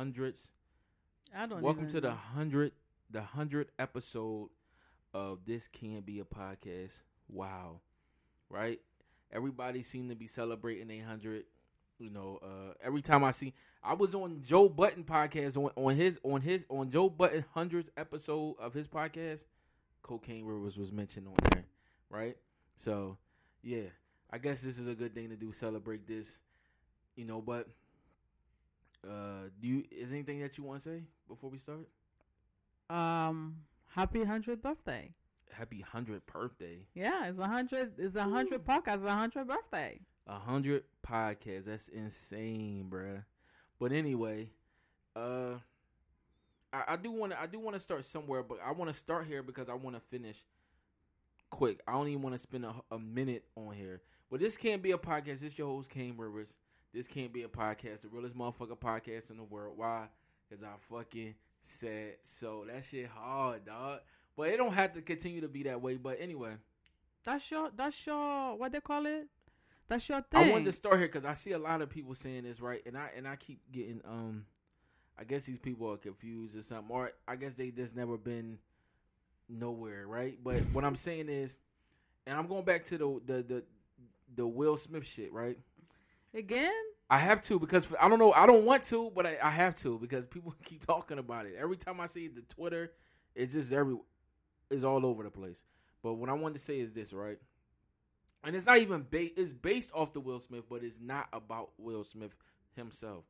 hundreds. I don't. Welcome to the hundred, the hundredth episode of this can be a podcast. Wow, right? Everybody seemed to be celebrating a hundred. You know, uh, every time I see, I was on Joe Budden podcast on, on his on his on Joe Budden hundredth episode of his podcast. Cocaine Rivers was mentioned on there, right? So, yeah, I guess this is a good thing to do. Celebrate this, you know. But, uh, do you is anything that you want to say before we start? Um, happy hundredth birthday. Happy hundredth birthday. Yeah, it's a hundred. It's a hundred podcast. A hundred birthday. A hundred podcasts. That's insane, bruh. But anyway, uh, I, I do want to. I do want to start somewhere, but I want to start here because I want to finish quick. I don't even want to spend a, a minute on here. But this can't be a podcast. This your host, Kane Rivers. This can't be a podcast. The realest motherfucker podcast in the world. Why? Because I fucking said so. That shit hard, dog. But it don't have to continue to be that way. But anyway. That's your. That's your. What they call it? That's your thing. I wanted to start here because I see a lot of people saying this right, and I and I keep getting um, I guess these people are confused or something, or I guess they just never been nowhere, right? But what I'm saying is, and I'm going back to the the the, the Will Smith shit, right? Again? I have to because I don't know, I don't want to, but I, I have to because people keep talking about it. Every time I see the Twitter, it's just every, it's all over the place. But what I wanted to say is this, right? and it's not even based it's based off the Will Smith, but it's not about Will Smith himself.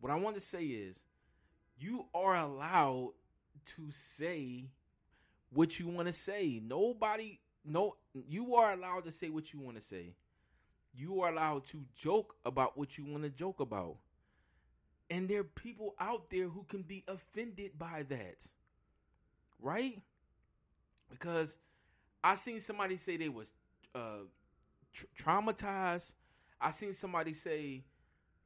What I want to say is you are allowed to say what you want to say. Nobody no you are allowed to say what you want to say. You are allowed to joke about what you want to joke about. And there are people out there who can be offended by that. Right? Because I seen somebody say they was uh tr- traumatized. I seen somebody say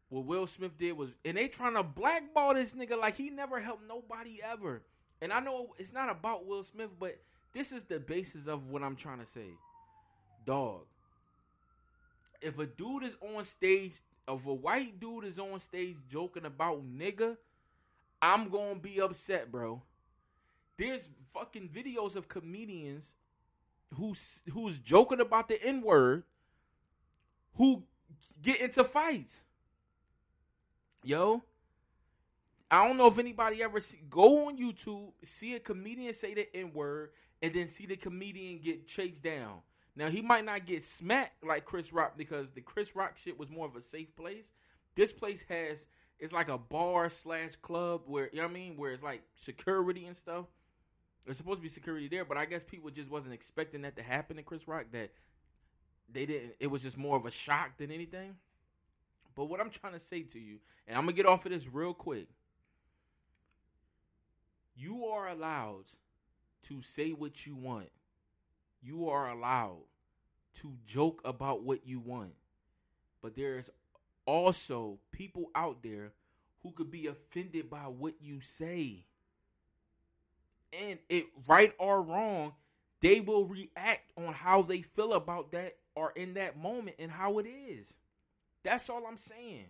what Will Smith did was, and they trying to blackball this nigga like he never helped nobody ever. And I know it's not about Will Smith, but this is the basis of what I'm trying to say. Dog, if a dude is on stage, if a white dude is on stage joking about nigga, I'm gonna be upset, bro. There's fucking videos of comedians who's who's joking about the N word who get into fights. Yo, I don't know if anybody ever see, go on YouTube, see a comedian say the N word, and then see the comedian get chased down. Now he might not get smacked like Chris Rock because the Chris Rock shit was more of a safe place. This place has it's like a bar slash club where you know what I mean, where it's like security and stuff. There's supposed to be security there, but I guess people just wasn't expecting that to happen to Chris Rock. That they didn't. It was just more of a shock than anything. But what I'm trying to say to you, and I'm gonna get off of this real quick. You are allowed to say what you want. You are allowed to joke about what you want. But there's also people out there who could be offended by what you say and it right or wrong, they will react on how they feel about that or in that moment and how it is. That's all I'm saying.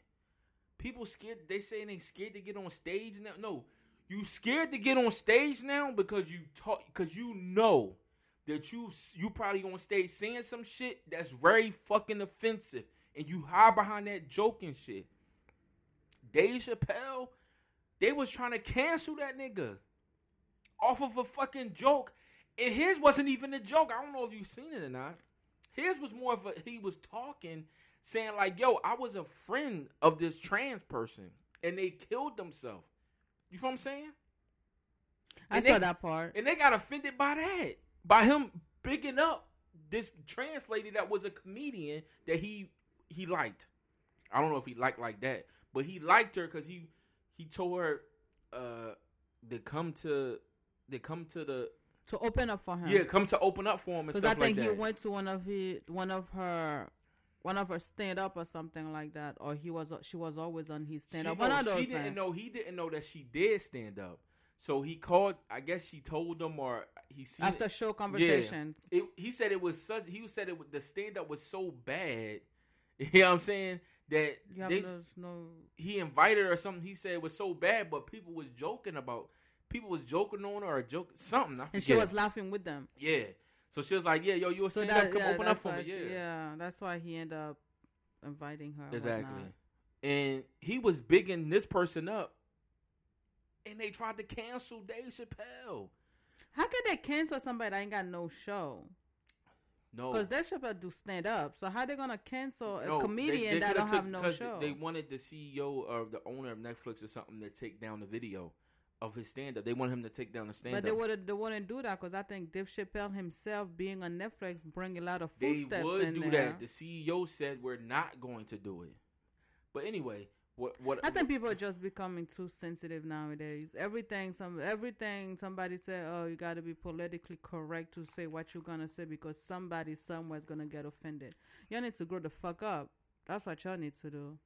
People scared. They say they scared to get on stage now. No, you scared to get on stage now because you talk because you know that you you probably gonna stay saying some shit that's very fucking offensive, and you hide behind that joking shit. Dave Chappelle, they was trying to cancel that nigga off of a fucking joke. And his wasn't even a joke. I don't know if you've seen it or not. His was more of a he was talking, saying like, "Yo, I was a friend of this trans person, and they killed themselves." You feel what I'm saying? I And saw they- that part. And they got offended by that, by him bigging up this trans lady that was a comedian that he he liked. I don't know if he liked like that, but he liked her because he he told her uh to come to they come to the to open up for him. yeah come to open up for him and because stuff I think like he that. went to one of his one of her one of her stand up or something like that, or he was she was always on his stand she, up. One no, of those she didn't things. know he didn't know that she did stand up. So he called. I guess she told him, or he seen after it. show conversation. It, he said it was such. He said it the stand up was so bad. You know what I'm saying that Yeah, they, no. he invited her or something. He said it was so bad, but people was joking about. People was joking on her or joke something. I. And she was laughing with them. yeah. So she was like, "Yeah, yo, you a So stand that up, come yeah, open up for me." she- Yeah, yeah, that's why he ended up inviting her. exactly. And he was bigging this person up, and they tried to cancel Dave Chappelle. How could they cancel somebody that ain't got no show? No, Because Dave Chappelle do stand up. So how they gonna cancel a No, they- comedian they that don't took- have no show? They wanted the CEO or the owner of Netflix or something to take down the video of his stand up. They want him to take down the stand up. but they would they wouldn't do that because I think Dave Chappelle himself being on Netflix bring a lot of footsteps. They would do there. that. The CEO said we're not going to do it. But anyway, what what I think people are just becoming too sensitive nowadays. Everything, some everything somebody said, oh, you got to be politically correct to say what you're gonna say because somebody somewhere's gonna get offended. Y'all need to grow the fuck up. That's what y'all need to do.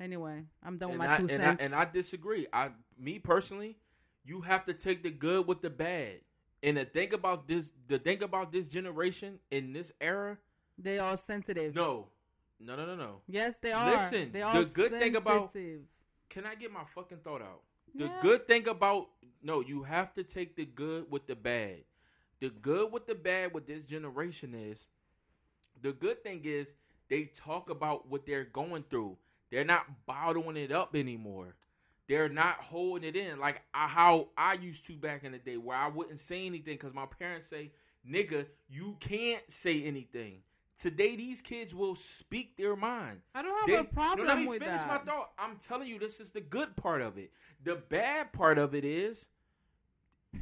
Anyway, I'm done and with my I, two and cents. I, and I disagree. I me personally, you have to take the good with the bad. And the thing about this, the thing about this generation in this era, they are sensitive. no, no, no, no, no. Yes, they are. Listen, they are the good thing about- Can I get my fucking thought out? The Yeah. good thing about no, you have to take the good with the bad. The good with the bad with this generation is the good thing is they talk about what they're going through. They're not bottling it up anymore. They're not holding it in like I, how I used to back in the day, where I wouldn't say anything because my parents say, "Nigga, you can't say anything." Today, these kids will speak their mind. I don't have They- a problem with that. no, let me with finish that. my thought. I'm telling you, this is the good part of it. The bad part of it is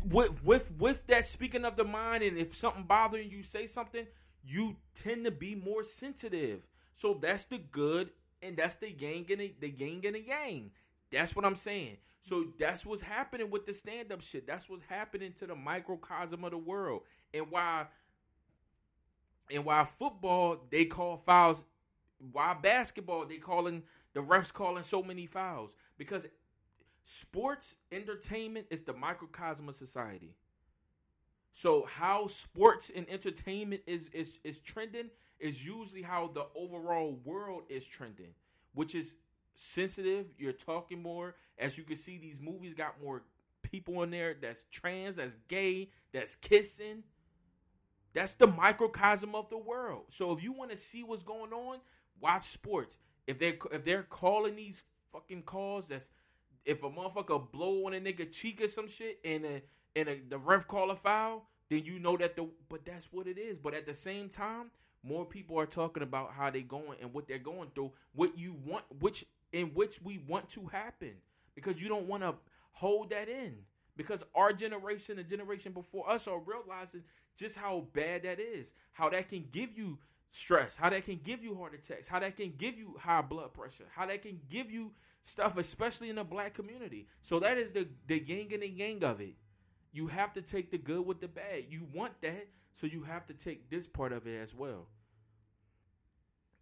with with with that speaking of the mind, and if something bothering you, say something. You tend to be more sensitive. So that's the good, and that's the yang and the, the yang and the yang. That's what I'm saying. So that's what's happening with the stand up shit. That's what's happening to the microcosm of the world, and why and why football they call fouls, why basketball they calling the refs calling so many fouls because sports entertainment is the microcosm of society. So how sports and entertainment is is is trending is usually how the overall world is trending, which is sensitive. You're talking more. As you can see, these movies got more people in there that's trans, that's gay, that's kissing. That's the microcosm of the world. So if you want to see what's going on, watch sports. If they if they're calling these fucking calls, that's if a motherfucker blow on a nigga cheek or some shit, and a, and a, the ref call a foul, then you know that the but that's what it is. But at the same time, more people are talking about how they going and what they're going through, what you want, which in which we want to happen, because you don't want to hold that in. Because our generation, the generation before us, are realizing just how bad that is, how that can give you stress, how that can give you heart attacks, how that can give you high blood pressure, how that can give you stuff, especially in the black community. So that is the the yin and the yang of it. You have to take the good with the bad. You want that, so you have to take this part of it as well.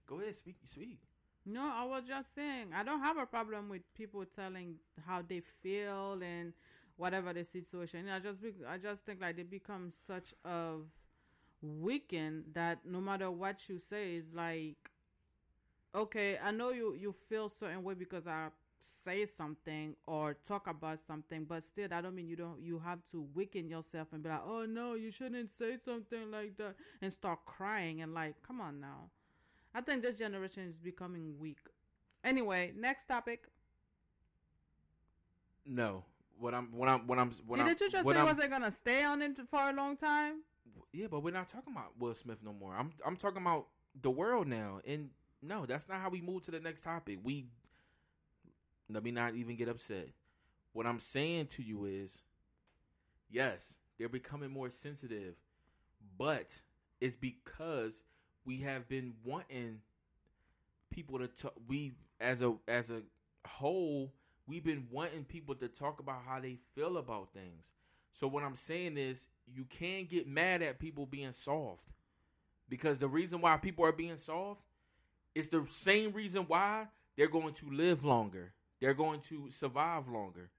Go ahead, speak, speak. No, I was just saying I don't have a problem with people telling how they feel and whatever the situation. I just be, I just think like they become such a weekend that no matter what you say is like okay, I know you you feel certain way because I say something or talk about something, but still that don't mean you don't you have to weaken yourself and be like, "Oh no, you shouldn't say something like that." and start crying and like, "Come on now." I think this generation is becoming weak. Anyway, next topic. No, what I'm, what I'm, what I'm, what Did I'm, you just what say I'm- wasn't gonna stay on it for a long time? Yeah, but we're not talking about Will Smith no more. I'm I'm talking about the world now. And no, that's not how we move to the next topic. We let me not even get upset. What I'm saying to you is yes, they're becoming more sensitive, but it's because we have been wanting people to talk we as a as a whole we've been wanting people to talk about how they feel about things. So what i'm saying is you can't get mad at people being soft. Because the reason why people are being soft is the same reason why they're going to live longer. They're going to survive longer.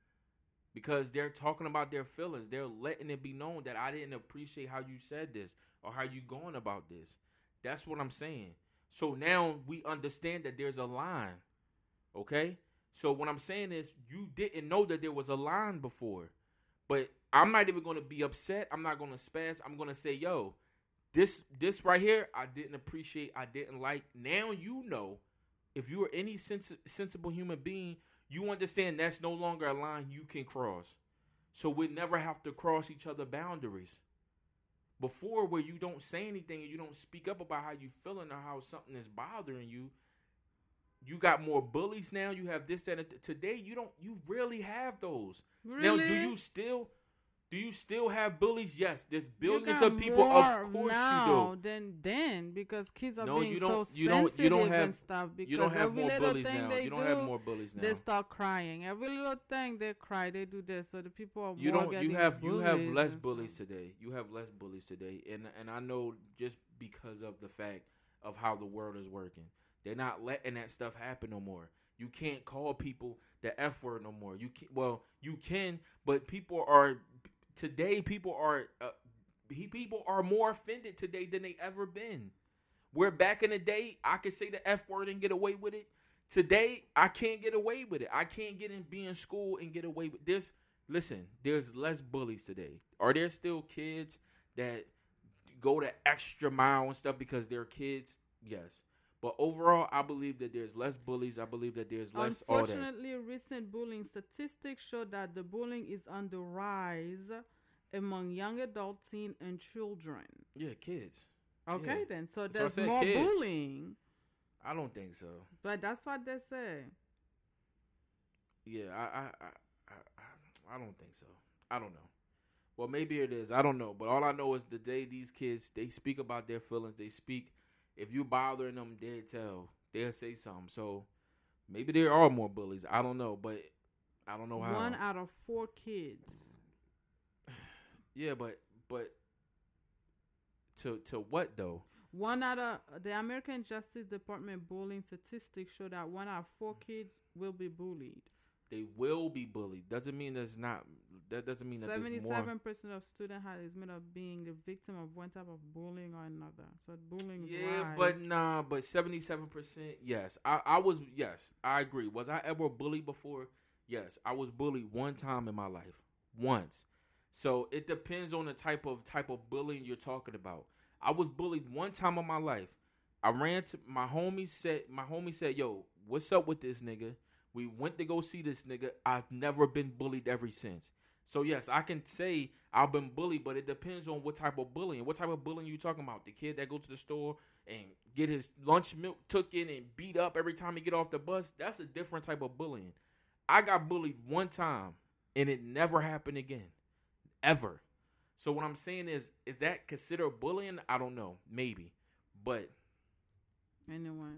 Because they're talking about their feelings. They're letting it be known that i didn't appreciate how you said this or how you going about this. That's what i'm saying. So now we understand that there's a line. Okay? So what I'm saying is you didn't know that there was a line before. But I'm not even to be upset. I'm not to spaz. I'm to say, "Yo, this this right here I didn't appreciate. I didn't like. Now you know if you are any sens- sensible human being, you understand that's no longer a line you can cross. So we never have to cross each other boundaries. Before, where you don't say anything and you don't speak up about how you feeling or how something is bothering you, you got more bullies now. You have this that and th- today you don't. You rarely have those. Really? Now, do you still? Do you still have bullies? Yes, there's billions of people. Of course now you do. than then because kids are No, being you don't- so you don't- you sensitive don't have- and stuff. Because You don't have every more little bullies thing now. they You don't do, have more bullies now. they start crying. Every little thing they cry, they do this. So the people are you don't you have you have less bullies stuff. today you have less bullies today and and i know just because of the fact of how the world is working they're not letting that stuff happen no more. You can't call people the f word no more. You can well you can but people are today people are uh, he- people are more offended today than they ever been. Where back in the day i could say the f word and get away with it. Today i can't get away with it. I can't get in be in school and get away with this listen there's less bullies today. Are there still kids that go the extra mile and stuff because they're kids? Yes but overall i believe that there's less bullies i believe that there's less Unfortunately, recent bullying statistics show that the bullying is on the rise among young adults, teen, and children. yeah kids Okay, Yeah. then. So there's said more kids. bullying. i don't think so But that's what they say. yeah i i, I, I- I don't think so i don't know well maybe it is i don't know but all i know is the day these kids they speak about their feelings they speak if you bothering them they'll tell they'll say something. So maybe there are more bullies. I don't know but i don't know how. One out of four kids. yeah but but to to what though? One out of the American Justice Department bullying statistics show that one out of four kids will be bullied. they will be bullied. Doesn't mean there's not that doesn't mean that Seventy-seven percent of students have admit of being the victim of one type of bullying or another. So bullying is Yeah, rise. but nah, but seventy seven percent, yes. I, I was yes, I agree. Was I ever bullied before? Yes, I was bullied one time in my life. Once. So it depends on the type of type of bullying you're talking about. I was bullied one time in my life. I ran to my homie said my homie said, Yo, what's up with this nigga? We went to go see this nigga. I've never been bullied ever since. So yes, I can say I've been bullied, but it depends on what type of bullying. What type of bullying you talking about? The kid that go to the store and get his lunch milk took in and beat up every time he get off the bus. That's a different type of bullying. I got bullied one time and it never happened again. Ever. So what I'm saying is, is that considered bullying? I don't know. Maybe. But anyway,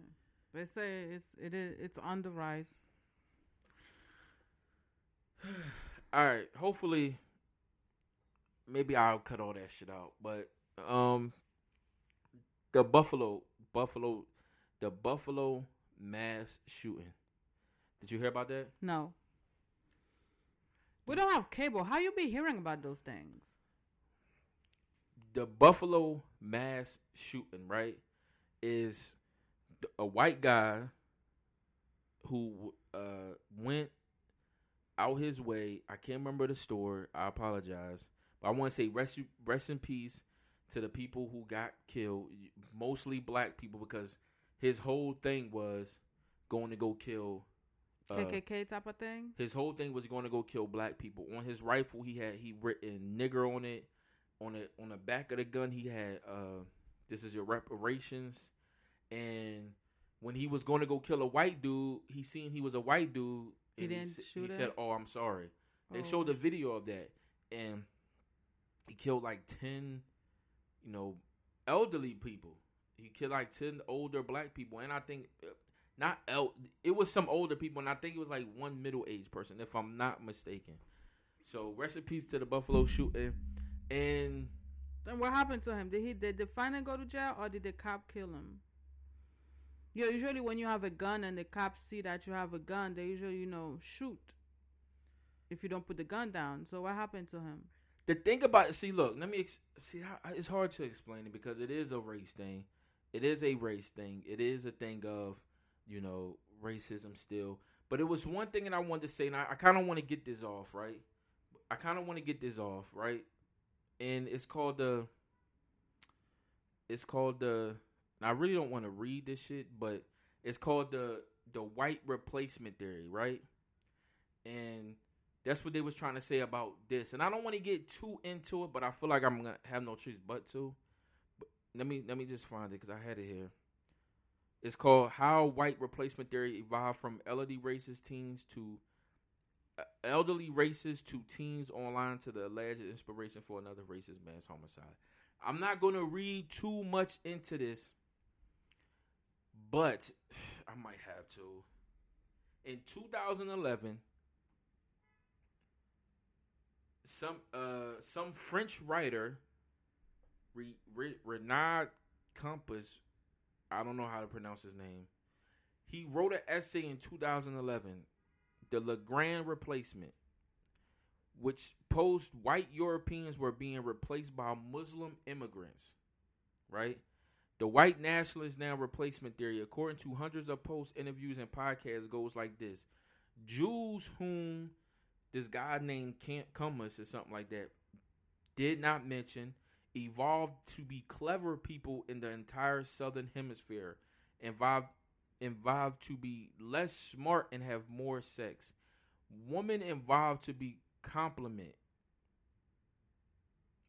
they say it's it is it's on the rise. All right, hopefully maybe I'll cut all that shit out. But um the Buffalo Buffalo the Buffalo mass shooting. Did you hear about that? No. We don't have cable. How you be hearing about those things? The Buffalo mass shooting, right? Is a white guy who uh went out his way. I can't remember the store. I apologize. But I want to say rest rest in peace to the people who got killed, mostly black people because his whole thing was going to go kill uh, KKK type of thing. his whole thing was going to go kill black people. On his rifle, he had he written nigger on it. On it on the back of the gun, he had uh, "This is your reparations." And when he was going to go kill a white dude, he seen he was a white dude. He and didn't s- shoot He said, "Oh, I'm sorry." They Oh. showed the video of that, and he killed like ten, you know, elderly people. He killed like ten older black people, and I think uh, not el. It was some older people, and I think it was like one middle aged person, if I'm not mistaken. So rest in peace to the Buffalo shooting, and Then what happened to him? Did he did the finally go to jail or did the cop kill him? Yeah, usually when you have a gun and the cops see that you have a gun, they usually you know shoot. If you don't put the gun down, so what happened to him? the thing about see, look, let me ex- see. How, it's hard to explain it because it is a race thing, it is a race thing. It is a thing of, you know, racism still. But it was one thing that I wanted to say, and I, I kind of want to get this off, right? I kind of want to get this off, right? And it's called the. It's called the. I really don't want to read this shit, but it's called the the white replacement theory, right? And that's what they was trying to say about this. And I don't want to get too into it, but I feel like I'm gonna have no choice but to. But let me let me just find it because I had it here. It's called "How White Replacement Theory Evolved from Elderly Racist Teens to uh, Elderly Racist to Teens Online to the Alleged Inspiration for Another Racist Man's Homicide." I'm not gonna read too much into this, but I might have to. In 2011, some uh some French writer, Re, Re, Renard Compass, I don't know how to pronounce his name. He wrote an essay in 2011, "The Le Grand Replacement," which posed white Europeans were being replaced by Muslim immigrants. Right. The white nationalist now replacement theory, according to hundreds of posts, interviews, and podcasts, goes like this: Jews whom this guy named Camp Cummins or something like that did not mention evolved to be clever people in the entire southern hemisphere evolved evolved to be less smart and have more sex. Women evolved to be complement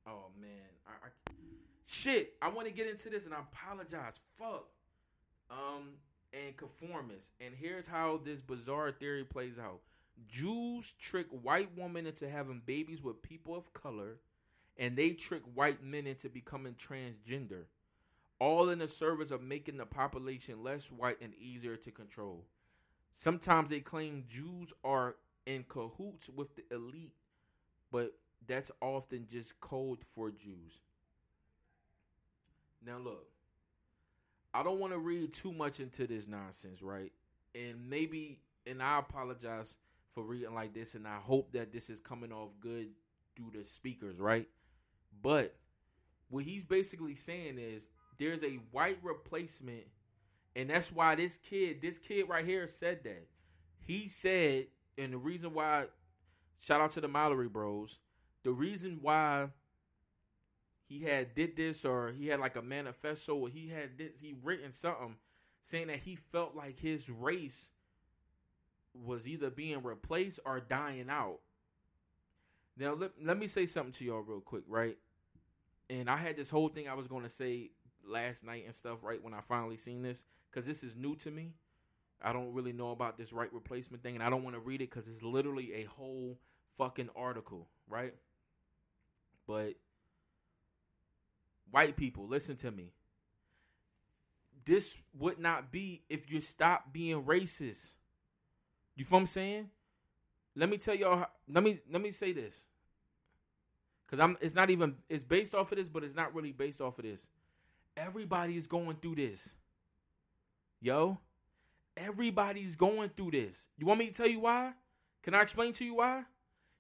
oh man shit i want to get into this and i apologize fuck um and conformist and here's how this bizarre theory plays out Jews trick white women into having babies with people of color, and they trick white men into becoming transgender, all in the service of making the population less white and easier to control. Sometimes they claim Jews are in cahoots with the elite, but that's often just code for Jews. Now, look, I don't want to read too much into this nonsense, right? And maybe, and I apologize for reading like this, and I hope that this is coming off good through the speakers, right? But what he's basically saying is there's a white replacement, and that's why this kid, this kid right here, said that. He said, and the reason why, shout out to the Mallory Bros, the reason why he had did this or he had like a manifesto he had this, he written something saying that he felt like his race was either being replaced or dying out. Now let, let me say something to y'all real quick, right? And I had this whole thing I was going to say last night and stuff, right? When I finally seen this, because this is new to me. I don't really know about this right replacement thing, and I don't want to read it because it's literally a whole fucking article, right? But white people, listen to me. This would not be if you stop being racist. You feel what I'm saying? Let me tell y'all. Let me let me say this, because I'm. It's not even. It's based off of this, but it's not really based off of this. Everybody's going through this. Yo, everybody's going through this. You want me to tell you why? Can I explain to you why?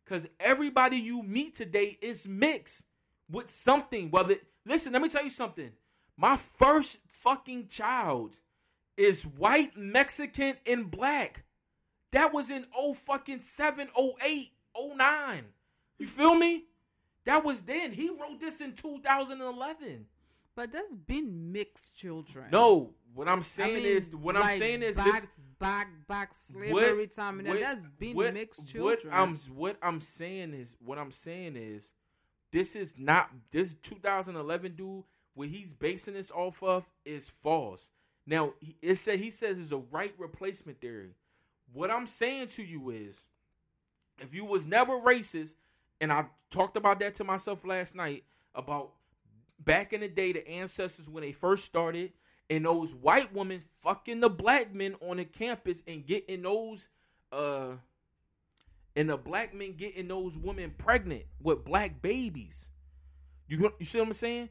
Because everybody you meet today is mixed with something. Whether listen, let me tell you something. My first fucking child is white, Mexican, and black. That was in 0 fucking 7, 08, 09. You feel me? That was then. He wrote this in 2011. But there's been mixed children. No, what I'm saying I mean, is what like I'm saying is back, this back back slavery what, time and what, there's been what, mixed children. What I'm what I'm saying is what I'm saying is this is not this 2011 dude what he's basing this off of is false. Now it said he says it's a right replacement theory. What I'm saying to you is, if you was never racist, and I talked about that to myself last night about back in the day, the ancestors when they first started, and those white women fucking the black men on the campus and getting those uh and the black men getting those women pregnant with black babies. You you see what I'm saying?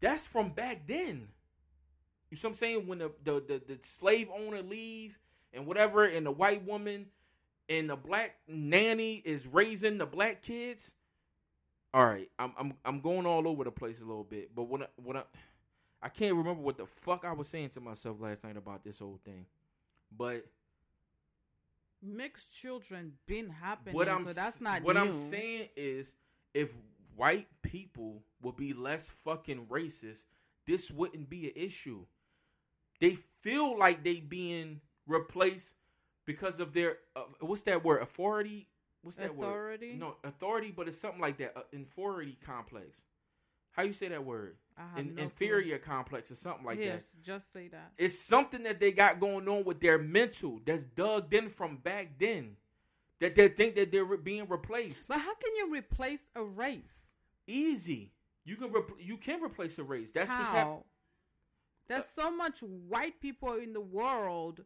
That's from back then. You see what I'm saying? When the the, the, the slave owner leave and whatever, and the white woman and the black nanny is raising the black kids. All right, I'm I'm I'm going all over the place a little bit, but when I, what I I can't remember what the fuck I was saying to myself last night about this whole thing, but Mixed children been happening, what I'm so that's not what I'm saying is if white people would be less fucking racist, this wouldn't be an issue. They feel like they being replaced because of their uh, what's that word authority? What's that word? Authority? No, authority, but it's something like that. Uh, inferiority complex. How you say that word? In, no clue. inferior complex or something like yes, that. just say that. It's something that they got going on with their mental that's dug in from back then. That they think that they're re- being replaced. But how can you replace a race? Easy. You can you can replace a race. That's what's how? happening. There's so much white people in the world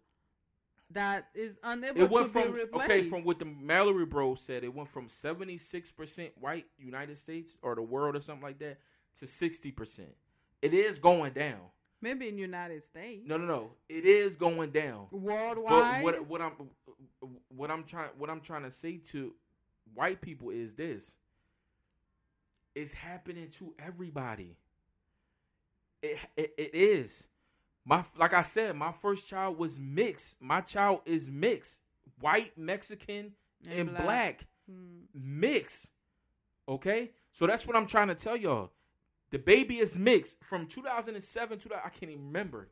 that is unable It went to from be replaced. okay from what the Mallory Bro said. It went from seventy six percent white United States or the world or something like that to sixty percent. It is going down. maybe in United States, No, no, no. It is going down. But worldwide. what what I'm what I'm trying what I'm trying to say to white people is this. It's happening to everybody. It it, it is. My like I said, my first child was mixed. My child is mixed. White, Mexican, and, And black. black. Hmm. Mixed. Okay? So that's what I'm trying to tell y'all. The baby is mixed from 2007 to I can't even remember.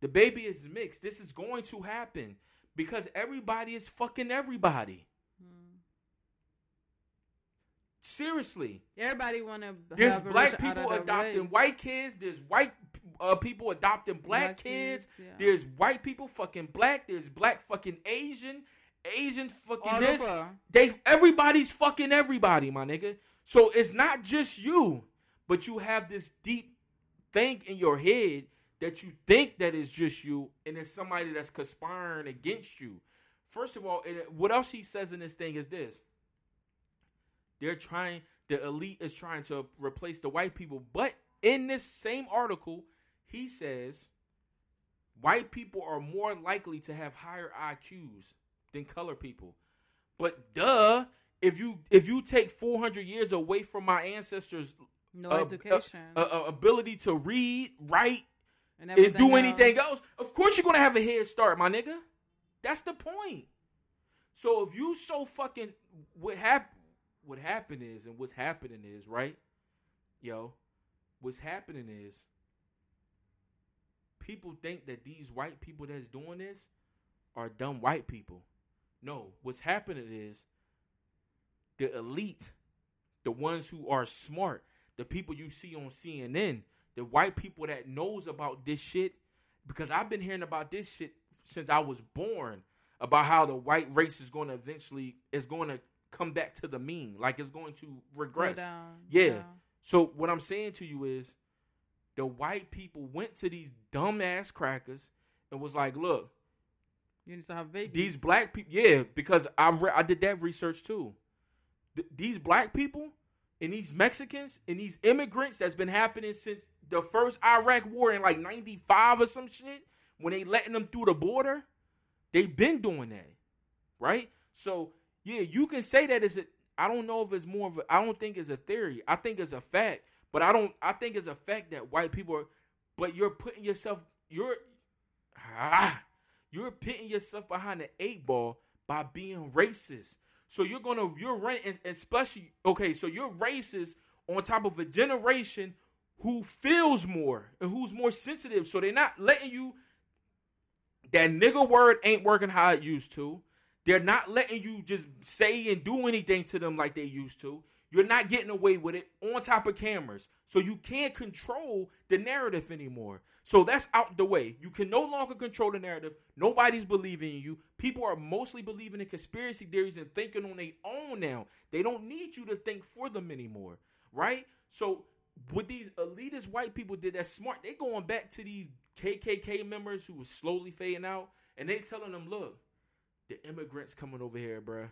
The baby is mixed. This is going to happen because everybody is fucking everybody. Hmm. Seriously. Everybody want to. There's black people adopting white kids. There's white uh, people adopting black, Black kids. kids, yeah. There's white people fucking black. There's black fucking Asian. Asian fucking All this. over. They everybody's fucking everybody, my nigga. So it's not just you, but you have this deep thing in your head that you think that is just you, and it's somebody that's conspiring against you. First of all, it, what else he says in this thing is this: they're trying, the elite is trying to replace the white people. But in this same article, he says white people are more likely to have higher IQs than color people. But duh, if you if you take 400 years away from my ancestors' No uh, education. uh, uh, ability to read, write, and, and do anything else. else, of course you're gonna have a head start, my nigga. That's the point. So if you so fucking what hap- what happened is and what's happening is right, yo, what's happening is people think that these white people that's doing this are dumb white people. No, what's happening is the elite, the ones who are smart, the people you see on CNN, the white people that knows about this shit because I've been hearing about this shit since I was born about how the white race is going to eventually is going to come back to the mean, like it's going to regress. down, Yeah. So what I'm saying to you is the white people went to these dumbass crackers and was like, "Look, You need to have babies. these black people, yeah, because I re- I did that research too. Th- these black people and these Mexicans and these immigrants that's been happening since the first Iraq war in like '95 or some shit when they letting them through the border, they've been doing that, right? So yeah, you can say that as a. I don't know if it's more of a. I don't think it's a theory. I think it's a fact, but I don't. I think it's a fact that white people are. But you're putting yourself. You're. Ah, you're pitting yourself behind the eight ball by being racist. So you're gonna you're running, especially okay. So you're racist on top of a generation who feels more and who's more sensitive. So they're not letting you. That nigga word ain't working how it used to. They're not letting you just say and do anything to them like they used to. You're not getting away with it on top of cameras. So you can't control the narrative anymore. So that's out the way. You can no longer control the narrative. Nobody's believing in you. People are mostly believing in conspiracy theories and thinking on their own now. They don't need you to think for them anymore. Right? So what these elitist white people did that's smart, they going back to these KKK members who was slowly fading out, and they telling them, look, the immigrants coming over here, bruh.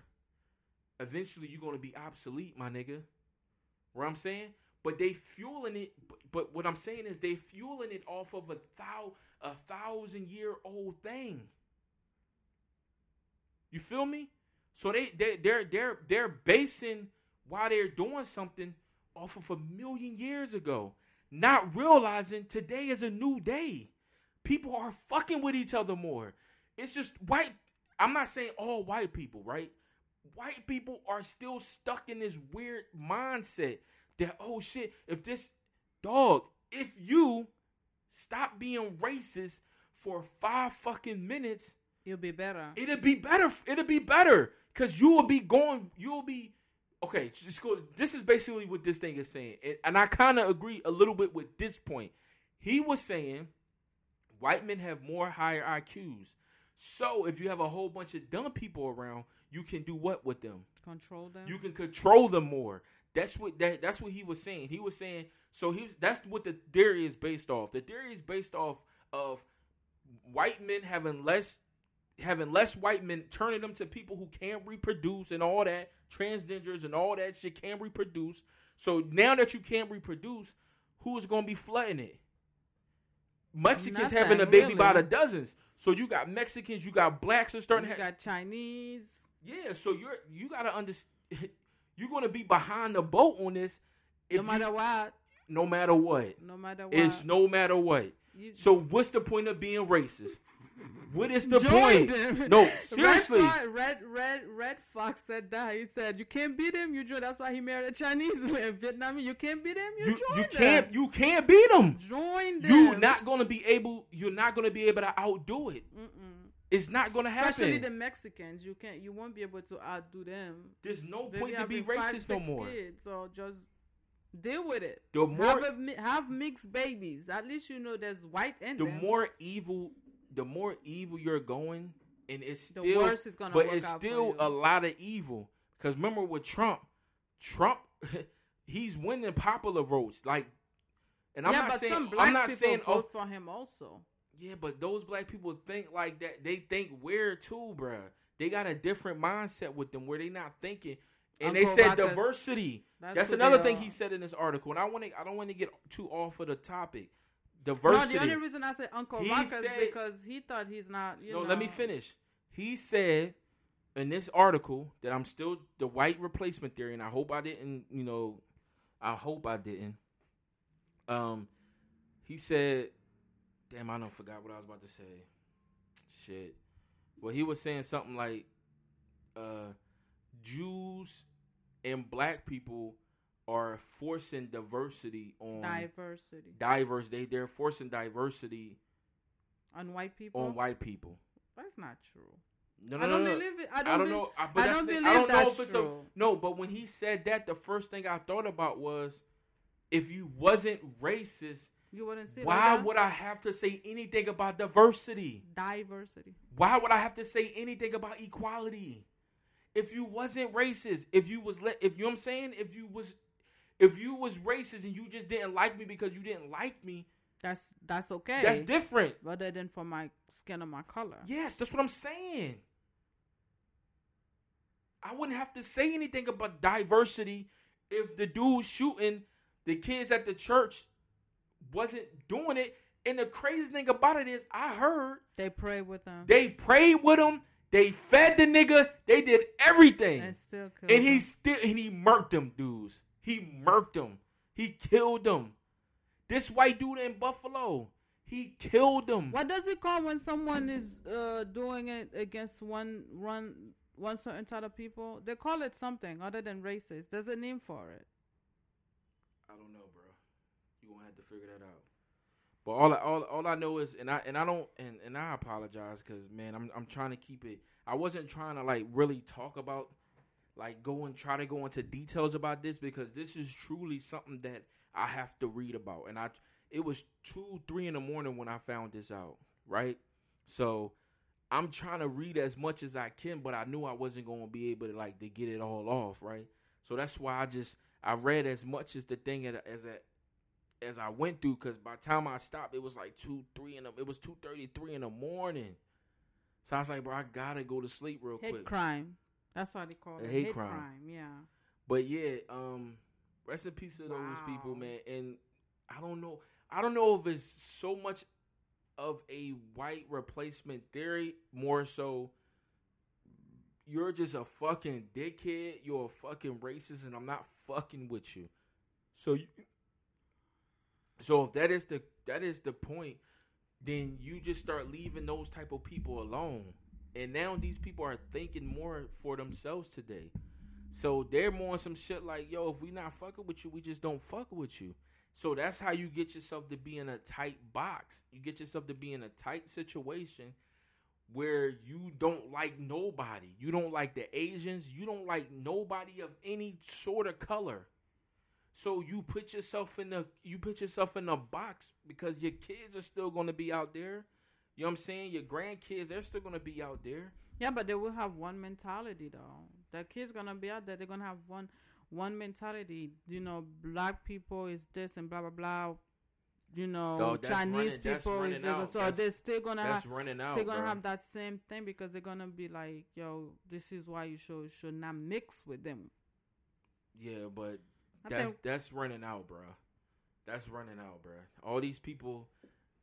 Eventually, you're gonna be obsolete, my nigga. What I'm saying? But they fueling it. But, what I'm saying is they fueling it off of a thou a thousand year old thing. You feel me? So they they they're they're they're basing why they're doing something off of a million years ago. not realizing today is a new day. People are fucking with each other more. It's just white. I'm not saying all white people, right? White people are still stuck in this weird mindset that oh shit, if this dog, if you stop being racist for five fucking minutes, You'll be better. it'll be better. It'll be better because you will be going. You'll be okay. Go. This is basically what this thing is saying, and, and I kind of agree a little bit with this point. He was saying white men have more higher IQs. So if you have a whole bunch of dumb people around, you can do what with them? Control them. You can control them more. That's what that that's what he was saying. He was saying so he was that's what the theory is based off. The theory is based off of white men having less having less white men turning them to people who can't reproduce and all that, transgenders and all that shit can't reproduce. So now that you can't reproduce, who's gonna be flooding it? Mexicans Nothing, having a baby really. by the dozens. So you got Mexicans, you got blacks are starting you to have got Chinese. Yeah, so you're you gotta understand. You're gonna be behind the boat on this. If no you- matter what. no matter what. No matter what. It's no matter what. You- So what's the point of being racist? What is the Join point? them. No, Red, seriously. Fo- Red, Red, Redd Foxx said that. He said you can't beat him. You join. That's why he married a Chinese Vietnamese. You can't beat him. You, You join you them. can't you can't beat them. join them. You're not gonna be able. You're not gonna be able to outdo it. Mm-mm. It's not gonna happen. Especially the Mexicans. You can't. You won't be able to outdo them. There's no They point to be having five, racist no more. Kids, so just deal with it. The more have, a, have mixed babies. At least you know there's white and the them. more evil, the more evil you're going, and it's The still, worse it's gonna but work it's out still a lot of evil. Because remember with Trump, Trump, he's winning popular votes. Like, and I'm yeah, not saying, some black I'm not saying, oh, vote for him also. Yeah, but those black people think like that. They think weird too, bruh. They got a different mindset with them where they not thinking. And they said diversity. That's That's, another thing he said in this article, and I want to, I don't want to get too off of the topic. No, Diversity. the only reason I said Uncle He Ruckus said- because he thought he's not. You no, know, let me finish. He said in this article that I'm still the white replacement theory, and I hope I didn't, you know, I hope I didn't. Um, he said, "Damn, I don't forgot what I was about to say." Shit. Well, he was saying something like, uh, Jews and black people are forcing diversity on diversity diverse. They they're forcing diversity on white people. on white people. That's not true. No, no, I don't no, no. believe it. I I don't, don't, be- know. I, but I don't believe I don't know that's if it's true. a no. But when he said that, the first thing I thought about was, if you wasn't racist, You wouldn't it why like would I have to say anything about diversity? diversity? Why would I have to say anything about equality? If you wasn't racist, if you was let, if you know what I'm saying, if you was, if you was racist and you just didn't like me because you didn't like me, That's that's okay. that's different. Rather than for my skin or my color. Yes, that's what I'm saying. I wouldn't have to say anything about diversity if the dude shooting the kids at the church wasn't doing it. And the crazy thing about it is, I heard They prayed with them they prayed with him, they fed the nigga, they did everything, and still kill and he them. still and he murked them dudes. He murked them. He killed them. This white dude in Buffalo, he killed them. What does it call when someone is uh, doing it against one one one certain type of people? They call it something other than racist. There's a name for it. I don't know, bro. You gonna have to figure that out. But all I, all all I know is, and I and I don't and, and I apologize because man, I'm I'm trying to keep it. I wasn't trying to like really talk about like go and try to go into details about this because this is truly something that I have to read about. And I it was two three in the morning when I found this out, right? So I'm trying to read as much as I can, but I knew I wasn't going to be able to like to get it all off, right? So that's why I just I read as much as the thing as as as I went through because by the time I stopped, it was like two, three in the it was two thirty three in the morning. So I was like, bro, I gotta go to sleep real Hate quick. crime. That's what they call it. hate crime. Yeah. But yeah, um, rest in peace to those people, man. And I don't know, I don't know if it's so much of a white replacement theory, more so. You're just a fucking dickhead. You're a fucking racist, and I'm not fucking with you. So you, So if that is the that is the point, then you just start leaving those type of people alone. And now these people are thinking more for themselves today. So they're more some shit like, yo, if we not fucking with you, we just don't fuck with you. So that's how you get yourself to be in a tight box. You get yourself to be in a tight situation where you don't like nobody. You don't like the Asians. You don't like nobody of any sort of color. So you put yourself in a you put yourself in a box because your kids are still gonna be out there. You know what I'm saying? Your grandkids, they're still gonna be out there. Yeah, but they will have one mentality though. The kids gonna be out there. They're gonna have one one mentality. You know, black people is this and blah blah blah. You know, No, Chinese running- people is this. So That's- they're still gonna have That's running out. still gonna bro. have that same thing because they're gonna be like, yo, this is why you should should not mix with them. Yeah, but that's think that's running out, bro. That's running out, bro. All these people,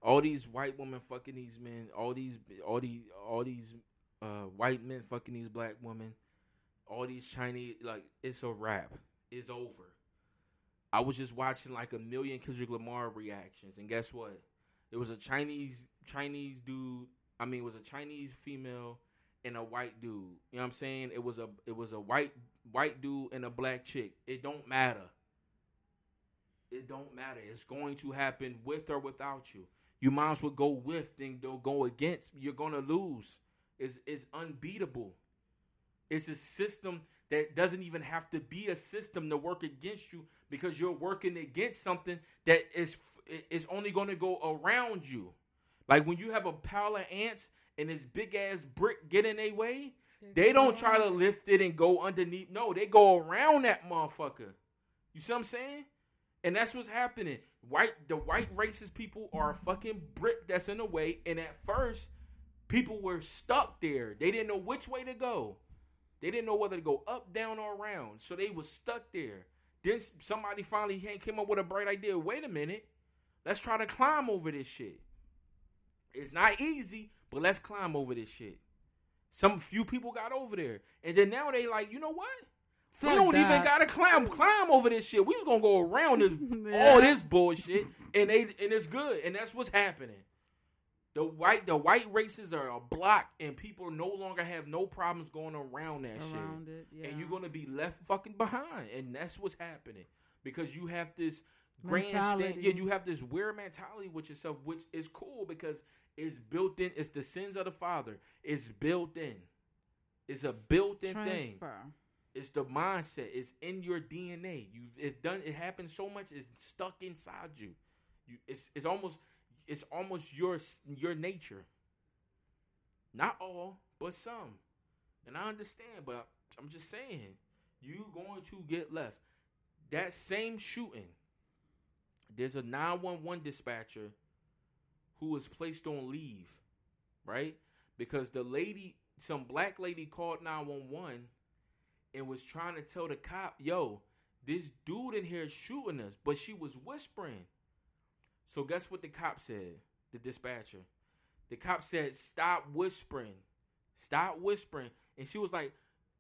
all these white women fucking these men, all these all these all these uh, white men fucking these black women, all these Chinese like it's a wrap. It's over. I was just watching like a million Kendrick Lamar reactions, and guess what? It was a Chinese Chinese dude. I mean, it was a Chinese female and a white dude. You know what I'm saying? It was a it was a white white dude and a black chick. It don't matter. It don't matter. It's going to happen with or without you. You might as well go with than don't go against. You're gonna lose. It's it's unbeatable. It's a system that doesn't even have to be a system to work against you because you're working against something that is is only going to go around you. Like when you have a pile of ants and this big ass brick get in their way, they don't try to lift it and go underneath. No, they go around that motherfucker. You see what I'm saying? And that's what's happening. White the white racist people are a fucking brick that's in the way. And at first, people were stuck there. They didn't know which way to go. They didn't know whether to go up, down, or around. So they was stuck there. Then somebody finally came up with a bright idea. Wait a minute. Let's try to climb over this shit. It's not easy, but let's climb over this shit. Some few people got over there. And then now they like, you know what? we don't even gotta climb climb over this shit. We just gonna go around this Yeah. all this bullshit and they and it's good. And that's what's happening. The white the white races are a block and people no longer have no problems going around that shit it. Yeah. and you're gonna be left fucking behind, and that's what's happening because you have this grandstand. Yeah, you have this weird mentality with yourself, which is cool because it's built in. It's the sins of the father. It's built in. It's a built-in thing. It's the mindset. It's in your DNA. You it's done. It happens so much. It's stuck inside you. You it's it's almost it's almost your your nature. Not all, but some. And I understand, but I'm just saying, you going to get left. That same shooting, there's a 911 dispatcher who was placed on leave, right? Because the lady, some black lady called 911 and was trying to tell the cop, yo, this dude in here is shooting us, but she was whispering. So guess what the cop said? The dispatcher. The cop said, "Stop whispering, stop whispering." And she was like,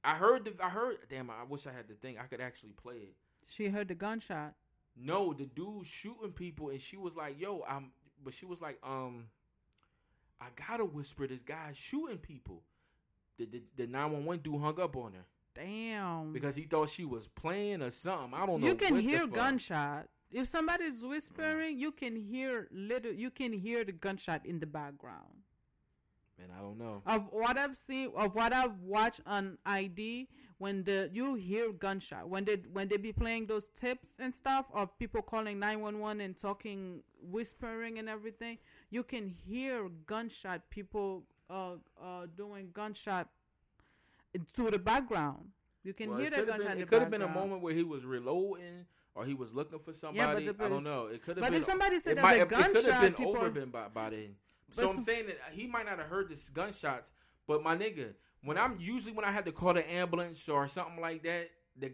"I heard the, I heard. Damn, I wish I had the thing. I could actually play it." She heard the gunshot. No, the dude shooting people, and she was like, "Yo, I'm," but she was like, "Um, I gotta whisper. This guy's shooting people." The the the nine one one dude hung up on her Damn. because he thought she was playing or something. I don't know. you can hear gunshot. If somebody's whispering, you can hear little. You can hear the gunshot in the background. Man, I don't know. Of what I've seen, of what I've watched on ID, when the you hear gunshot when they when they be playing those tips and stuff of people calling nine one one and talking, whispering and everything, you can hear gunshot. People uh uh doing gunshot to the background. You can Well, hear the gunshot. been, it could have been a moment where he was reloading or he was looking for somebody. Yeah, but the- I don't know. It could have But been. if somebody said there's might, a it, could have gunshot, been people- over been by, by then. So I'm saying that he might not have heard this gunshots, but my nigga, when I'm usually when I had to call the ambulance or something like that, the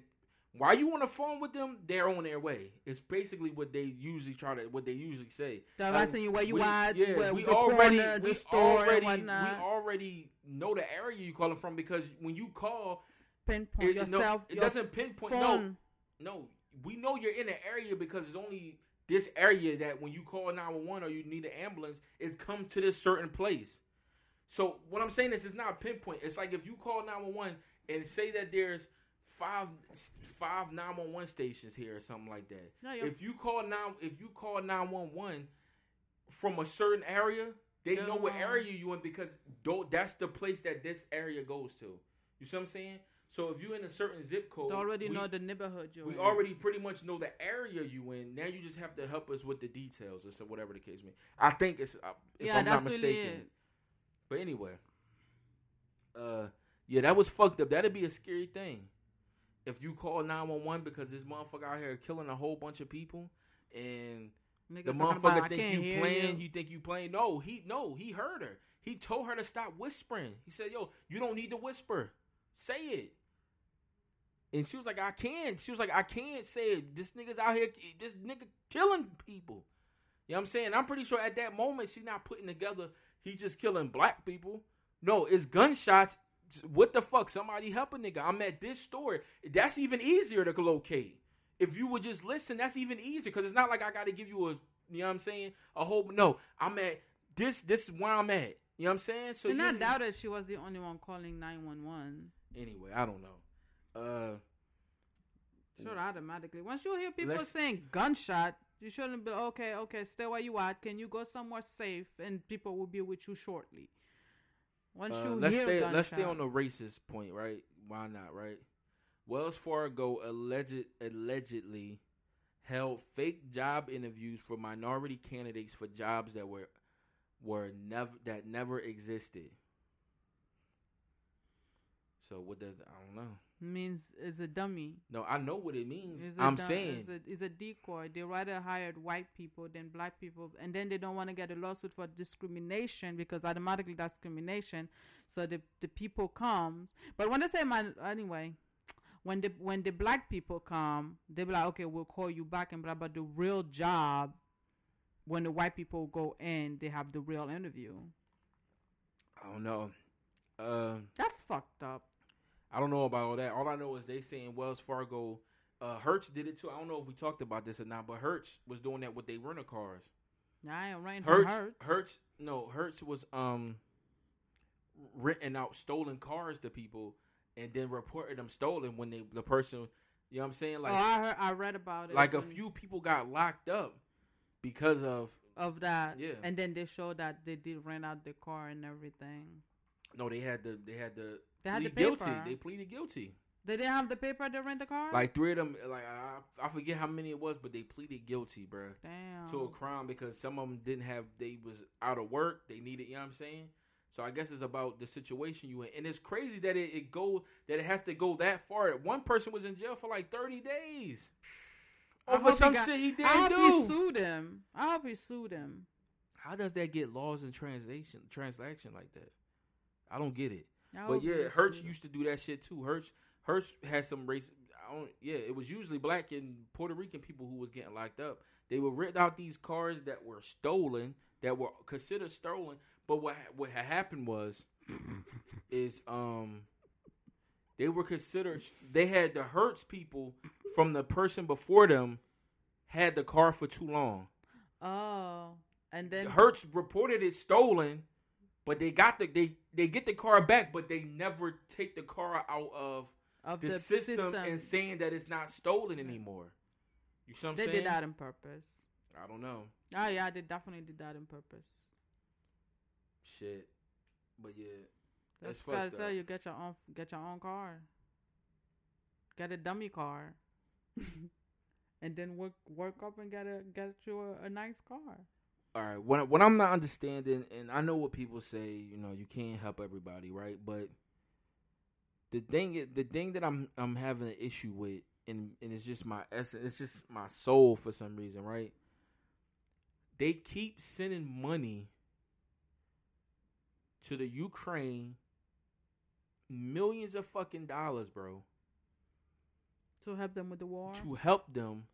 while you on the phone with them, they're on their way. It's basically what they usually try to what they usually say. They're Like, you where you we- at, Yeah, where we the already corner, we already we already know the area you calling from because when you call, Pinpoint it, no, yourself. it your doesn't pinpoint. phone. No, no, we know you're in the area because it's only this area that when you call 911 or you need an ambulance, it's come to this certain place. So what I'm saying is it's not a pinpoint. It's like if you call 911 and say that there's five five 911 stations here or something like that. No, if you call nine if you call 911 from a certain area, they know what area you in because that's the place that this area goes to. You see what I'm saying? So if you're in a certain zip code, They already we- know the neighborhood you're we in. already pretty much know the area you in. Now you just have to help us with the details or so whatever the case may. I think it's uh, if yeah, I'm not really mistaken. it. But anyway, uh, yeah, that was fucked up. That'd be a scary thing if you call nine one one because this motherfucker out here killing a whole bunch of people and Nigga the about, motherfucker "I think you playing. you." You think you playing? No, he no, he heard her. He told her to stop whispering. He said, "Yo, you don't need to whisper. Say it." And she was like, "I can't." She was like, "I can't say it. This nigga's out here. This nigga killing people." You know what I'm saying? I'm pretty sure at that moment she's not putting together. He just killing black people. No, it's gunshots. What the fuck? Somebody help a nigga. I'm at this store. That's even easier to locate. If you would just listen, that's even easier because it's not like I got to give you a, you know what I'm saying? A whole no. I'm at this. This is where I'm at. You know what I'm saying? So and I doubted she was the only one calling 911. Anyway, I don't know. Uh, Sure, automatically. Once you hear people saying gunshot, you shouldn't be okay. Okay, stay where you at. Can you go somewhere safe? And people will be with you shortly. Once Uh, you let's hear stay. gunshot, Let's stay on the racist point, right? Why not, right? Wells Fargo alleged allegedly held fake job interviews for minority candidates for jobs that were were never that never existed. So what does I don't know. Means it's a dummy. No, I know what it means. I'm dum- saying it's a, a decoy. They rather hired white people than black people, and then they don't want to get a lawsuit for discrimination because automatically that's discrimination. So the the people come, but when they say man, anyway, when the when the black people come, they be like, okay, we'll call you back and blah. But the real job, when the white people go in, they have the real interview. I don't know. Uh, That's fucked up. I don't know about all that. All I know is they saying Wells Fargo, uh, Hertz did it too. I don't know if we talked about this or not, but Hertz was doing that with their rental cars. I ain't renting Hertz, Hertz. Hertz, no, Hertz was um renting out stolen cars to people and then reported them stolen when they the person, you know what I'm saying? Like oh, I heard, I read about it. like a few people got locked up because of of that. Yeah. And then they showed that they did rent out the car and everything. no, they had the they had the They had the plead guilty. They pleaded guilty. They didn't have the paper to rent the car. Like three of them, like I, I forget how many it was, but they pleaded guilty, bruh. damn. to a crime because some of them didn't have they was out of work they needed you know what i'm saying so i guess it's about the situation you in and it's crazy that it, it go that it has to go that far one person was in jail for like 30 days I over he some got- shit he didn't hope do he sued him. I hope he sued him. how does that get laws and translation transaction like that i don't get it I but yeah he hertz sued used to do that shit too. Hertz hertz had some race I don't, yeah it was usually black and puerto rican people who was getting locked up. They would rent out these cars that were stolen that were considered stolen but what what had happened was is um they were considered they had the hertz people from the person before them had the car for too long. Oh, and then Hertz reported it stolen, but they got the they they get the car back, but they never take the car out of of the, the, system, and saying that it's not stolen anymore. You see what I'm they saying? did that on purpose. I don't know. Oh yeah, they definitely did that on purpose. Shit. But yeah. That's That's gotta tell you get your own get your own car. Get a dummy car. and then work work up and get a get you a, a nice car. All right. What what I'm not understanding, and I know what people say, you know, you can't help everybody, right? But the thing the thing that I'm I'm having an issue with, and and it's just my essence, it's just my soul for some reason, right? They keep sending money to the Ukraine, millions of fucking dollars, bro, To help them with the war. to help them,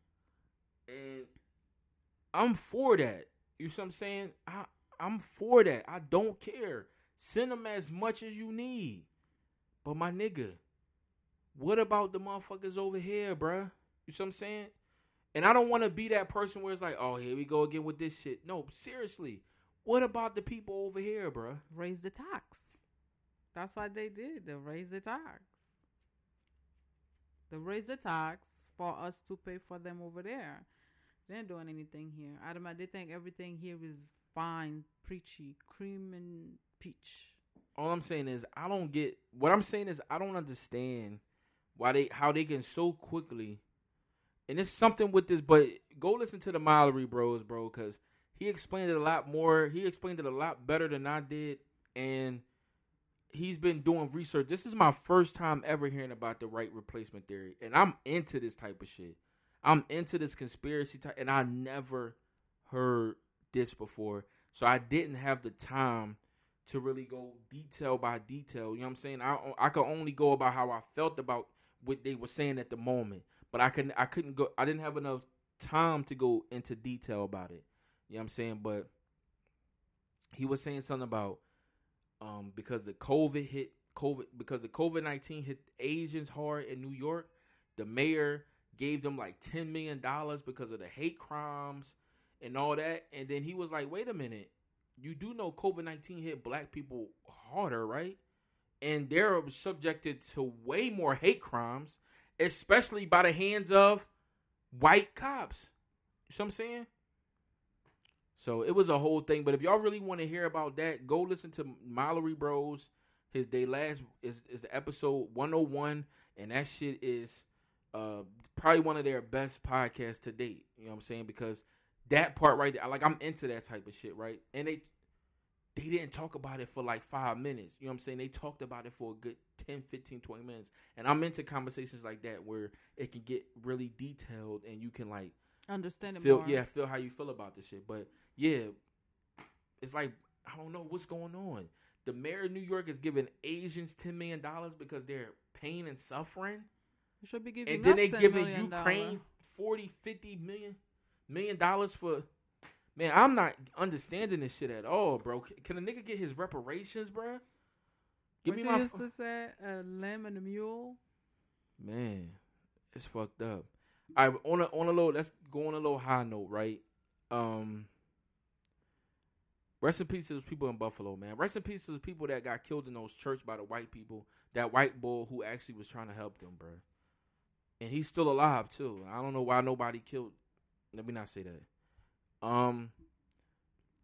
and I'm for that. You see what I'm saying? I I'm for that. I don't care. Send them as much as you need. But my nigga, what about the motherfuckers over here, bruh? You see what I'm saying? And I don't want to be that person where it's like, oh, here we go again with this shit. No, seriously. What about the people over here, bruh? Raise the tax. That's what they did. They raised the tax. They raised the tax for us to pay for them over there. They ain't doing anything here. Adam, they think everything here is fine, preachy, cream and peach. All I'm saying is I don't get what I'm saying is I don't understand why they how they can so quickly and it's something with this, but go listen to the Mallory Bros, bro, because he explained it a lot more. He explained it a lot better than I did, and he's been doing research. This is my first time ever hearing about the great replacement theory, and I'm into this type of shit. I'm into this conspiracy type, and I never heard this before, so I didn't have the time to really go detail by detail. You know what I'm saying? I I could only go about how I felt about what they were saying at the moment but I couldn't I couldn't go I didn't have enough time to go into detail about it. You know what I'm saying? But he was saying something about um because the COVID hit COVID because the COVID nineteen hit Asians hard in New York, the mayor gave them like ten million dollars because of the hate crimes and all that. And then he was like, wait a minute, you do know COVID nineteen hit black people harder, right? And they're subjected to way more hate crimes especially by the hands of white cops. You know what I'm saying? So it was a whole thing. But if y'all really want to hear about that, go listen to Mallory Bros. His day last is is the episode 101, and that shit is uh probably one of their best podcasts to date. You know what I'm saying? Because that part right there, like I'm into that type of shit, right? And they they didn't talk about it for like five minutes. You know what I'm saying? They talked about it for a good 10, 15, 20 minutes. And I'm into conversations like that where it can get really detailed and you can like understand it feel more. yeah, feel how you feel about this shit. But yeah, it's like I don't know what's going on. The mayor of New York is giving Asians ten million dollars because they're pain and suffering. You should be giving And then they $10 giving Ukraine dollar. 40, 50 million million dollars for Man, I'm not understanding this shit at all, bro. Can a nigga get his reparations, bro? Give What me you my used fu- to say, a lamb and a mule. man. It's fucked up. I on a on a little. Let's go on a little high note, right? Um. Rest in peace to those people in Buffalo, man. Rest in peace to the people that got killed in those church by the white people. That white boy who actually was trying to help them, bro. And he's still alive too. I don't know why nobody killed. Let me not say that. Um,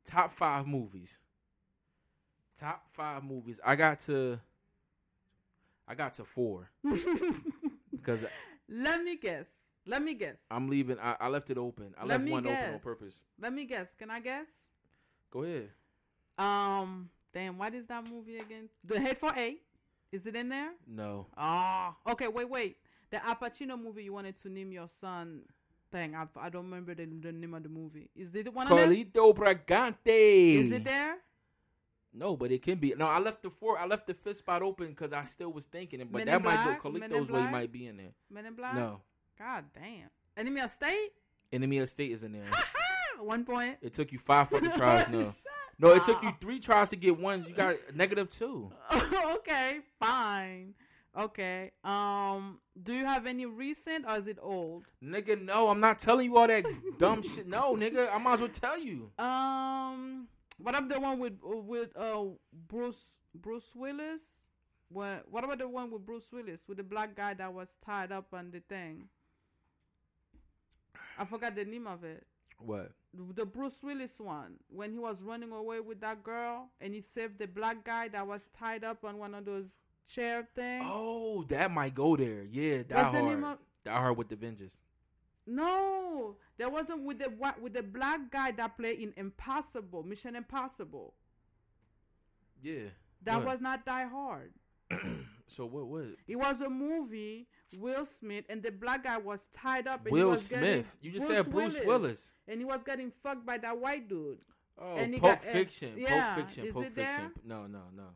top five movies. Top five movies. I got to. I got to four because Let me guess. Let me guess. I'm leaving. I, I left it open. I Let left one open on purpose. Let me guess. Can I guess? Go ahead. Um, damn, what is that movie again? The Hateful Eight. Is it in there? No. Ah, okay. Wait, wait. The Al Pacino movie you wanted to name your son. Thing. I, I don't remember the, the name of the movie. Is it the one of them? Carlito Brigante. Is it there? No, but it can be. No, I left the four. I left the fifth spot open because I still was thinking it. But Men that might go. Carlito's way might be in there. Men in Black. No. God damn. Enemy of State. Enemy of State is in there. One point. It took you five fucking tries. No. No, it took you three tries to get one. You got negative two. okay, fine. Okay. Um, do you have any recent or is it old? Nigga, no, I'm not telling you all that dumb shit. No, nigga, I might as well tell you. Um, what about the one with with uh Bruce Bruce Willis? What What about the one with Bruce Willis with the black guy that was tied up on the thing? I forgot the name of it. What? The Bruce Willis one when he was running away with that girl and he saved the black guy that was tied up on one of those chair things. Oh, that might go there. Yeah, Die What's Hard. name of? Die Hard with the Vengeance. No, there wasn't with the with the black guy that played in Impossible, Mission Impossible. Yeah. That What? was not Die Hard. So what was it? It was a movie. Will Smith and the black guy was tied up. And he Will was getting- Smith. You just said Bruce Willis. and he was getting fucked by that white dude. Oh, And Pulp got- uh, Fiction. yeah, Pulp Fiction. is Pulp it Fiction. there? No, no, no.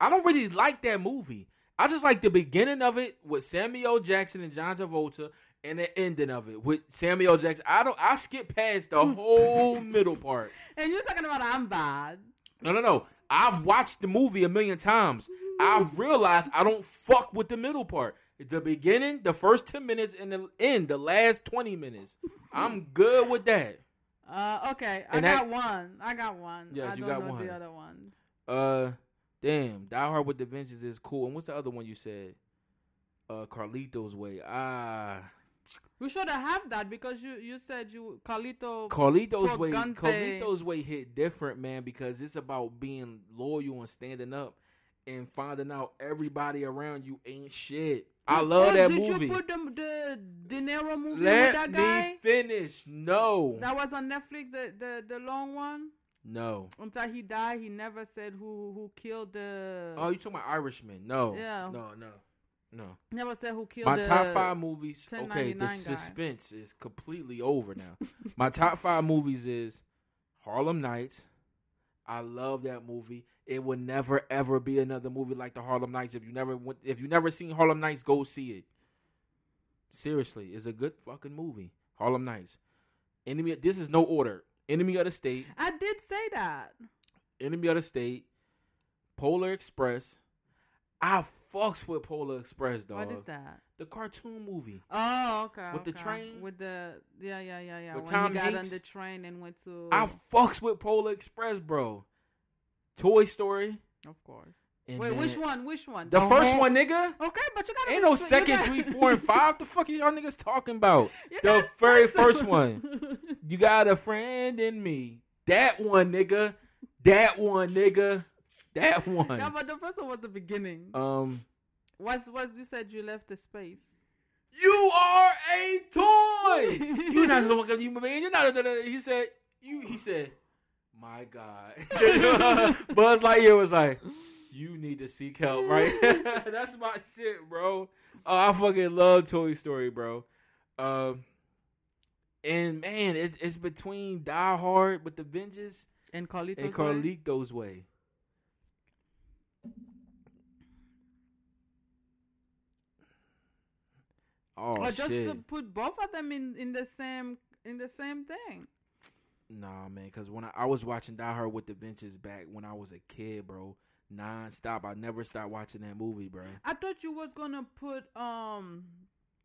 I don't really like that movie. I just like the beginning of it with Samuel Jackson and John Travolta, and the ending of it with Samuel Jackson. I don't. I skip past the whole middle part. And you're talking about I'm bad. No, no, no. I've watched the movie a million times. I've realized I don't fuck with the middle part. The beginning, the first ten minutes, and the end, the last twenty minutes. I'm good with that. Uh, okay, I And got that- one. I got one. Yes, I you don't got know one. the other one. Uh, damn, Die Hard with the Vengeance is cool. And what's the other one you said? Uh, Carlito's Way. Ah, We should have had that because you you said you Carlito. Carlito's Way. Carlito's Way hit different, man, because it's about being loyal and standing up and finding out everybody around you ain't shit. I love Oh, that did movie. you put the the De Niro movie Let with that guy? me finish. No, That was on Netflix. The the the long one. No. Until he died, he never said who who killed the. Oh, you talking about Irishman? No, Yeah. no, no, no. never said who killed My top five movies. Okay, the guy. suspense is completely over now. My top five movies is Harlem Nights. I love that movie. It will never ever be another movie like the Harlem Nights. If you never went, if you never seen Harlem Nights, go see it. Seriously, it's a good fucking movie. Harlem Nights. Enemy. This is no order. Enemy of the State. I did say that. Enemy of the State. Polar Express. I fucks with Polar Express, dog. What is that? The cartoon movie. Oh, okay. With the train? With the yeah, yeah, yeah, yeah. With when Tom he got on the train and went to. I fucks with Polar Express, bro. Toy Story. of course. And Wait, which one? Which one? The first whole- one, nigga. Okay, but you gotta. Ain't no second, gotta- three, four, and five. The fuck is y'all niggas talking about? The very first one. You got a friend in me. That one, nigga. That one, nigga. That one. yeah, but the first one was the beginning. Um, What's what you said? You left the space. you are a toy. You're not the one. You man. You're not. A, he said. You. He said. My God. Buzz Lightyear was like, you need to seek help, right? That's my shit, bro. Oh, I fucking love Toy Story, bro. Um, and man, it's it's between Die Hard with the Vengeance And Carlito's and Way? Carlito's Way. Oh or just shit! to put both of them in in the same in the same thing. Nah, man, because when I, I was watching Die Hard with the Vengeance back when I was a kid, bro, non-stop. I never stopped watching that movie, bro. I thought you was gonna put um.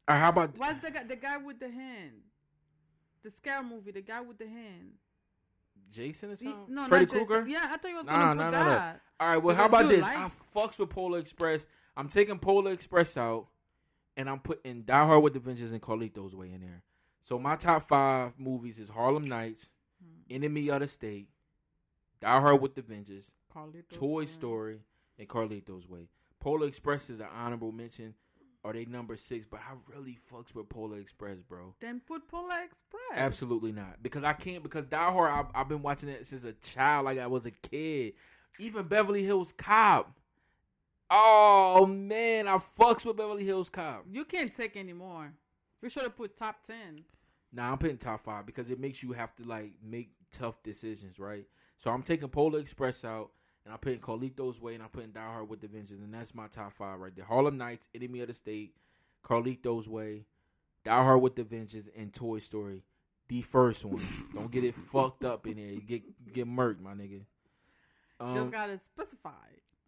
Or how about What's the guy? The guy with the hand. The scare movie. The guy with the hand. Jason or He- something? no, Freddy. Krueger? Yeah, I thought you was Nah, gonna nah, put nah, nah. that. All right, well, how about this? like- I fucks with Polar Express. I'm taking Polar Express out, and I'm putting Die Hard with the Vengeance and Carlito's Way in there. So my top five movies is Harlem Nights, Hmm. Enemy of the State, Die Hard with the Vengeance, Carlito's Toy Way. Story, and Carlito's Way. Polar Express is an honorable mention. Are they number six? But I really fucks with Polar Express, bro. Then put Polar Express. Absolutely not. Because I can't. Because Die Hard, I've, I've been watching it since a child, like I was a kid. Even Beverly Hills Cop. Oh man, I fucks with Beverly Hills Cop. You can't take anymore. We should have put top ten. Nah, I'm putting top five because it makes you have to like make tough decisions, right? So I'm taking Polar Express out, and I'm putting Carlito's Way, and I'm putting Die Hard with the Vengeance, and that's my top five right there. Harlem Nights, Enemy of the State, Carlito's Way, Die Hard with the Vengeance, and Toy Story. The first one. Don't get it fucked up in there. You get get murked, my nigga. Um, Just gotta specify.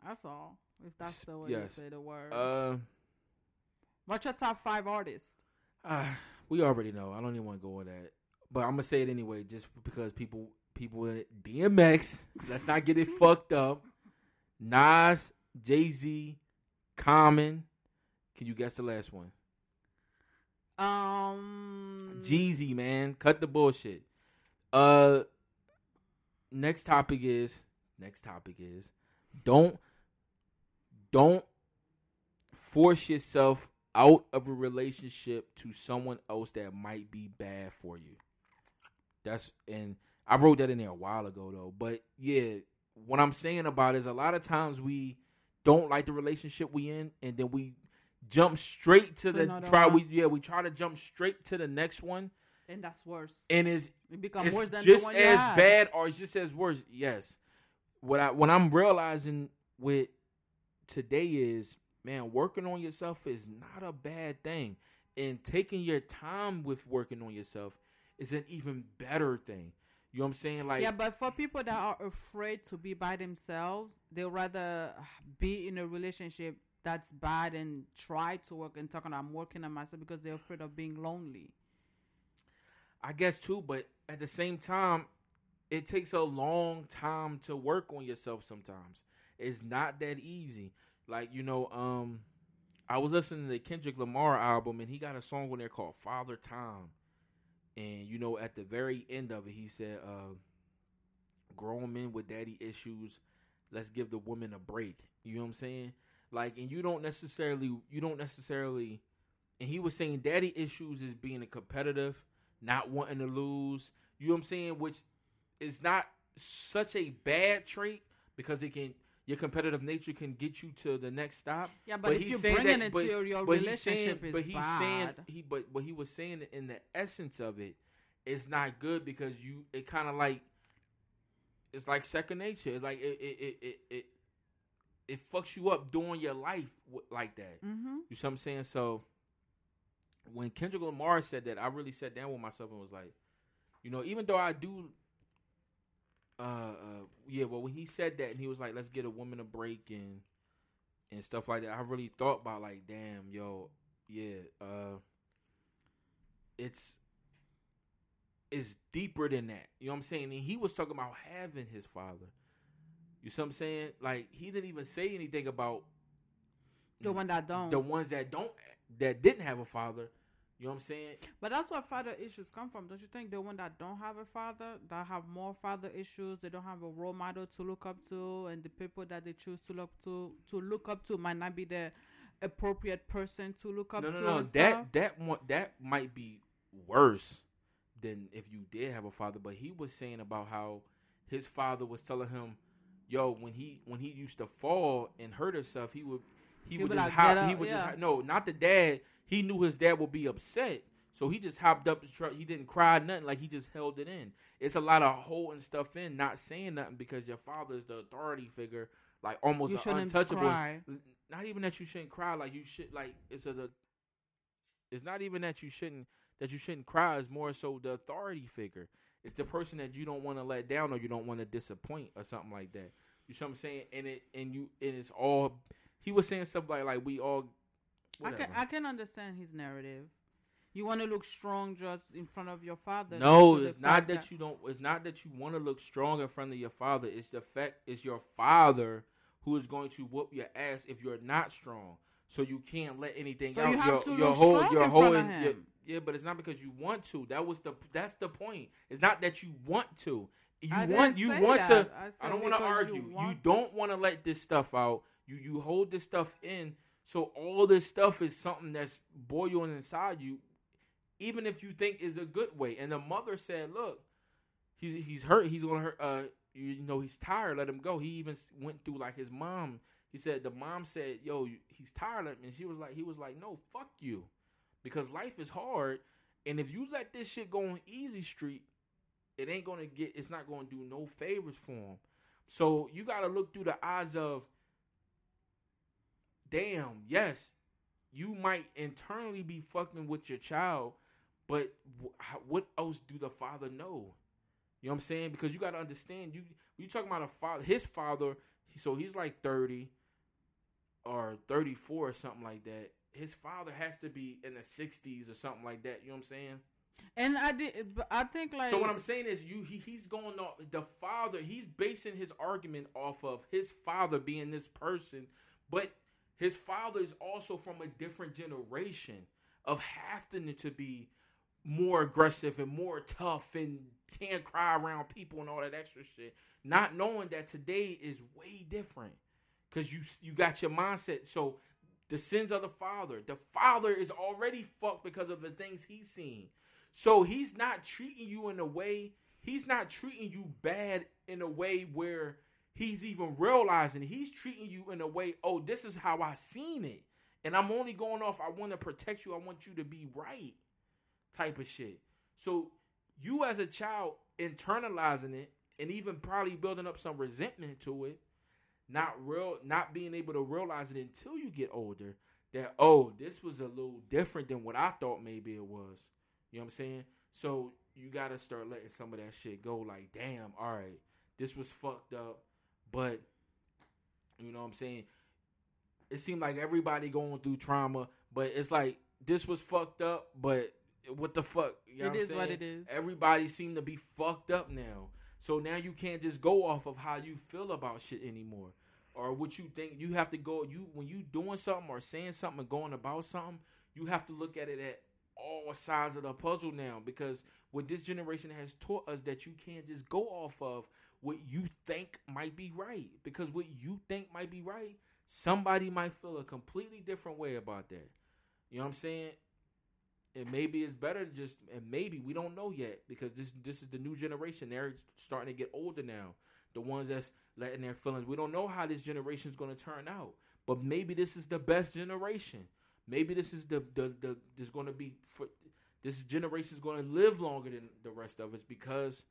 That's all. If that's the way yes. you say the word. uh, What's your top five artists? Ah, we already know. I don't even want to go with that, but I'm gonna say it anyway, just because people people in it. DMX. let's not get it fucked up. Nas, Jay Z, Common. Can you guess the last one? Um. Jeezy, man, cut the bullshit. Uh, next topic is next topic is don't don't force yourself out of a relationship to someone else that might be bad for you. That's and I wrote that in there a while ago though. But yeah, what I'm saying about it is a lot of times we don't like the relationship we in and then we jump straight to To the another try one. we yeah, we try to jump straight to the next one And that's worse. and it's it becomes it's worse than just the one you as had. bad or it's just as worse. Yes. What I what I'm realizing with today is, man, working on yourself is not a bad thing. And taking your time with working on yourself is an even better thing. You know what I'm saying? Like yeah, but for people that are afraid to be by themselves, they'll rather be in a relationship that's bad and try to work and talking I'm working on myself because they're afraid of being lonely. I guess too, but at the same time, it takes a long time to work on yourself sometimes. It's not that easy. Like, you know, um I was listening to the Kendrick Lamar album and he got a song on there called Father Time. And you know, at the very end of it, he said, uh, grown men with daddy issues, let's give the woman a break. You know what I'm saying? Like, and you don't necessarily, you don't necessarily, and he was saying daddy issues is being a competitive, not wanting to lose. You know what I'm saying? Which is not such a bad trait because it can your competitive nature can get you to the next stop. Yeah, but, but if you're bringing that, it but, to your but relationship, saying, but he's bad. saying he, but what he was saying in the essence of it, it's not good because you, it kind of like, it's like second nature. It's like it, it, it, it, it, it fucks you up during your life like that. Mm-hmm. You see what I'm saying? So when Kendrick Lamar said that, I really sat down with myself and was like, you know, even though I do uh, uh, yeah, well, when he said that and he was like, "Let's get a woman a break" and and stuff like that, I really thought about like, damn, yo, yeah, uh, it's it's deeper than that. You know what I'm saying? And he was talking about having his father. You see what I'm saying? Like he didn't even say anything about the one that don't, the ones that don't, that didn't have a father. You know what I'm saying? But that's where father issues come from. Don't you think the one that don't have a father, that have more father issues, they don't have a role model to look up to, and the people that they choose to look to to look up to might not be the appropriate person to look up no, to. No, no, that that one that might be worse than if you did have a father. But he was saying about how his father was telling him, "Yo, when he when he used to fall and hurt himself, he would he, he would, just like, hop, he would yeah. just no, not the dad." He knew his dad would be upset. So he just hopped up his truck. He didn't cry nothing. Like he just held it in. It's a lot of holding stuff in, not saying nothing because your father is the authority figure, like almost untouchable. Cry. Not even that you shouldn't cry. Like you should. Like it's a. The, it's not even that you shouldn't that you shouldn't cry. It's more so the authority figure. It's the person that you don't want to let down or you don't want to disappoint or something like that. You see what I'm saying? And it and you and it's all. He was saying stuff like like we all Whatever. I can I can understand his narrative. You want to look strong just in front of your father. No, it's not that, that, you don't. It's not that you want to look strong in front of your father. It's the fact it's your father who is going to whoop your ass if you're not strong. So you can't let anything so out. You have your your whole your whole yeah, but it's not because you want to. That was the that's the point. It's not that you want to. You I want you want that. to. I, I don't want to argue. You, you don't want to let this stuff out. You you hold this stuff in so all this stuff is something that's boiling inside you, even if you think is a good way. And the mother said, "Look, he's he's hurt. He's gonna hurt. Uh, you, know, he's tired. Let him go." He even went through like his mom. He said the mom said, "Yo, he's tired." And she was like, he was like, "No, fuck you," because life is hard. And if you let this shit go on easy street, it ain't gonna get. It's not gonna do no favors for him. So you gotta look through the eyes of damn, yes, you might internally be fucking with your child, but what else do the father know? You know what I'm saying? Because you got to understand, you you talking about a father, his father. So he's like 30 or 34 or something like that. His father has to be in the 60s or something like that. You know what I'm saying? And I did, I think like. So what I'm saying is, you he, he's going off the father. He's basing his argument off of his father being this person, but his father is also from a different generation of having to be more aggressive and more tough and can't cry around people and all that extra shit. Not knowing that today is way different because you you got your mindset. So the sins of the father, the father is already fucked because of the things he's seen. So he's not treating you in a way. He's not treating you bad in a way where he's even realizing he's treating you in a way, oh, this is how I seen it. And I'm only going off, I want to protect you, I want you to be right type of shit. So you as a child internalizing it and even probably building up some resentment to it, not real not being able to realize it until you get older that oh, this was a little different than what I thought maybe it was. You know what I'm saying? So you gotta start letting some of that shit go like, damn, all right, this was fucked up but you know what I'm saying? it seemed like everybody going through trauma, but it's like this was fucked up, but what the fuck? You know It what I'm what it is. Everybody seemed to be fucked up now. So now you can't just go off of how you feel about shit anymore. Or what you think you have to go you when you doing something or saying something or going about something, you have to look at it at all sides of the puzzle now because what this generation has taught us that you can't just go off of what you think might be right. Because what you think might be right somebody might feel a completely different way about that. You know what i'm saying? And maybe it's better to just and maybe we don't know yet because this this is the new generation. They're starting to get older now. The ones that's letting their feelings we don't know how this generation is going to turn out. But maybe this is the best generation. Maybe this is the the, the there's going to be for this generation is going to live longer than the rest of us because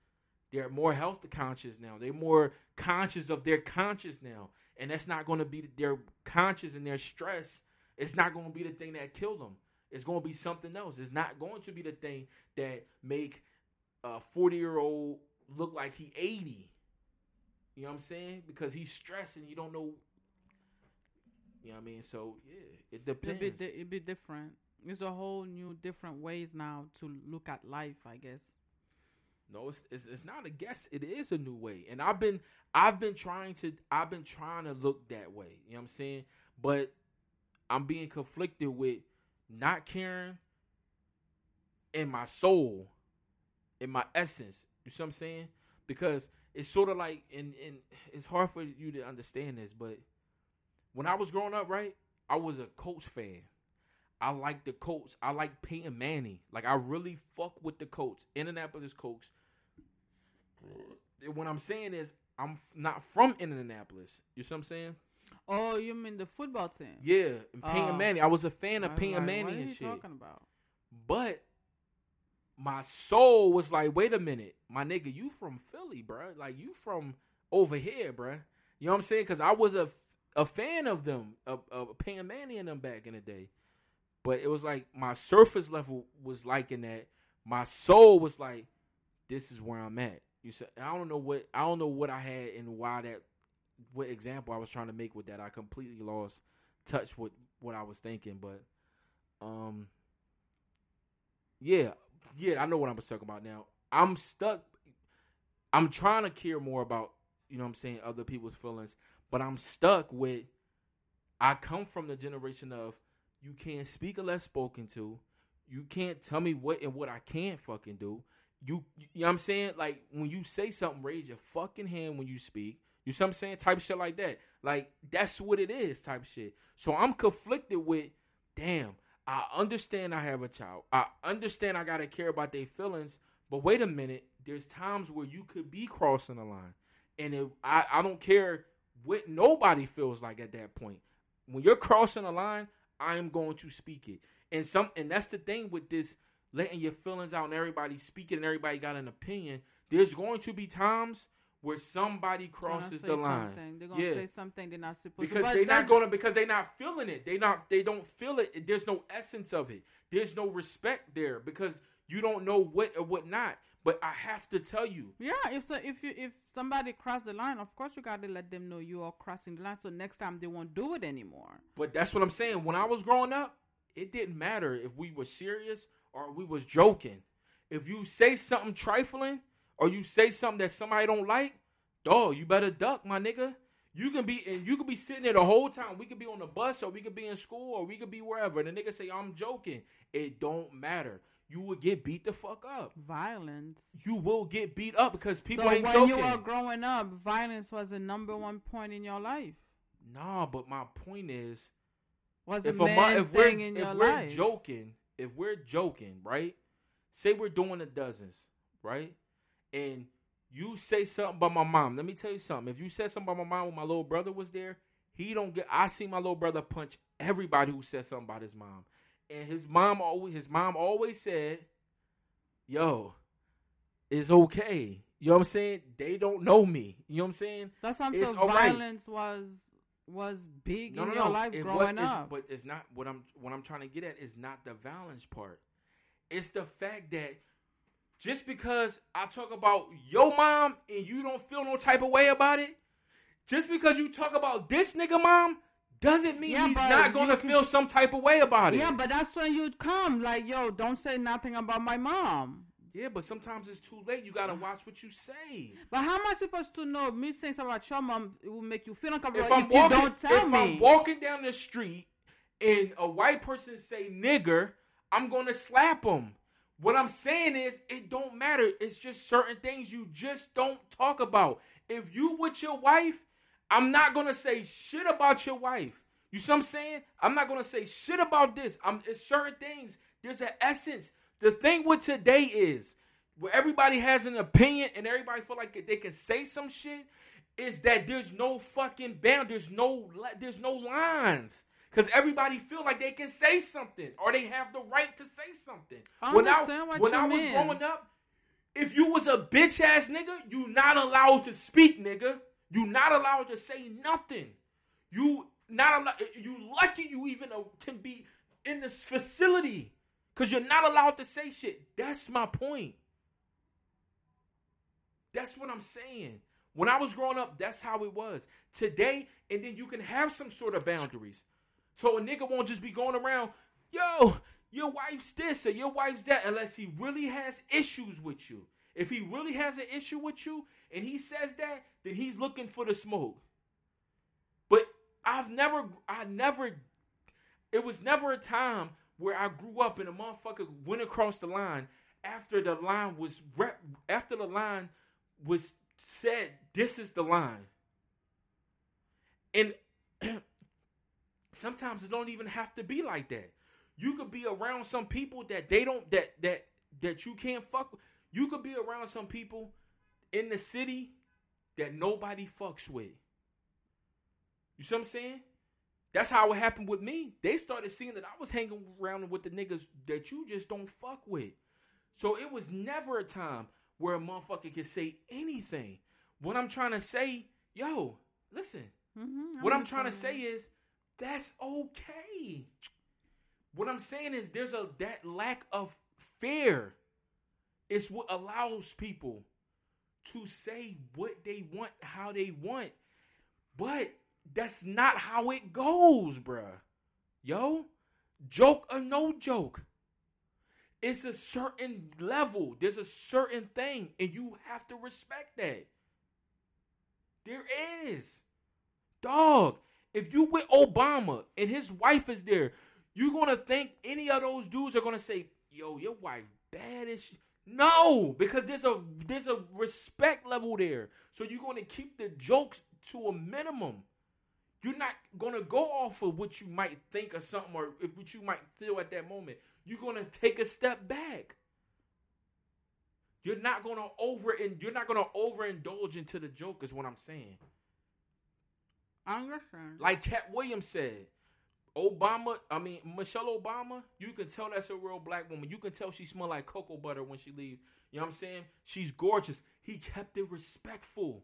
they're more health conscious now. They're more conscious of their conscious now. And that's not going to be their conscious and their stress. It's not going to be the thing that killed them. It's going to be something else. It's not going to be the thing that make a 40 year old look like he 80 you know what i'm saying? Because he's stressed and you don't know. You know what i mean? So yeah it It'd depends be, di- it'd be different. It's a whole new different ways now to look at life, I guess. No, it's, it's it's not a guess. It is a new way, and I've been I've been trying to I've been trying to look that way. You know what I'm saying? But I'm being conflicted with not caring in my soul, in my essence. You see what I'm saying? Because it's sort of like, and and it's hard for you to understand this, but when I was growing up, right, I was a Colts fan. I like the Colts. I like Peyton Manning. Like I really fuck with the Colts, Indianapolis Colts. What I'm saying is, I'm f- not from Indianapolis. You see what I'm saying? Oh, you mean the football team? Yeah, and Peyton Oh. Manning. I was a fan of Peyton like, Manning and shit. talking about? But my soul was like, wait a minute, my nigga, you from Philly, bro? Like you from over here, bruh. You know what I'm saying? Because I was a a fan of them, of, of Peyton Manning and them back in the day. But it was like my surface level was liking that. My soul was like, this is where I'm at. You said I don't know what I don't know what I had and why that what example I was trying to make with that. I completely lost touch with what I was thinking, but um yeah, yeah, I know what I'm talking about now. I'm stuck. I'm trying to care more about, you know what I'm saying, other people's feelings, but I'm stuck with I come from the generation of you can't speak unless spoken to. You can't tell me what and what I can't fucking do. You, you know what I'm saying? Like when you say something, raise your fucking hand when you speak. You see what I'm saying? Type shit like that. Like that's what it is, type shit. So I'm conflicted with, damn, I understand I have a child. I understand I gotta care about their feelings, but wait a minute. There's times where you could be crossing the line, and it, I I don't care what nobody feels like at that point. When you're crossing the line, I am going to speak it. And some and that's the thing with this letting your feelings out and everybody speaking and everybody got an opinion. There's going to be times where somebody crosses the line. something. They're gonna Yeah. say something they're not supposed to. because they're not gonna because they're not feeling it. They not they don't feel it. There's no essence of it. There's no respect there because you don't know what or what not. But I have to tell you, Yeah, if so, if you if somebody cross the line, of course you gotta let them know you are crossing the line, so next time they won't do it anymore. But that's what I'm saying. When I was growing up, it didn't matter if we were serious or we was joking. If you say something trifling or you say something that somebody don't like, dog, you better duck, my nigga. You can be and you could be sitting there the whole time. We could be on the bus or we could be in school or we could be wherever. And the nigga say, I'm joking. It don't matter. You will get beat the fuck up. Violence. You will get beat up because people so ain't when joking. you were growing up, violence was the number one point in your life. nah, but my point is Was if a mo- if we're if we're life. joking, if we're joking, right? Say we're doing the dozens, right? And you say something about my mom. Let me tell you something. If you said something about my mom when my little brother was there, he don't get. I see my little brother punch everybody who says something about his mom, and his mom always his mom always said, "Yo, it's okay." You know what I'm saying? They don't know me. You know what I'm saying? That's what I'm saying. right. Violence was was big no, in no, your no. life It growing up. but it's not what I'm what I'm trying to get at is not the violence part. It's the fact that just because I talk about your mom and you don't feel no type of way about it, just because you talk about this nigga mom, doesn't mean Yeah, he's not going to feel some type of way about it. Yeah, but that's when you'd come. Like, yo, don't say nothing about my mom. Yeah, but sometimes it's too late. You got to watch what you say. But how am I supposed to know me saying something about your mom it will make you feel uncomfortable If if, I'm you walking, don't tell if me? I'm walking down the street and a white person say nigger, I'm going to slap him. What I'm saying is, it don't matter. It's just certain things you just don't talk about. If you with your wife, I'm not gonna say shit about your wife. You see what I'm saying? I'm not gonna say shit about this. I'm it's certain things. There's an essence. The thing with today is where everybody has an opinion and everybody feel like they can say some shit is that there's no fucking bound. There's no there's no lines. Cause everybody feel like they can say something or they have the right to say something. I when I when I was mean. growing up, if you was a bitch ass nigga, you not allowed to speak, nigga. You not allowed to say nothing. You not allowed. You lucky you even uh, can be in this facility because you're not allowed to say shit. That's my point. That's what I'm saying. When I was growing up, that's how it was. Today, and then you can have some sort of boundaries. So a nigga won't just be going around, yo, your wife's this or your wife's that, unless he really has issues with you. If he really has an issue with you and he says that, then he's looking for the smoke. But I've never, I never, it was never a time where I grew up and a motherfucker went across the line after the line was rep, after the line was said, this is the line. And sometimes it don't even have to be like that. You could be around some people that they don't that that that you can't fuck with. You could be around some people in the city that nobody fucks with. You see what I'm saying? That's how it happened with me. They started seeing that I was hanging around with the niggas that you just don't fuck with. So it was never a time where a motherfucker could say anything. What I'm trying to say, yo, listen. Mhm, What I'm trying to say is that's okay. What I'm saying is there's a that lack of fear is what allows people to say what they want, how they want. But that's not how it goes, bruh. Yo, joke or no joke. It's a certain level. There's a certain thing, and you have to respect that. There is. Dog, if you with Obama and his wife is there, you gonna think any of those dudes are gonna say, "Yo, your wife bad as." Sh-. No, because there's a there's a respect level there. So you're gonna keep the jokes to a minimum. You're not gonna go off of what you might think or something or if what you might feel at that moment. You're gonna take a step back. You're not gonna over and you're not gonna overindulge into the joke, is what I'm saying. I understand. Like Katt Williams said, Obama, I mean Michelle Obama, you can tell that's a real black woman. You can tell she smell like cocoa butter when she leaves. You know what I'm saying? She's gorgeous. He kept it respectful.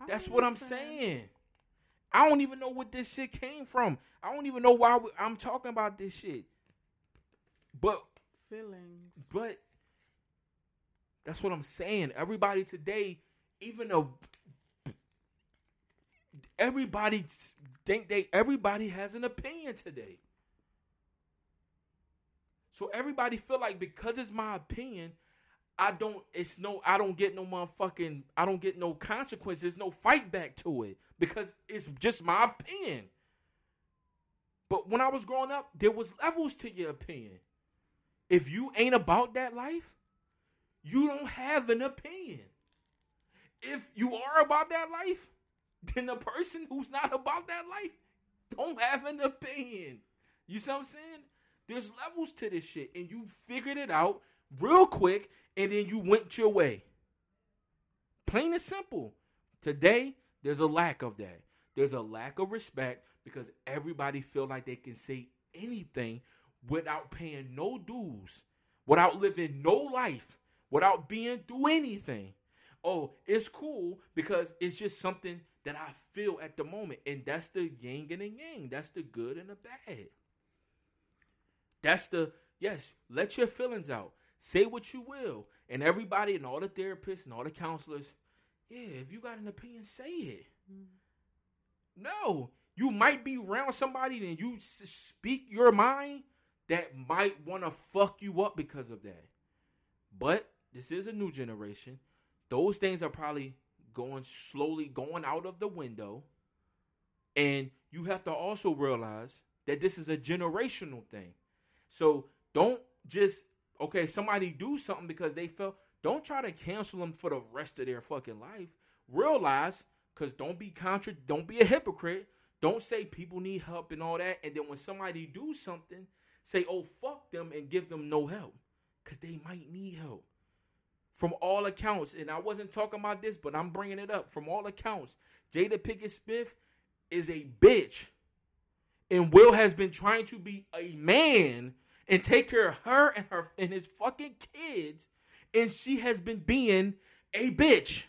I That's what I'm saying. I don't even know what this shit came from. I don't even know why we, I'm talking about this shit. But Feelings. but that's what I'm saying. Everybody today, even though everybody think they everybody has an opinion today. So everybody feel like because it's my opinion, I don't it's no I don't get no motherfucking I don't get no consequences, no fight back to it because it's just my opinion. But when I was growing up, there was levels to your opinion. If you ain't about that life, you don't have an opinion. If you are about that life, then the person who's not about that life don't have an opinion. You see what I'm saying? There's levels to this shit, and you figured it out real quick, and then you went your way. Plain and simple. Today, there's a lack of that. There's a lack of respect because everybody feel like they can say anything without paying no dues, without living no life, without being through anything. Oh, it's cool because it's just something that I feel at the moment. And that's the yin and the yang. That's the good and the bad. That's the, yes, let your feelings out. Say what you will. And everybody and all the therapists and all the counselors, yeah, if you got an opinion, say it. Mm-hmm. No, you might be around somebody and you s- speak your mind that might want to fuck you up because of that. But this is a new generation. Those things are probably going slowly going out of the window. And you have to also realize that this is a generational thing. So don't just okay, somebody do something because they felt don't try to cancel them for the rest of their fucking life. Realize cuz don't be contra don't be a hypocrite. Don't say people need help and all that and then when somebody do something, say oh fuck them and give them no help cuz they might need help. From all accounts, and I wasn't talking about this, but I'm bringing it up. From all accounts, Jada Pinkett Smith is a bitch. And Will has been trying to be a man and take care of her and her and his fucking kids, and she has been being a bitch.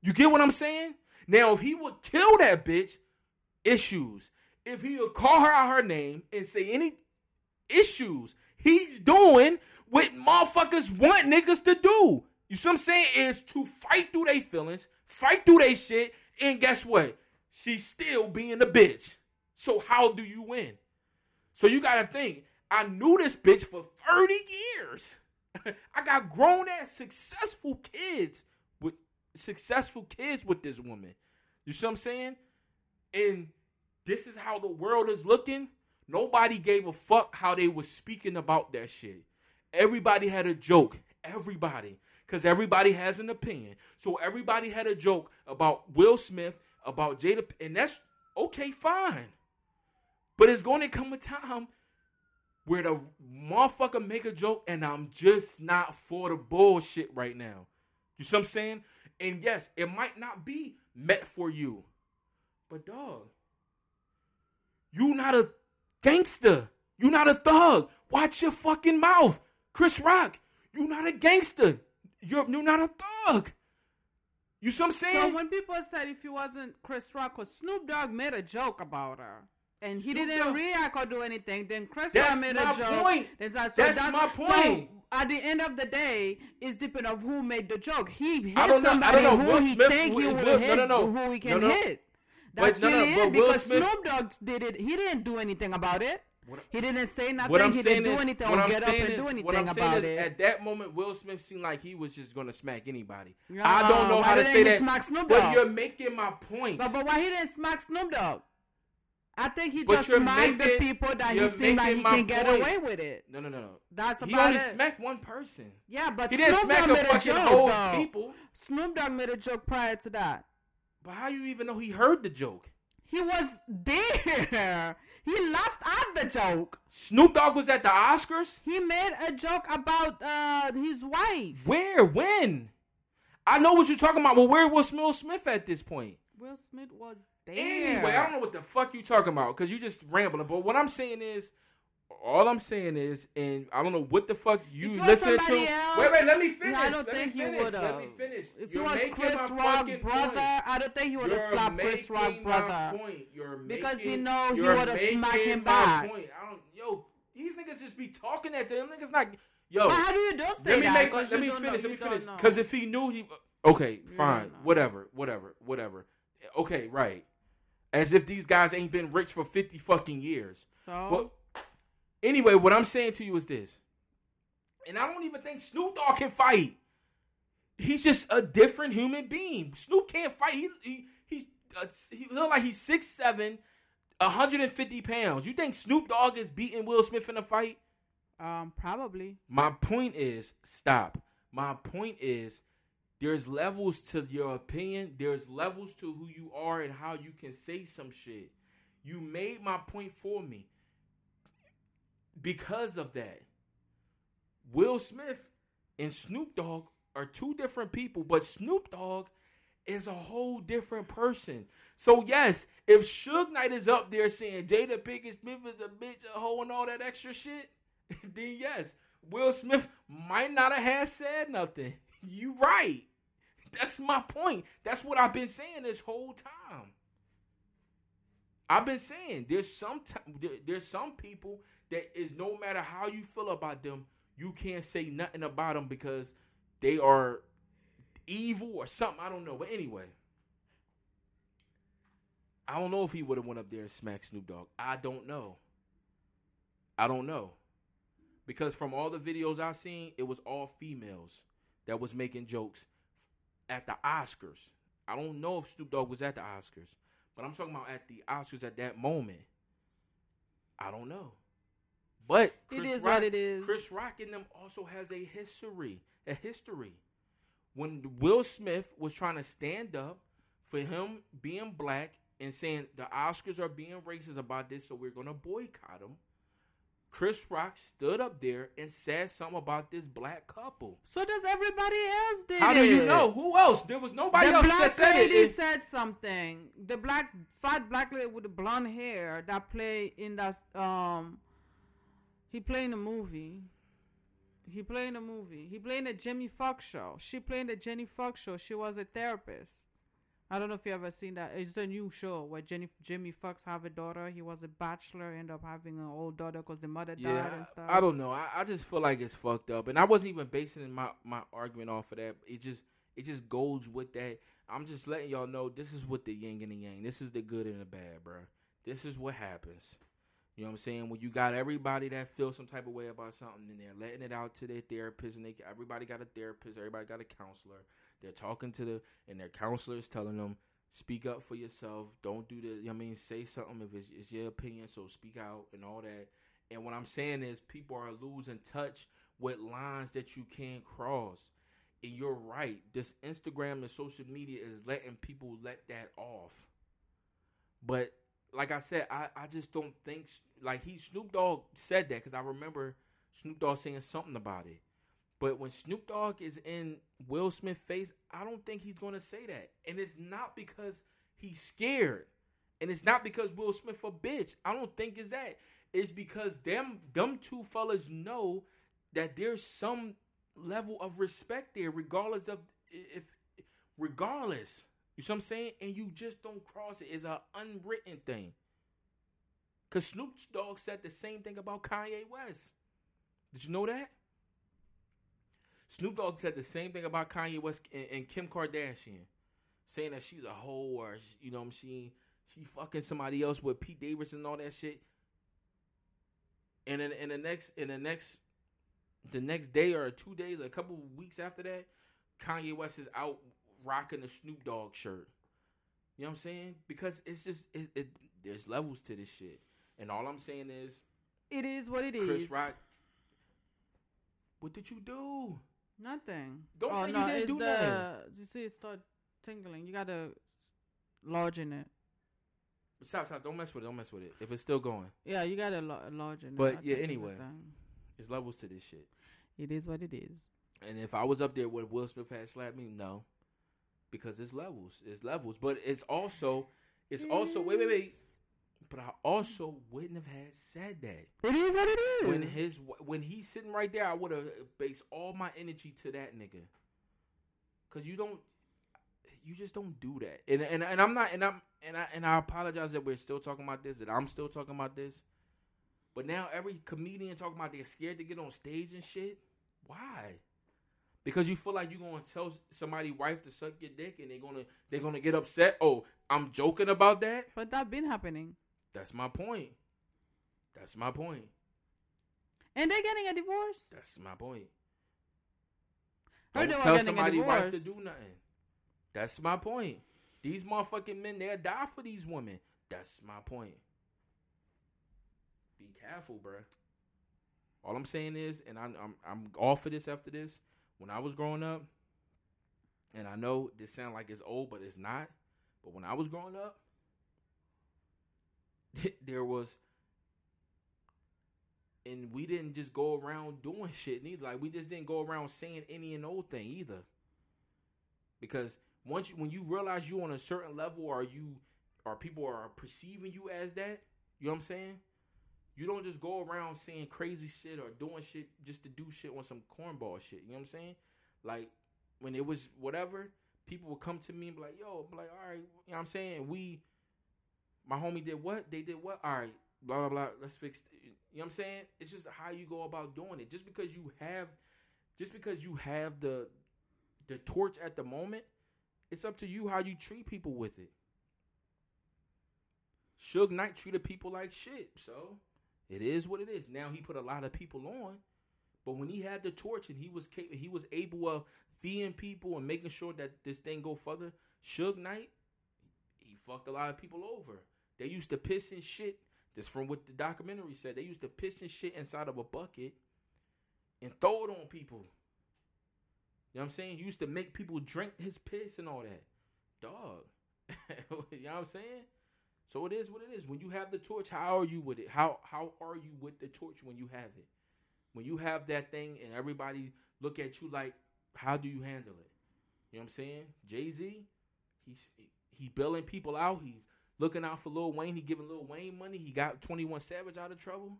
You get what I'm saying? Now, if he would kill that bitch, issues. If he would call her out her name and say any issues, he's doing what motherfuckers want niggas to do. You see what I'm saying? Is to fight through their feelings, fight through their shit, and guess what? She's still being a bitch. So how do you win? So you gotta think. I knew this bitch for 30 years. I got grown ass successful kids with successful kids with this woman. You see what I'm saying? And this is how the world is looking. Nobody gave a fuck how they was speaking about that shit. Everybody had a joke. Everybody. Because everybody has an opinion. So everybody had a joke about Will Smith, about Jada, and that's okay, fine. But it's going to come a time where the motherfucker make a joke and I'm just not for the bullshit right now. You see what I'm saying? And yes, it might not be met for you. But dog, you not a gangster. You're not a thug. Watch your fucking mouth. Chris Rock, you're not a gangster. You're you're not a thug. You see what I'm saying? So when people said if he wasn't Chris Rock, cause Snoop Dogg made a joke about her. And he Snoop didn't Dogg- react or do anything. Then Chris That's Rock made a joke. point. Then that- so That's my point. So at the end of the day, it's depending of who made the joke. He hit I don't know- I somebody don't know. who Will he Smith- think he Will- will Will- no, no, no. who he can No, no. hit. That's But no, no, really but it because Smith- Snoop Dogg did it. He didn't do anything about it. What- he didn't say nothing. What I'm he didn't do is, anything what or I'm get up and is, do what anything I'm saying about is, it. at that moment, Will Smith seemed like he was just gonna smack anybody. Yeah, I don't know how to say that, smack Snoop but Dogg? you're making my point. But, but why he didn't smack Snoop Dogg? I think he But just smacked the people that he seemed like he can get away with it. no, no, no, no. That's he about only it. smacked one person. Yeah, but He didn't Snoop smack Dogg a made a joke whole though. people. Snoop Dogg made a joke prior to that. But how you even know he heard the joke? He was there. He laughed at the joke. Snoop Dogg was at the Oscars. He made a joke about uh, his wife. Where? When? I know what you're talking about, Well, where was Will Smith at this point? Will Smith was there. Anyway, I don't know what the fuck you're talking about because you're just rambling. But what I'm saying is, all I'm saying is, and I don't know what the fuck you listen to. else, wait, wait, let me finish. I don't let think you would Let me finish. If You're he was Chris Rock brother, point. I don't think you would have slapped Chris Rock brother. point. You're Because he know he you're would've smacked making him back. Point. I don't. Yo, these niggas just be talking at them. Niggas not. Yo, But how do you don't say let me that? make. Let me finish. know- let me finish. Because if he knew he. Okay, fine. Whatever. Whatever. Whatever. Okay, right. As if these guys ain't been rich for fifty fucking years. So But anyway, what I'm saying to you is this, and I don't even think Snoop Dogg can fight. He's just a different human being. Snoop can't fight. He, he he's uh, he look like he's 6'7", 150 pounds. You think Snoop Dogg is beating Will Smith in a fight? um, probably. My point is, stop. My point is, there's levels to your opinion. There's levels to who you are and how you can say some shit. You made my point for me. Because of that, Will Smith and Snoop Dogg are two different people, but Snoop Dogg is a whole different person. So yes, if Suge Knight is up there saying Jada Pinkett Smith is a bitch, a hoe, and all that extra shit, then yes, Will Smith might not have said nothing. You right. That's my point. That's what I've been saying this whole time. I've been saying there's some t- there- there's some people that is no matter how you feel about them, you can't say nothing about them because they are evil or something. I don't know. But anyway, I don't know if he would have went up there and smacked Snoop Dogg. I don't know. I don't know. Because from all the videos I've seen, it was all females that was making jokes at the Oscars. I don't know if Snoop Dogg was at the Oscars, but I'm talking about at the Oscars at that moment. I don't know. But It is what it is. Chris Rock in them also has a history, a history. When Will Smith was trying to stand up for him being black and saying the Oscars are being racist about this, so we're gonna boycott them. Chris Rock stood up there and said something about this black couple. So does everybody else did How do you know? Who else? There was nobody the else black that said lady it. said something. The black fat black lady with the blonde hair that played in that um he played in a movie. He played in a movie. He played in a Jamie Foxx show. She played in the Jenny Fox show. She was a therapist. I don't know if you ever seen that. It's a new show where Jenny Jamie Foxx have a daughter. He was a bachelor, end up having an old daughter because the mother died Yeah, and stuff. I don't know. I, I just feel like it's fucked up, and I wasn't even basing my my argument off of that. It just it just goes with that. I'm just letting y'all know this is what the yin and the yang. This is the good and the bad, bro. This is what happens. You know what I'm saying? When you got everybody that feels some type of way about something, and they're letting it out to their therapist, and they everybody got a therapist, everybody got a counselor. They're talking to the and their counselor is telling them, speak up for yourself. Don't do the. You know I mean, say something if it's, it's your opinion. So speak out and all that. And what I'm saying is, people are losing touch with lines that you can't cross. And you're right. This Instagram and social media is letting people let that off. But like I said, I, I just don't think like he Snoop Dogg said that because I remember Snoop Dogg saying something about it. But when Snoop Dogg is in Will Smith's face, I don't think he's going to say that. And it's not because he's scared. And it's not because Will Smith a bitch. I don't think it's that. It's because them them two fellas know that there's some level of respect there, regardless of if regardless. You see what I'm saying? And you just don't cross it. It's an unwritten thing. Cause Snoop Dogg said the same thing about Kanye West. Did you know that? Snoop Dogg said the same thing about Kanye West and, and Kim Kardashian, saying that she's a hoe or you know what I'm saying she fucking somebody else with Pete Davidson and all that shit. And in, in the next in the next the next day or two days, a couple weeks after that, Kanye West is out rocking the Snoop Dogg shirt. You know what I'm saying? Because it's just it, it there's levels to this shit. And all I'm saying is it is what it is. Chris Rock What did you do? Nothing. Don't oh, say you no, didn't do the, nothing. You see it start tingling. You gotta lodge in it. Stop, stop, don't mess with it, don't mess with it. If it's still going. Yeah, you gotta lo- lodge in it. But, yeah, it's anyway. There's levels to this shit. It is what it is. And if I was up there with Will Smith had slapped me, no. Because it's levels. It's levels. But it's also it's also wait, wait, wait. But I also wouldn't have had said that. It is what it is. When his when he's sitting right there, I would have based all my energy to that nigga. Cause you don't you just don't do that. And and and I'm not and I'm and I and I apologize that we're still talking about this, that I'm still talking about this. But now every comedian talking about they're scared to get on stage and shit. Why? Because you feel like you're gonna tell somebody wife to suck your dick and they're gonna they're gonna get upset. Oh, I'm joking about that. but that been happening. That's my point. That's my point. And they're getting a divorce. That's my point. Don't tell somebody wife to do nothing. That's my point. These motherfucking men, they'll die for these women. That's my point. Be careful, bruh. All I'm saying is, and I'm I'm I'm all for this after this. When I was growing up, and I know this sound like it's old, but it's not. But when I was growing up, there was and we didn't just go around doing shit neither. Like we just didn't go around saying any and old thing either. Because once you, when you realize you on a certain level, or you or people are perceiving you as that, you know what I'm saying? You don't just go around saying crazy shit or doing shit just to do shit on some cornball shit. You know what I'm saying? Like when it was whatever, people would come to me and be like, "Yo," I'm like, "All right," you know what I'm saying? We, my homie did what? They did what? All right, blah blah blah. Let's fix. You know what I'm saying? It's just how you go about doing it. Just because you have, just because you have the, the torch at the moment, it's up to you how you treat people with it. Suge Knight treated people like shit. So it is what it is. Now he put a lot of people on, but when he had the torch and he was ca- he was able of feeding people and making sure that this thing go further. Suge Knight, he fucked a lot of people over. They used to piss and shit. Just from what the documentary said, they used to piss and shit inside of a bucket and throw it on people. You know what I'm saying? He used to make people drink his piss and all that. Dog. you know what I'm saying? So it is what it is. When you have the torch, how are you with it? How how are you with the torch when you have it? When you have that thing and everybody look at you like, how do you handle it? You know what I'm saying? Jay Z, he's he bailing people out. He looking out for Lil Wayne. He giving Lil Wayne money. He got 21 Savage out of trouble.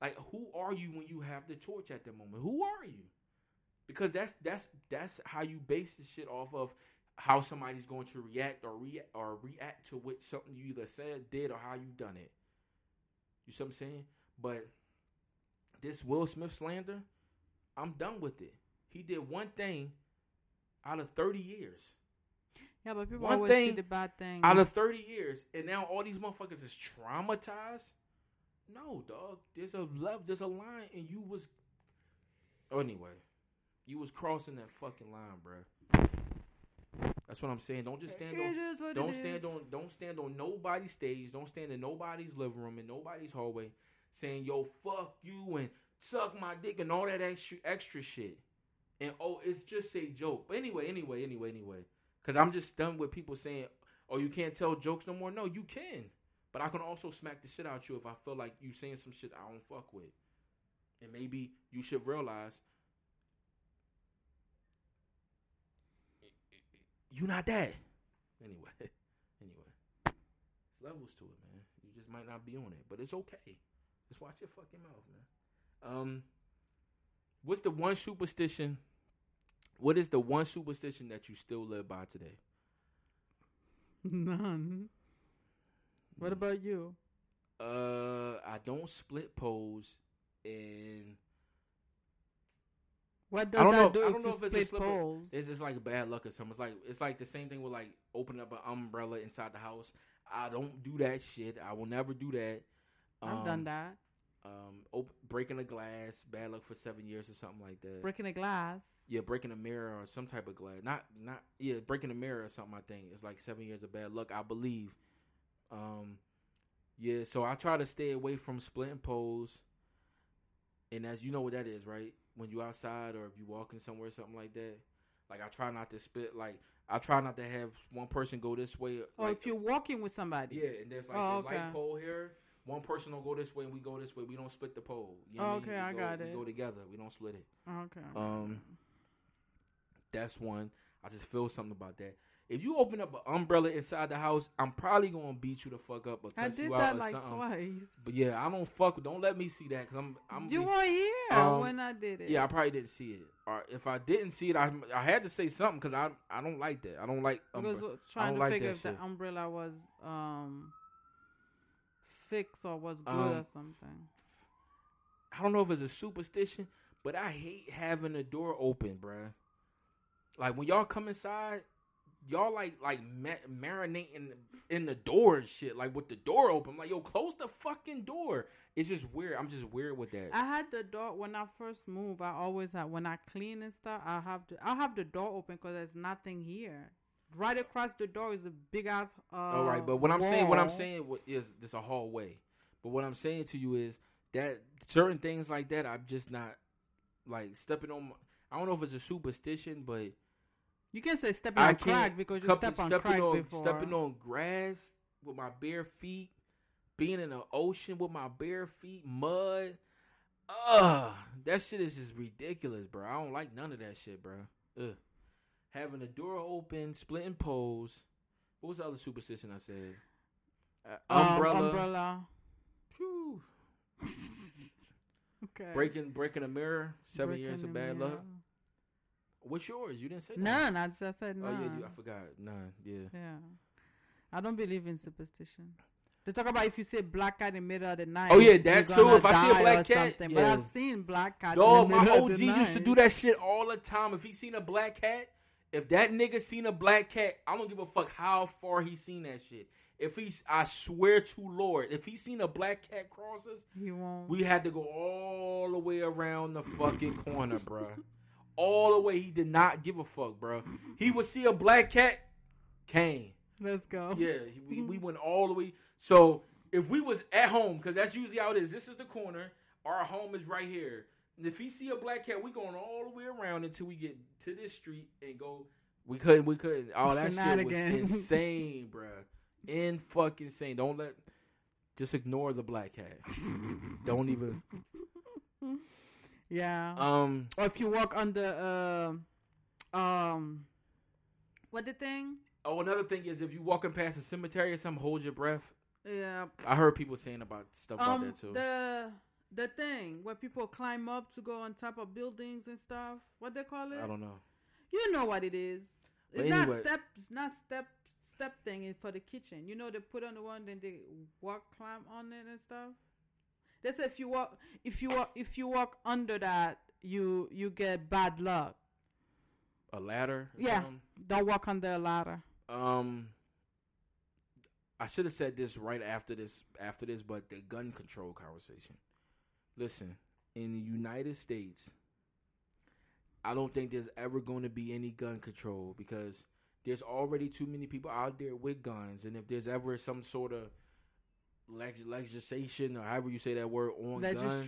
Like, who are you when you have the torch at the moment? Who are you? Because that's that's that's how you base this shit off of how somebody's going to react or react or react to what something you either said, did, or how you done it. You see what I'm saying? But this Will Smith slander, I'm done with it. He did one thing out of 30 years. Yeah, but people One always see the bad thing. Out of 30 years, and now all these motherfuckers is traumatized. No, dog. There's a love, there's a line, and you was. Oh, anyway, you was crossing that fucking line, bruh. That's what I'm saying. Don't just stand It on. is Don't is. stand on. Don't stand on nobody's stage. Don't stand in nobody's living room in nobody's hallway, saying "Yo, fuck you" and "suck my dick" and all that extra extra shit. And oh, it's just a joke. But anyway, anyway, anyway, anyway. Because I'm just done with people saying, "Oh, you can't tell jokes no more." No, you can. But I can also smack the shit out you if I feel like you saying some shit I don't fuck with. And maybe you should realize you not that. Anyway, anyway, there's levels to it, man. You just might not be on it, but it's okay. Just watch your fucking mouth, man. Um, what's the one superstition? What is the one superstition that you still live by today? None. What about you? Uh, I don't split poles, and What does I don't that know. do I don't know if it's a poles? It's just like bad luck or something. It's like it's like the same thing with like opening up an umbrella inside the house. I don't do that shit. I will never do that. I've done that. Um, op- breaking a glass, bad luck for seven years or something like that. Breaking a glass. yeah, breaking a mirror or some type of glass. Not not yeah, breaking a mirror or something. I think it's like seven years of bad luck. I believe. Um, yeah. So I try to stay away from splitting poles. And as you know what that is, right? When you outside or if you walking somewhere, something like that. Like I try not to spit. Like I try not to have one person go this way. Or like, if you're walking with somebody. yeah, and there's like Oh, the okay. light pole here. One person will go this way and we go this way. We don't split the pole. You know Oh, okay, mean? I go, got we it. go together. We don't split it. Okay. Um, that's one. I just feel something about that. If you open up an umbrella inside the house, I'm probably gonna beat you the fuck up or I did that like something. twice. But yeah, I don't fuck. Don't let me see that because I'm. I'm. you be- were here Um, when I did it. yeah, I probably didn't see it. Or if I didn't see it, I I had to say something because I I don't like that. I don't like. because Umbre- we're trying to like figure if the umbrella was um fixed or was good Um, or something. I don't know if it's a superstition, but I hate having the door open, bruh. Like when y'all come inside, y'all like like ma- marinating in the door and shit, like with the door open. I'm like, yo, close the fucking door. It's just weird. I'm just weird with that. I had the door when I first moved. I always have when I clean and stuff. I have to. I have the door open because there's nothing here. Right across the door is a big ass. Uh, All right, but what I'm saying, what I'm saying is there's a hallway. But what I'm saying to you is that certain things like that, I'm just not like stepping on. My, I don't know if it's a superstition, but You can't say stepping I on can't crack because you cup- step on stepping crack on, before. Stepping on grass with my bare feet, being in the ocean with my bare feet, mud. Ugh, that shit is just ridiculous, bro. I don't like none of that shit, bro. Ugh. Having the door open, splitting poles. What was the other superstition I said? Um, umbrella. umbrella. Okay. Breaking breaking a mirror. Seven Breaking years of the bad mirror. luck. What's yours? You didn't say that. None. I just said none. Oh yeah, you, I forgot. None. Yeah. Yeah. I don't believe in superstition. They talk about if you see a black cat in the middle of the night. Oh, yeah, that too. If I see a black cat, something. but. I've seen black cats. Dog, my OG used to do that shit all the time. If he seen a black cat, if that nigga seen a black cat, I don't give a fuck how far he seen that shit. If he's, I swear to Lord, if he seen a black cat cross us, He won't. we had to go all the way around the fucking corner, bruh. All the way. He did not give a fuck, bruh. He would see a black cat, came. Let's go. Yeah, we, we went all the way. So if we was at home, because that's usually how it is. This is the corner. Our home is right here. And if he see a black cat, we going all the way around until we get to this street and go. We couldn't. We couldn't. Oh, that shit was insane, bruh. In fucking insane. Don't let. Just ignore the black cat. Don't even. Yeah. Um. or if you walk under, uh, um, what the thing? Oh, another thing is if you walking past a cemetery or something, hold your breath. Yeah. I heard people saying about stuff about Um, that too. the the thing where people climb up to go on top of buildings and stuff. What they call it? I don't know. You know what it is. But It's not anyway- step. It's not step step thing for the kitchen. You know they put on the one, then they walk climb on it and stuff. They say if you walk if you walk if you walk under that, you you get bad luck. A ladder. Yeah. something? Don't walk under a ladder. Um, I should have said this right after this. After this, but the gun control conversation. Listen, in the United States, I don't think there's ever going to be any gun control because there's already too many people out there with guns, and if there's ever some sort of leg- legislation or however you say that word on guns,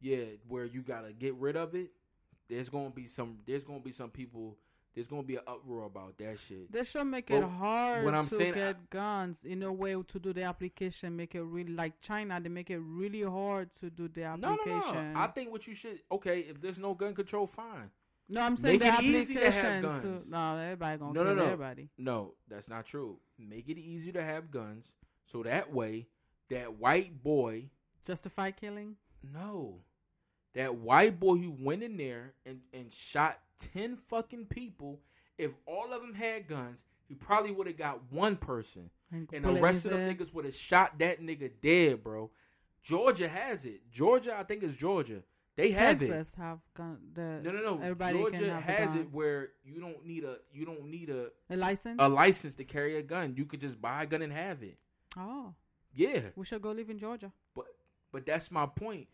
yeah, where you gotta get rid of it, there's gonna be some. There's gonna be some people. There's gonna be an uproar about that shit. They should make But it hard what I'm to saying, get I- guns in a way to do the application. Make it really like China. They make it really hard to do the application. No, no, no. I think what you should. Okay, if there's no gun control, fine. No, I'm saying Make the it easy to have guns. To, no, everybody gonna No, no, no. everybody. No, that's not true. Make it easy to have guns, so that way, that white boy, Justify killing. no, that white boy who went in there and and shot ten fucking people. If all of them had guns, he probably would have got one person. And, And the rest of them head. niggas would have shot that nigga dead, bro. Georgia has it. Georgia, I think it's Georgia. They have it. Texas have gun. The No, no, no. Everybody Georgia has it where you don't need a you don't need a a license. a license to carry a gun. You could just buy a gun and have it. oh, Yeah, we should go live in Georgia. but but that's my point.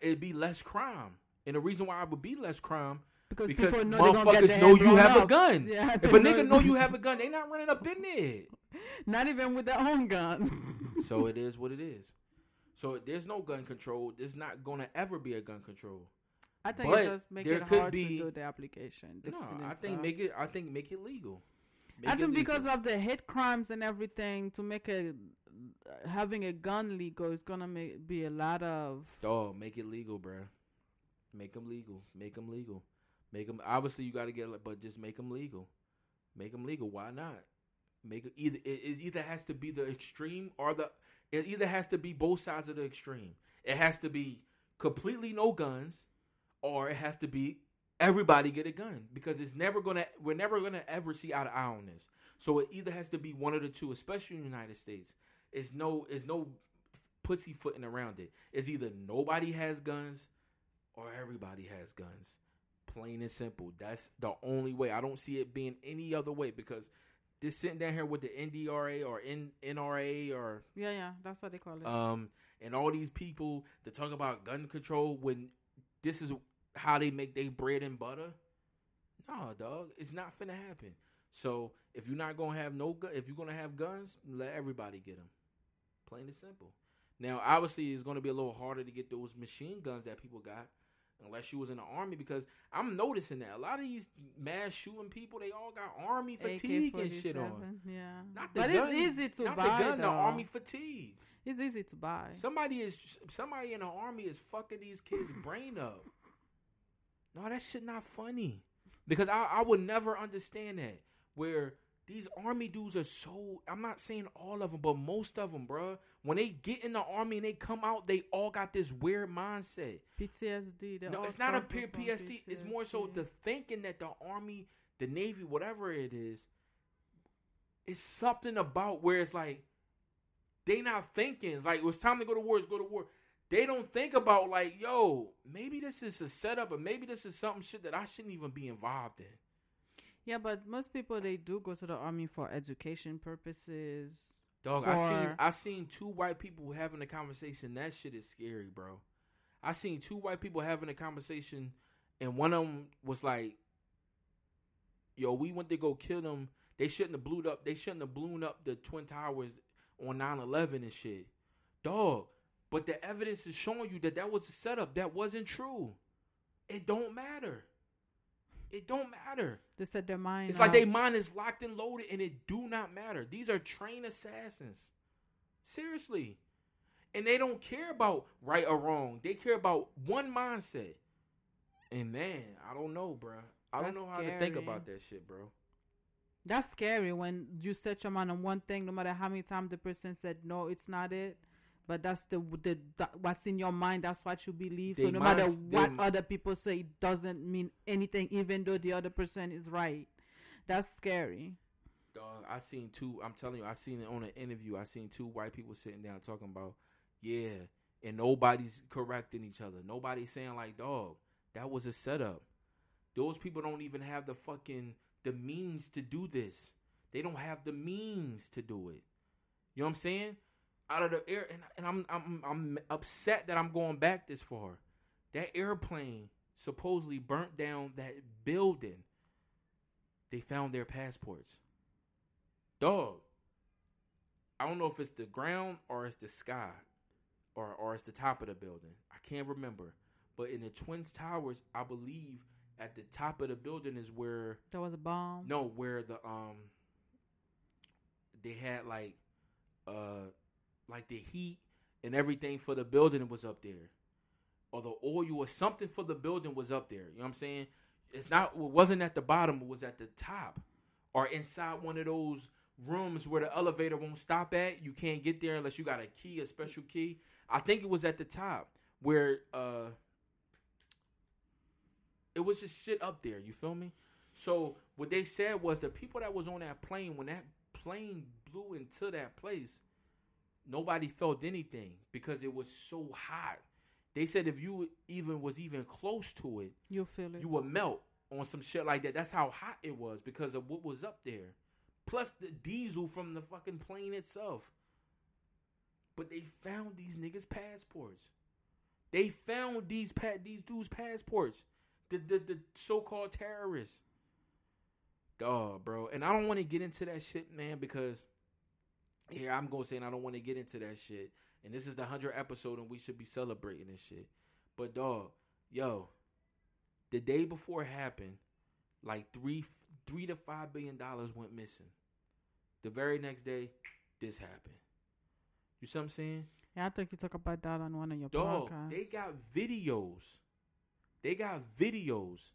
It'd be less crime, and the reason why it would be less crime Because, because people know they gonna get motherfuckers know you have a gun. Yeah, If a nigga know you have a gun, they not running up in there. not even with their own gun. so it is what it is. So there's no gun control. There's not gonna ever be a gun control. I think But it just make it hard be- to do the application. No, I think stuff. make it. I think make it legal. Make I it think because of the hate crimes and everything, to make a having a gun legal is gonna make, be a lot of. Oh, make it legal, bro. Make them legal. Make them legal. Make them. Obviously, you got to get, but just make them legal. Make them legal. Why not? Make it either. It, it either has to be the extreme or the. It either has to be both sides of the extreme. It has to be completely no guns, or it has to be everybody get a gun because it's never gonna. We're never gonna ever see eye to eye on this. So it either has to be one of the two, especially in the United States. It's no. It's no pussyfooting around it. It's either nobody has guns or everybody has guns. Plain and simple. That's the only way. I don't see it being any other way because just sitting down here with the NDRA or N- NRA or Yeah, yeah, that's what they call it. um and all these people that talk about gun control when this is how they make their bread and butter. No, dog, it's not finna happen. So if you're not gonna have no gun, if you're gonna have guns, let everybody get them. Plain and simple. Now, obviously, it's gonna be a little harder to get those machine guns that people got, unless you was in the army. Because I'm noticing that a lot of these mass shooting people, they all got army fatigue and shit on. Yeah, Not the but gun, it's easy to not buy. the gun, the army fatigue. It's easy to buy. Somebody is somebody in the army is fucking these kids' brain up. No, that shit not funny. Because I, I would never understand that. Where these army dudes are so I'm not saying all of them, but most of them, bruh. When they get in the army and they come out, they all got this weird mindset. PTSD. No, it's not a pure from PSD. It's more so the thinking that the army, the navy, whatever it is, it's something about where it's like they not thinking. It's like it's time to go to war. It's go to war. They don't think about like, yo, maybe this is a setup, or maybe this is something shit that I shouldn't even be involved in. Yeah, but most people they do go to the army for education purposes Dog, I seen I seen two white people having a conversation. That shit is scary, bro. I seen two white people having a conversation, and one of them was like, "Yo, we went to go kill them. They shouldn't have blew up. They shouldn't have blown up the twin towers on 9-11 and shit, dog." But the evidence is showing you that that was a setup. That wasn't true. It don't matter. It don't matter. They said their mind. It's like their um, mind is locked and loaded, and it do not matter. These are trained assassins. Seriously, and they don't care about right or wrong. They care about one mindset. And man, I don't know, bro. I That's don't know how scary. to think about that shit, bro. That's scary when you set your mind on one thing, no matter how many times the person said no, it's not it but that's the, the, the what's in your mind. That's what you believe. They so no matter what other people say, it doesn't mean anything, even though the other person is right. That's scary. Dog, I seen two. I'm telling you, I seen it on an interview. I seen two white people sitting down talking about, yeah, and nobody's correcting each other. Nobody's saying like, dog, that was a setup. Those people don't even have the fucking the means to do this. They don't have the means to do it. You know what I'm saying? Out of the air, and, and I'm I'm I'm upset that I'm going back this far. That airplane supposedly burnt down that building. They found their passports. Dog. I don't know if it's the ground or it's the sky, or or it's the top of the building. I can't remember. But in the Twin Towers, I believe at the top of the building is where there was a bomb. No, where the um they had like uh like the heat and everything for the building was up there, or the oil or something for the building was up there. You know what I'm saying? It's not. It wasn't at the bottom. It was at the top, or inside one of those rooms where the elevator won't stop at. You can't get there unless you got a key, a special key. I think it was at the top where uh it was just shit up there. You feel me? So what they said was the people that was on that plane when that plane blew into that place, nobody felt anything because it was so hot. They said if you even was even close to it, you'll feel it. You would melt on some shit like that. That's how hot it was because of what was up there. Plus the diesel from the fucking plane itself. But they found these niggas' passports. They found these pa- these dudes' passports. The the, the so called terrorists. Dog, bro. And I don't want to get into that shit, man, because here I'm going to say, and I don't want to get into that shit. And this is the 100 episode, and we should be celebrating this shit. But, dog, yo, the day before it happened, like three, three to five billion dollars went missing. The very next day, this happened. You see what I'm saying? Yeah, I think you talk about that on one of your dog, podcasts. They got videos. They got videos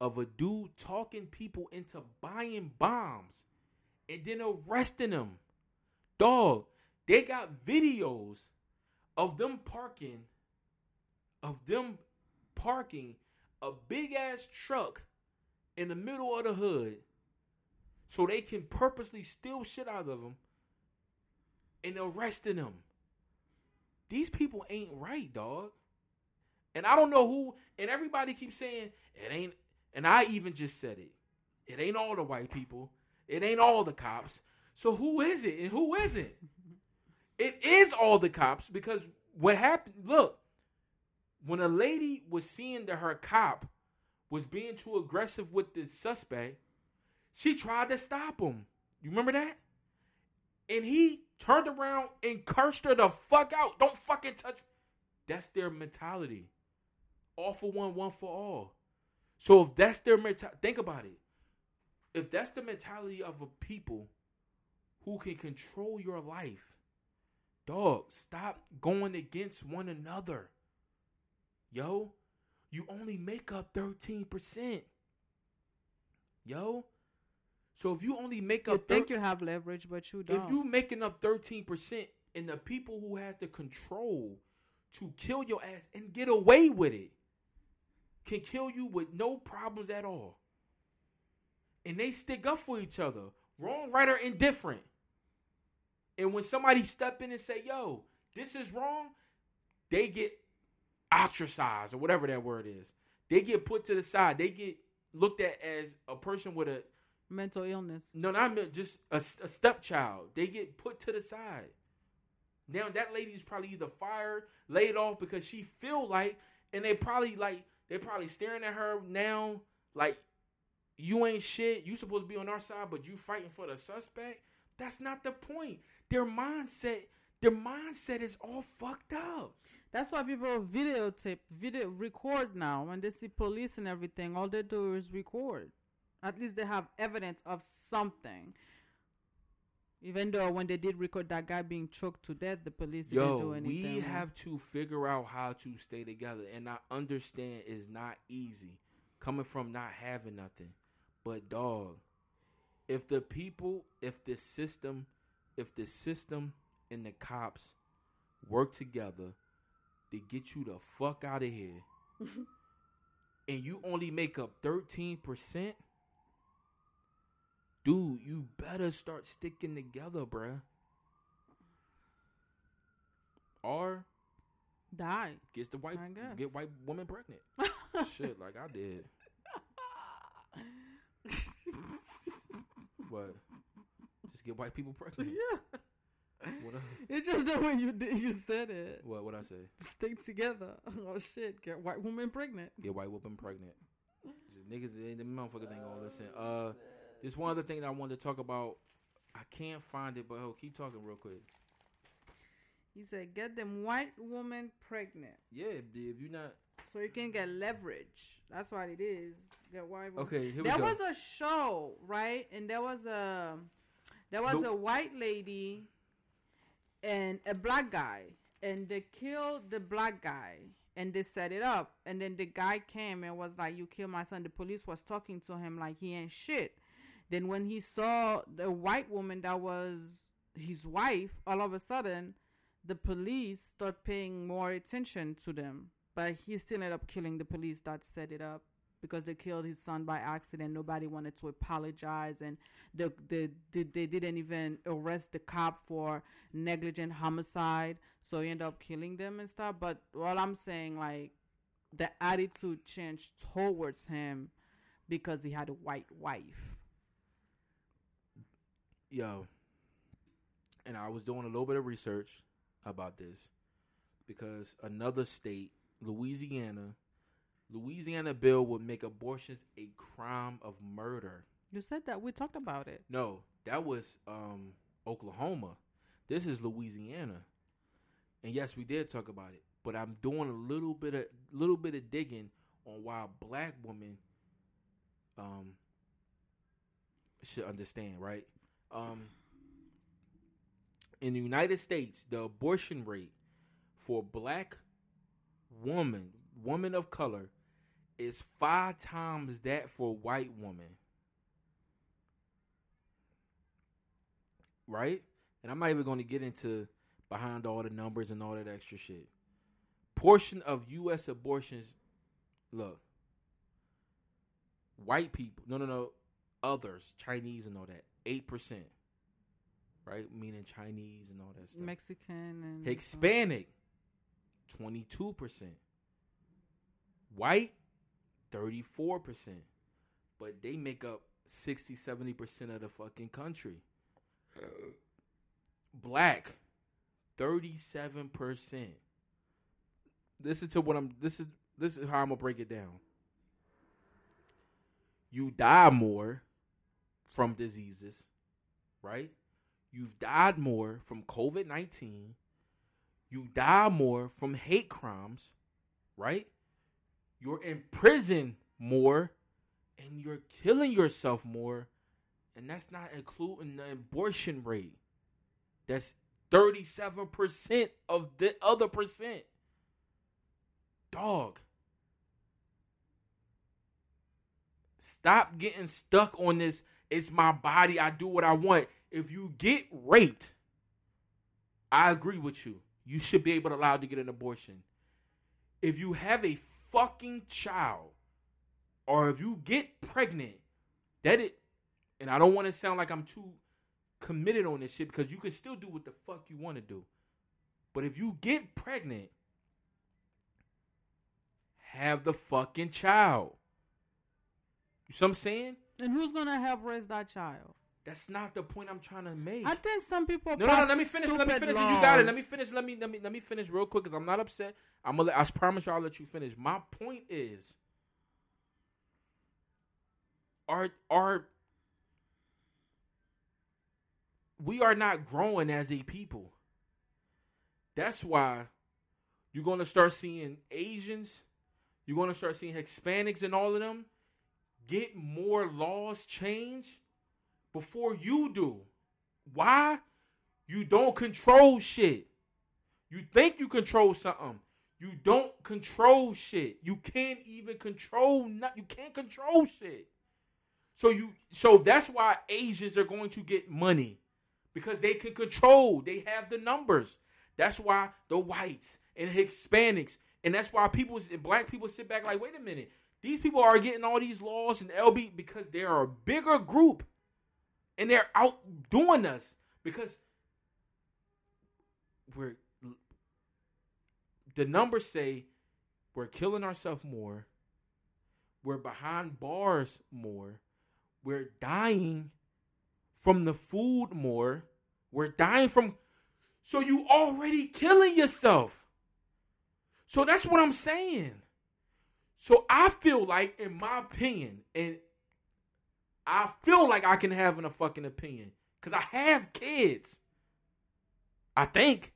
of a dude talking people into buying bombs and then arresting them. Dog, they got videos of them parking, of them parking a big ass truck in the middle of the hood so they can purposely steal shit out of them and arresting them. These people ain't right, dog. And I don't know who, and everybody keeps saying it ain't, and I even just said it. It ain't all the white people. It ain't all the cops. So who is it and who isn't? It is all the cops because what happened? Look, when a lady was seeing that her cop was being too aggressive with the suspect, she tried to stop him. You remember that? And he turned around and cursed her the fuck out. Don't fucking touch. That's their mentality. All for one, one for all. So if that's their mentality, think about it. If that's the mentality of a people who can control your life. Dog, stop going against one another. Yo, you only make up 13%. Yo. So if you only make you up think thir- you have leverage, but you don't. If you making up 13% and the people who have the control to kill your ass and get away with it can kill you with no problems at all. And they stick up for each other. Wrong, right, or indifferent. And when somebody step in and say, "Yo, this is wrong," they get ostracized or whatever that word is. They get put to the side. They get looked at as a person with a mental illness. No, not just a, a stepchild. They get put to the side. Now that lady's probably either fired, laid off because she feel like, and they probably like they probably staring at her now like you ain't shit. You supposed to be on our side, but you fighting for the suspect. That's not the point. Their mindset, their mindset is all fucked up. That's why people videotape, video record now. When they see police and everything, all they do is record. At least they have evidence of something. Even though when they did record that guy being choked to death, the police didn't do Yo, anything. we have to figure out how to stay together, and I understand it's not easy coming from not having nothing. But dog, if the people, if the system, if the system and the cops work together to get you the fuck out of here, and you only make up thirteen percent, dude, you better start sticking together, bruh. Or die. gets the white get white woman pregnant. Shit, like I did. What? Get white people pregnant. yeah. What? It's just that when you did, you said it, what? What I say? stick together. Oh shit, get white woman pregnant. Get white woman pregnant. Just niggas, the motherfuckers ain't gonna listen. Uh, there's one other thing that I wanted to talk about. I can't find it, but oh, keep talking real quick. He said, get them white woman pregnant Yeah, if, you're not so you can get leverage. That's what it is. Get white woman. okay, here there we go. was a show, right? And there was a there was The- a white lady and a black guy, and they killed the black guy, and they set it up. And then the guy came and was like, "You killed my son." The police was talking to him like he ain't shit. Then when he saw the white woman that was his wife, all of a sudden, the police start paying more attention to them. But he still ended up killing the police that set it up because they killed his son by accident. Nobody wanted to apologize, and the, the, the, they didn't even arrest the cop for negligent homicide. So he ended up killing them and stuff. But what I'm saying, like, the attitude changed towards him because he had a white wife. yo, and I was doing a little bit of research about this because another state, Louisiana, Louisiana bill would make abortions a crime of murder. You said that we talked about it. No, that was um, Oklahoma. This is Louisiana, and yes, we did talk about it. But I'm doing a little bit of little bit of digging on why black woman um, should understand, right? Um, in the United States, the abortion rate for black woman, woman of color, is five times that for white woman. Right? And I'm not even going to get into behind all the numbers and all that extra shit. Portion of U.S. abortions, look, white people, no, no, no, others, Chinese and all that, 8%. Right? Meaning Chinese and all that stuff. Mexican and Hispanic, 22%. White, 34%. But they make up 60, 70% of the fucking country. Black, 37%. Listen to what I'm this is this is how I'm gonna break it down. You die more from diseases, right? You've died more from COVID 19. You die more from hate crimes, right? You're in prison more and you're killing yourself more. And that's not including the abortion rate. That's 37% of the other percent. Dog. Stop getting stuck on this. It's my body. I do what I want. If you get raped, I agree with you. You should be able to allow to get an abortion. If you have a fucking child, or if you get pregnant, that it, and I don't want to sound like I'm too committed on this shit because you can still do what the fuck you want to do. But if you get pregnant, have the fucking child. You see what I'm saying? And who's gonna help raise that child? That's not the point I'm trying to make. I think some people. No, no, no. Let me finish. Let me finish. and You got it. Let me finish. Let me let me let me finish real quick because I'm not upset. I'm gonna. Let, I promise you, I'll let you finish. My point is, are are we are not growing as a people. That's why you're gonna start seeing Asians. You're gonna start seeing Hispanics and all of them get more laws changed before you do. Why? You don't control shit. You think you control something. You don't control shit. You can't even control not you can't control shit. So you so that's why Asians are going to get money because they can control. They have the numbers. That's why the whites and Hispanics and that's why people and black people sit back like, wait a minute. These people are getting all these laws and LB because they are a bigger group and they're outdoing us because we're the numbers say we're killing ourselves more. We're behind bars more. We're dying from the food more. We're dying from so you already killing yourself. So that's what i'm saying. So i feel like in my opinion and I feel like I can have a fucking opinion because I have kids. I think,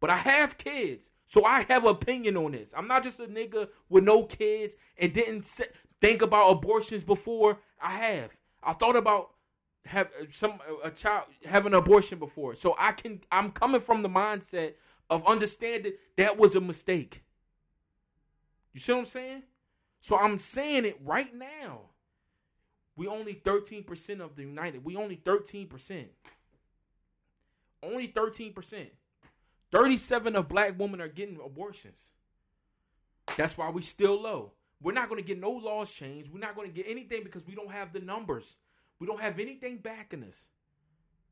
but I have kids, so I have opinion on this. I'm not just a nigga with no kids and didn't think about abortions before. I have. I thought about have uh, some uh, a child having an abortion before, so I can. I'm coming from the mindset of understanding that was a mistake. You see what I'm saying? So I'm saying it right now. We only 13% of the United. We only 13%. Only 13%. 37 of black women are getting abortions. That's why we still low. We're not going to get no laws changed. We're not going to get anything because we don't have the numbers. We don't have anything backing us.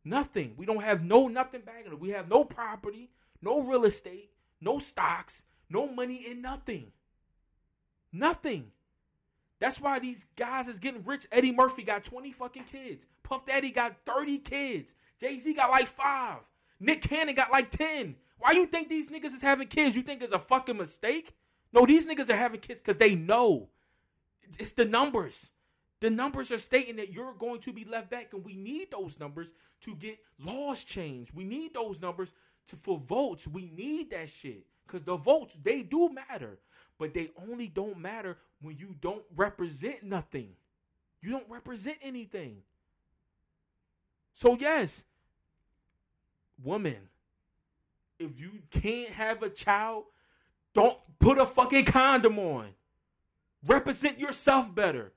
Nothing. We don't have no nothing backing us. We have no property, no real estate, no stocks, no money and nothing. Nothing. That's why these guys is getting rich. Eddie Murphy got 20 fucking kids. Puff Daddy got 30 kids. Jay-Z got like five. Nick Cannon got like 10. Why you think these niggas is having kids? You think it's a fucking mistake? No, these niggas are having kids because they know. It's the numbers. The numbers are stating that you're going to be left back, and we need those numbers to get laws changed. We need those numbers to for votes. We need that shit. Because the votes, they do matter. But they only don't matter when you don't represent nothing. You don't represent anything. So, yes, woman, if you can't have a child, don't put a fucking condom on. Represent yourself better,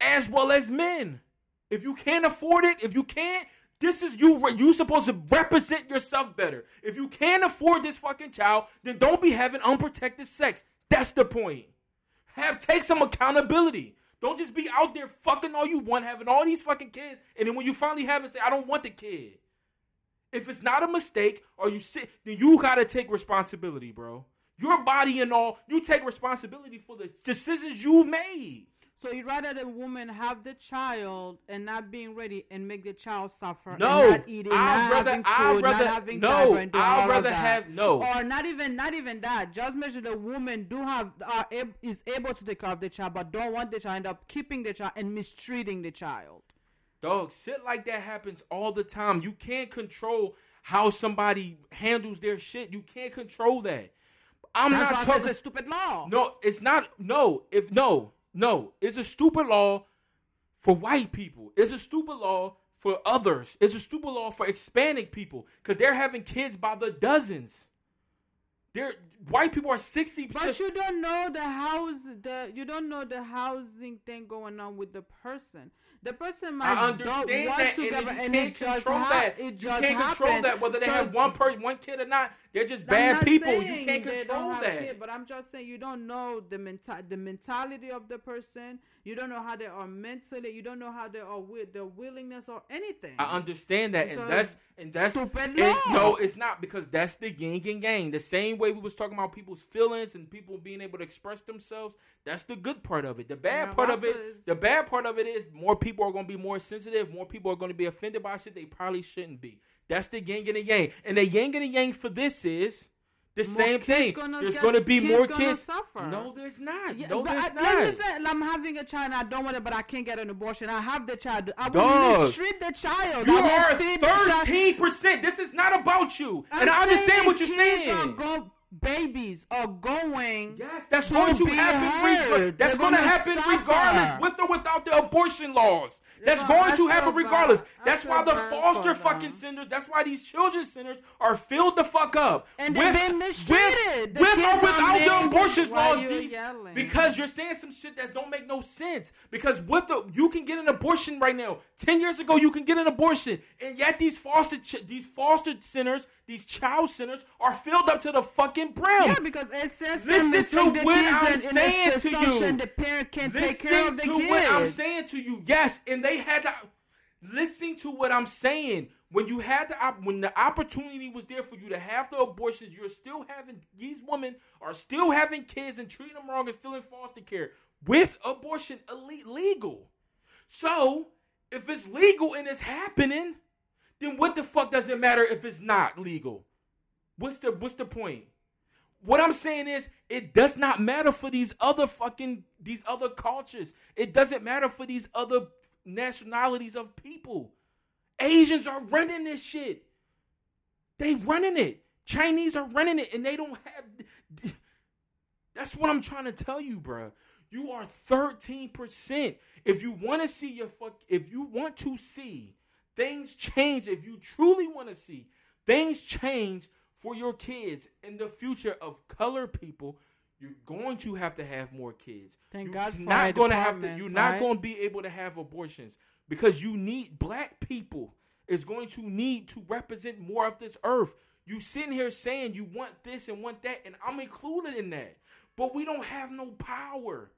as well as men. If you can't afford it, if you can't, this is you. You supposed to represent yourself better. If you can't afford this fucking child, then don't be having unprotected sex. That's the point. Have take some accountability. Don't just be out there fucking all you want, having all these fucking kids, and then when you finally have it, say, "I don't want the kid." If it's not a mistake, or you sit, then you gotta take responsibility, bro. Your body and all, you take responsibility for the decisions you've made. So you'd rather the woman have the child and not being ready and make the child suffer. No, and not eating, I'd not rather- having food, rather- not having no, I'd rather have- no. or not even not even that. Just make sure the woman do have are is able to take care of the child, but don't want the child, end up keeping the child and mistreating the child. Dog, shit like that happens all the time. You can't control how somebody handles their shit. You can't control that. I'm That's not talking. it's a stupid law. No, it's not. No, if no, no, it's a stupid law for white people. It's a stupid law for others. It's a stupid law for Hispanic people because they're having kids by the dozens. They're white people are sixty But you don't know the house the you don't know the housing thing going on with the person. The person might I understand that, and, get- you and can't it control hap- that. It You just can't control happened. that whether they So- have one person, one kid or not. They're just bad people. You can't control that. kid, but I'm just saying you don't know the mental the mentality of the person. You don't know how they are mentally. You don't know how they are with their willingness or anything. I understand that, and So, that's and that's stupid it- no, it's not because that's the yin and yang. The same way we was talking about people's feelings and people being able to express themselves. That's the good part of it. The bad Yeah, part of it, the bad part of it is more people are going to be more sensitive. More people are going to be offended by shit they probably shouldn't be. That's the yin and the yang. And the yin and the yang for this is the More same thing. gonna there's going to be kids more kids. suffer. No, there's not. Yeah, no, there's I, not. say, I'm having a child. and I don't want it, but I can't get an abortion. I have the child. I will mistreat the child. You I are feed the child. thirteen percent. This is not about you, I'm and I understand what you're saying. Are go- babies are going. Yes, that's going to happen. That's going to happen suffer. regardless, with or without the abortion laws. That's going to happen regardless. That's why the foster fucking centers. That's why these children centers are filled the fuck up. And they've been mistreated. The With, with or without the abortion laws, you these because you're saying some shit that don't make no sense. Because with the you can get an abortion right now. Ten years ago, you can get an abortion, and yet these foster ch- these foster centers, these child centers, are filled up to the fucking brim. Yeah, because it says Listen to what I'm and, saying to you. The parent can't take care of the to kids. what I'm saying to you. Yes, and they had to listen to what I'm saying. When you had the op- when the opportunity was there for you to have the abortions, you're still having these women are still having kids and treating them wrong and still in foster care with abortion elite legal. So if it's legal and it's happening, then what the fuck does it matter if it's not legal? What's the what's the point? What I'm saying is, it does not matter for these other fucking these other cultures. It doesn't matter for these other nationalities of people. Asians are running this shit. They running it. Chinese are running it, and they don't have. That's what I'm trying to tell you, bro. You are 13%. If you want to see your fuck, if you want to see things change, if you truly want to see things change for your kids in the future of color people, you're going to have to have more kids. Thank you're God for not going to have to. You're not going to be able to have abortions because you need black people is going to need to represent more of this earth. You sitting here saying you want this and want that, and I'm included in that. But we don't have no power.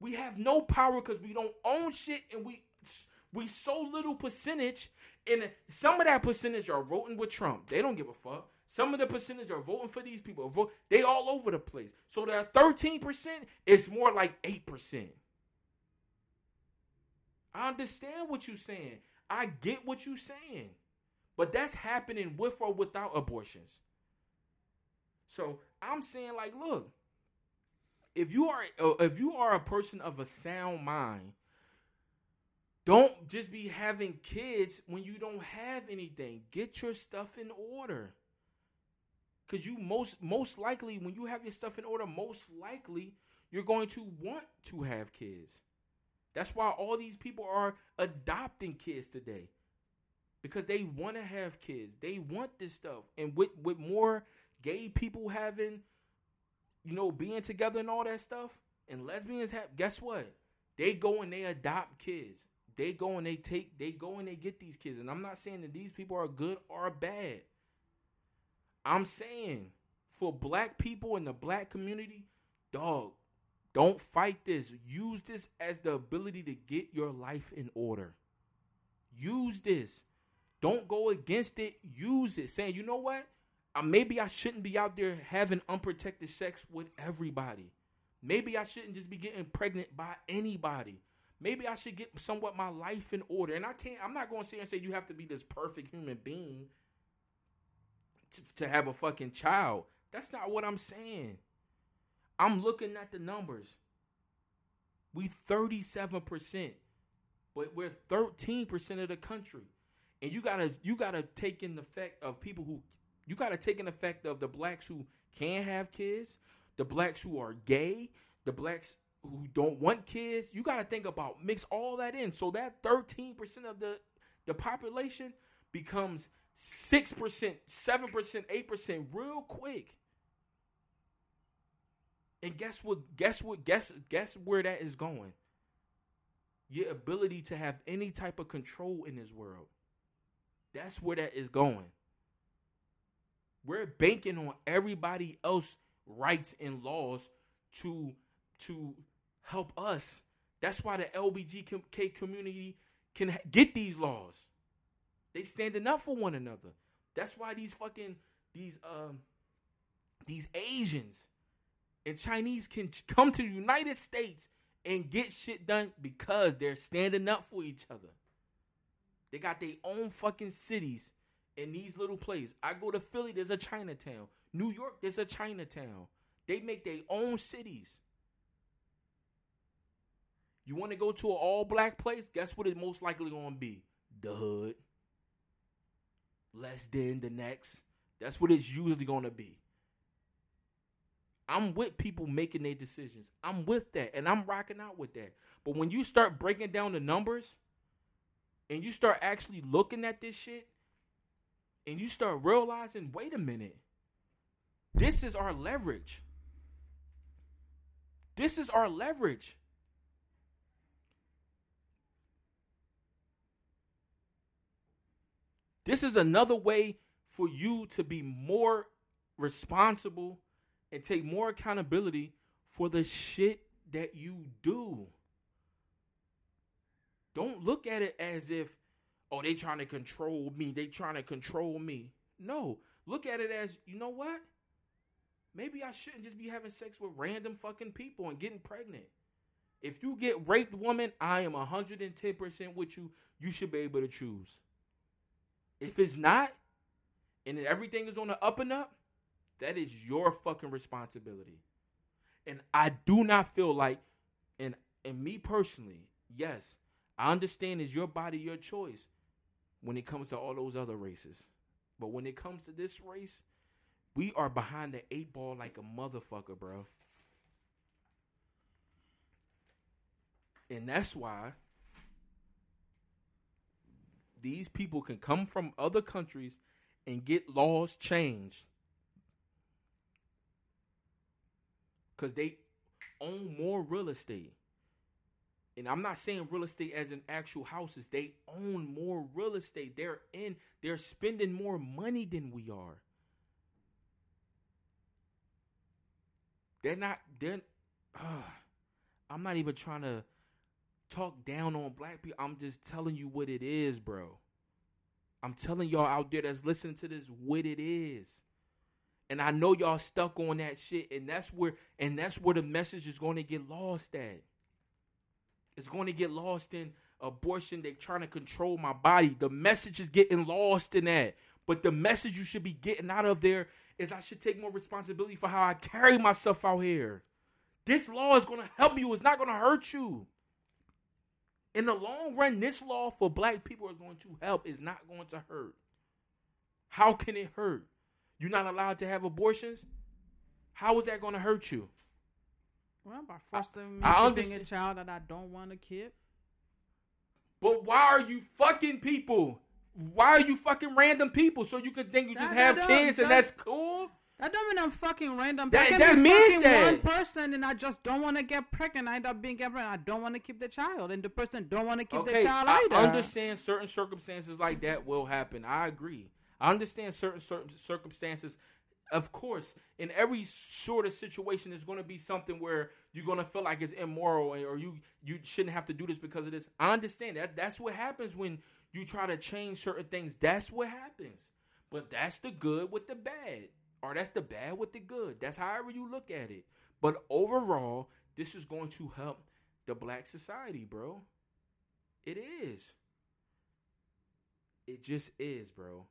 We have no power because we don't own shit, and we we so little percentage. And some of that percentage are voting with Trump. They don't give a fuck. Some of the percentage are voting for these people. Vote, they all over the place. So that 13% is more like 8%. I understand what you're saying. I get what you're saying. But that's happening with or without abortions. So I'm saying, like, look, if you are uh, if you are a person of a sound mind, don't just be having kids when you don't have anything. Get your stuff in order. Cause you most most likely when you have your stuff in order, most likely you're going to want to have kids. That's why all these people are adopting kids today. Because they want to have kids. They want this stuff. And with with more gay people having you know being together and all that stuff and lesbians have guess what? They go and they adopt kids. They go and they take they go and they get these kids. And I'm not saying that these people are good or bad. I'm saying for black people in the black community, dog, don't fight this. Use this as the ability to get your life in order. Use this. Don't go against it. Use it. Saying, you know what? Uh, maybe I shouldn't be out there having unprotected sex with everybody. Maybe I shouldn't just be getting pregnant by anybody. Maybe I should get somewhat my life in order. And I can't, I'm not going to sit and say you have to be this perfect human being to, have a fucking child. That's not what I'm saying. I'm looking at the numbers. We 37%, but we're 13% of the country. And you gotta you gotta take in the effect of people who you gotta take in effect of the blacks who can have kids, the blacks who are gay, the blacks who don't want kids. You gotta think about mix all that in. So that 13% of the the population becomes 6%, 7%, 8% real quick. And guess what? Guess what? Guess guess where that is going. Your ability to have any type of control in this world. That's where that is going. We're banking on everybody else rights and laws to to help us. That's why the LBGK community can get these laws. They standing up for one another. That's why these fucking these um these Asians and Chinese can come to the United States and get shit done because they're standing up for each other. They got their own fucking cities in these little places. I go to Philly, there's a Chinatown. New York, there's a Chinatown. They make their own cities. You want to go to an all black place? Guess what it's most likely going to be? The hood. Less than the next. That's what it's usually going to be. I'm with people making their decisions. I'm with that and I'm rocking out with that. But when you start breaking down the numbers and you start actually looking at this shit and you start realizing, wait a minute, this is our leverage. This is our leverage. This is another way for you to be more responsible and take more accountability for the shit that you do. Don't look at it as if, oh, they trying to control me. They trying to control me. No, look at it as, you know what? Maybe I shouldn't just be having sex with random fucking people and getting pregnant. If you get raped, woman, I am 110% with you. You should be able to choose. If it's not, and everything is on the up and up, that is your fucking responsibility. And I do not feel like, and and me personally, yes, I understand it's your body, your choice when it comes to all those other races. But when it comes to this race, we are behind the eight ball like a motherfucker, bro. And that's why these people can come from other countries and get laws changed because they own more real estate. And I'm not saying real estate as in actual houses. They own more real estate. They're in, they're spending more money than we are. They're not, they're, uh, I'm not even trying to talk down on black people. I'm just telling you what it is, bro. I'm telling y'all out there that's listening to this what it is. And I know y'all stuck on that shit, and that's where and that's where the message is going to get lost at. It's going to get lost in abortion. They're trying to control my body. The message is getting lost in that. But the message you should be getting out of there is I should take more responsibility for how I carry myself out here. This law is going to help you. It's not going to hurt you. In the long run, this law for black people is going to help. It's not going to hurt. How can it hurt? You're not allowed to have abortions. How is that going to hurt you? Well, by forcing me I to a child that I don't want to keep. But why are you fucking people? Why are you fucking random people? So you could think you just that, have kids and that's cool? That don't mean I'm fucking random. That, that means that one person and I just don't want to get pregnant. I end up being pregnant. I don't want to keep the child, and the person don't want to keep okay, the child I either. I understand certain circumstances like that will happen. I agree. I understand certain certain circumstances. Of course, in every sort of situation, there's going to be something where you're going to feel like it's immoral, or you you shouldn't have to do this because of this. I understand that. That's what happens when you try to change certain things. That's what happens. But that's the good with the bad, or that's the bad with the good. That's however you look at it. But overall, this is going to help the black society, bro. It is. It just is, bro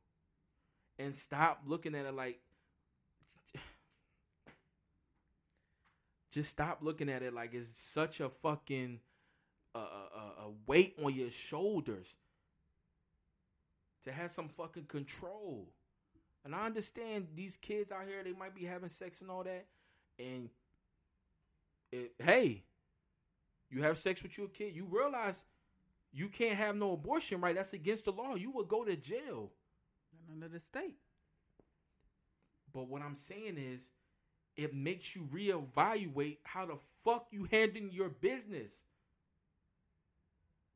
and stop looking at it like just stop looking at it like it's such a fucking uh, a weight on your shoulders to have some fucking control. And I understand these kids out here, they might be having sex and all that. And it, hey, you have sex with your kid, you realize you can't have no abortion, right? That's against the law. You would go to jail under the state. But what I'm saying is, it makes you reevaluate how the fuck you handling your business.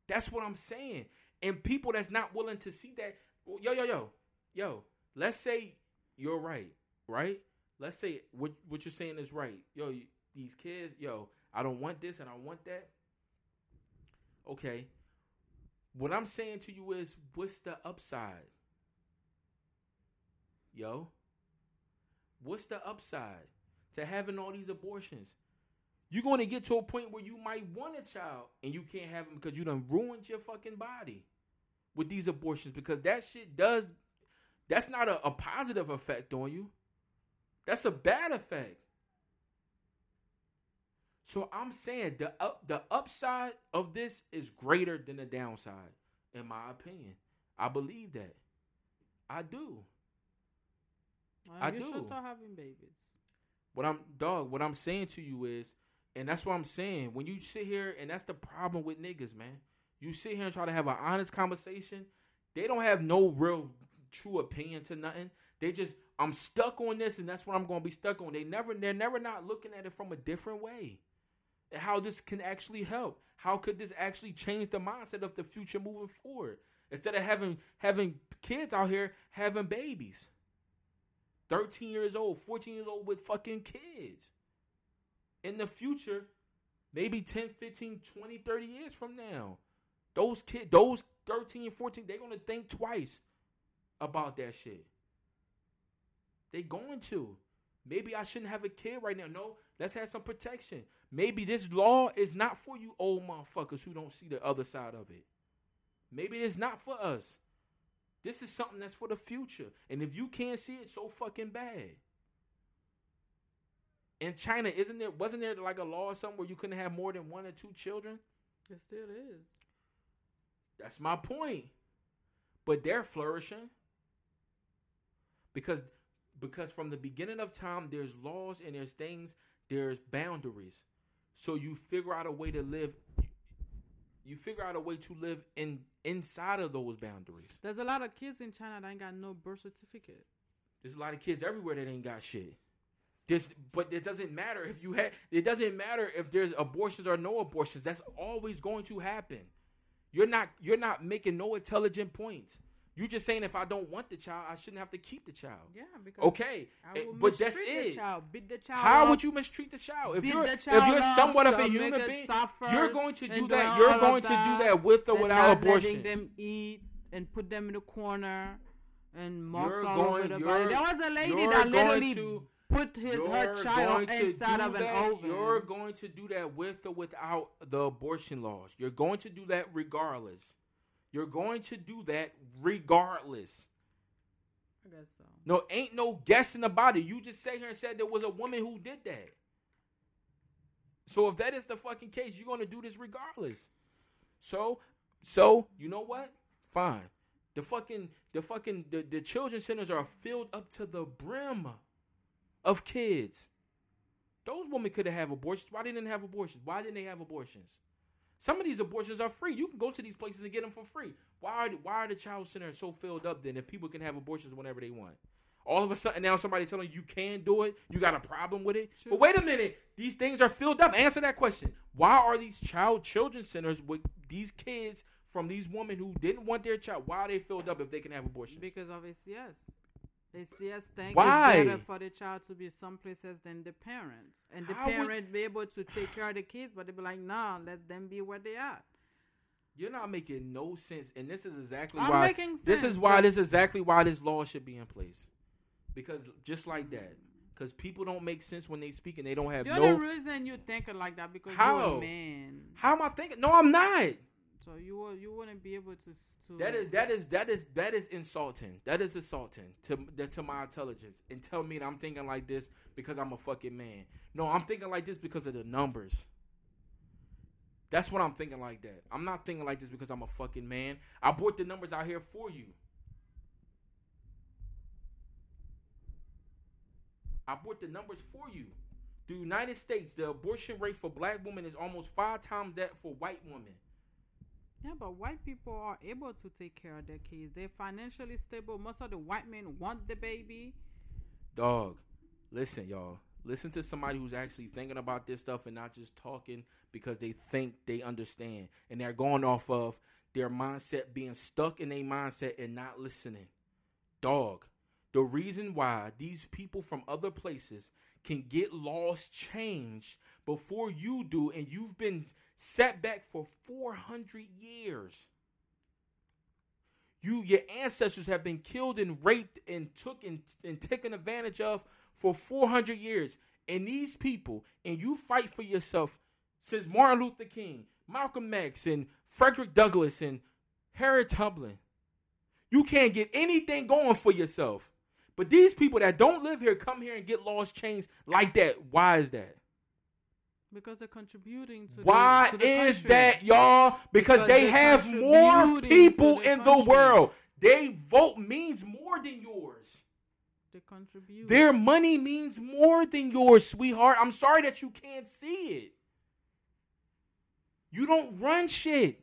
That's what I'm saying. And people that's not willing to see that, yo, yo, yo, yo, let's say you're right, right? Let's say what what you're saying is right. Yo, these kids, yo, I don't want this and I want that. Okay. What I'm saying to you is, what's the upside? yo, What's the upside to having all these abortions? You're going to get to a point where you might want a child and you can't have them because you done ruined your fucking body with these abortions because that shit does that's not a, a positive effect on you. That's a bad effect. So I'm saying the up, the upside of this is greater than the downside, in my opinion. I believe that. I do. Well, I you do. should start having babies. What I'm dog, what I'm saying to you is, and that's what I'm saying. When you sit here, and that's the problem with niggas, man. You sit here and try to have an honest conversation. They don't have no real true opinion to nothing. They just I'm stuck on this, and that's what I'm gonna be stuck on. They never they're never not looking at it from a different way. How this can actually help. How could this actually change the mindset of the future moving forward? Instead of having having kids out here having babies. 13 years old, 14 years old with fucking kids. In the future, maybe 10, 15, 20, 30 years from now, those kids, those 13 and 14, they're going to think twice about that shit. They going to. Maybe I shouldn't have a kid right now. No, let's have some protection. Maybe this law is not for you old motherfuckers who don't see the other side of it. Maybe it's not for us. This is something that's for the future. And if you can't see it, so fucking bad. In China, isn't there wasn't there like a law or something where you couldn't have more than one or two children? It still is. That's my point. But they're flourishing. Because because from the beginning of time there's laws and there's things, there's boundaries. So you figure out a way to live you figure out a way to live in inside of those boundaries. There's a lot of kids in China that ain't got no birth certificate. There's a lot of kids everywhere that ain't got shit. This, but it doesn't matter if you had. It doesn't matter if there's abortions or no abortions. That's always going to happen. You're not. You're not making no intelligent points. You're just saying if I don't want the child, I shouldn't have to keep the child. Yeah, because Okay, but that's the it. child, child How up, would you mistreat the child if you're if you're up, somewhat of a human being? suffer You're going to do that. You're going to do that with or without abortion. them eat and put them in the corner and marks You're all going- over the body. There was a lady that literally to- put his, her child inside of an that- oven. You're going to do that with or without the abortion laws. You're going to do that regardless. You're going to do that regardless. I guess so. No, ain't no guessing about it. You just sat here and said there was a woman who did that. So if that is the fucking case, you're gonna do this regardless. So, so you know what? Fine. The fucking, the fucking, the, the children's centers are filled up to the brim of kids. Those women could have had abortions. Why didn't they have abortions? Why didn't they have abortions? Some of these abortions are free. You can go to these places and get them for free. Why are why are the child centers so filled up then if people can have abortions whenever they want? All of a sudden now somebody telling you you can do it, you got a problem with it. Sure. But wait a minute, these things are filled up. Answer that question. Why are these child children centers with these kids from these women who didn't want their child? Why are they filled up if they can have abortions? Because of ACS. ACS think Why? it's better for the child to be some places than the parents. And the How would- parent be able to take care of the kids, but they be like, nah, let them be where they are. You're not making no sense, and this is exactly I'm why. making This is why. This is exactly why this law should be in place, because just like that, because people don't make sense when they speak and they don't have You're no. the reason you thinking like that because you're a man. How am I thinking? No, I'm not. So you will, you wouldn't be able to to That is that is that is that is insulting. That is insulting to to my intelligence and tell me that I'm thinking like this because I'm a fucking man. No, I'm thinking like this because of the numbers. That's what I'm thinking like that. I'm not thinking like this because I'm a fucking man. I brought the numbers out here for you. I brought the numbers for you. The United States, the abortion rate for black women is almost five times that for white women. Yeah, but white people are able to take care of their kids. They're financially stable. Most of the white men want the baby. Dog, listen, y'all. Listen to somebody who's actually thinking about this stuff and not just talking because they think they understand. And they're going off of their mindset being stuck in a mindset and not listening. Dog, the reason why these people from other places can get laws changed before you do, and you've been set back for 400 years. You, your ancestors have been killed and raped and took and, and taken advantage of for 400 years. And these people, and you fight for yourself since Martin Luther King, Malcolm X, and Frederick Douglass, and Harriet Tubman. You can't get anything going for yourself. But these people that don't live here come here and get laws changed like that. Why is that? Because they're contributing to Why the, to the is country. that, y'all? Because, Because they have more people in the world. They vote means more than yours. They contribute. Their money means more than yours, sweetheart. I'm sorry that you can't see it. You don't run shit.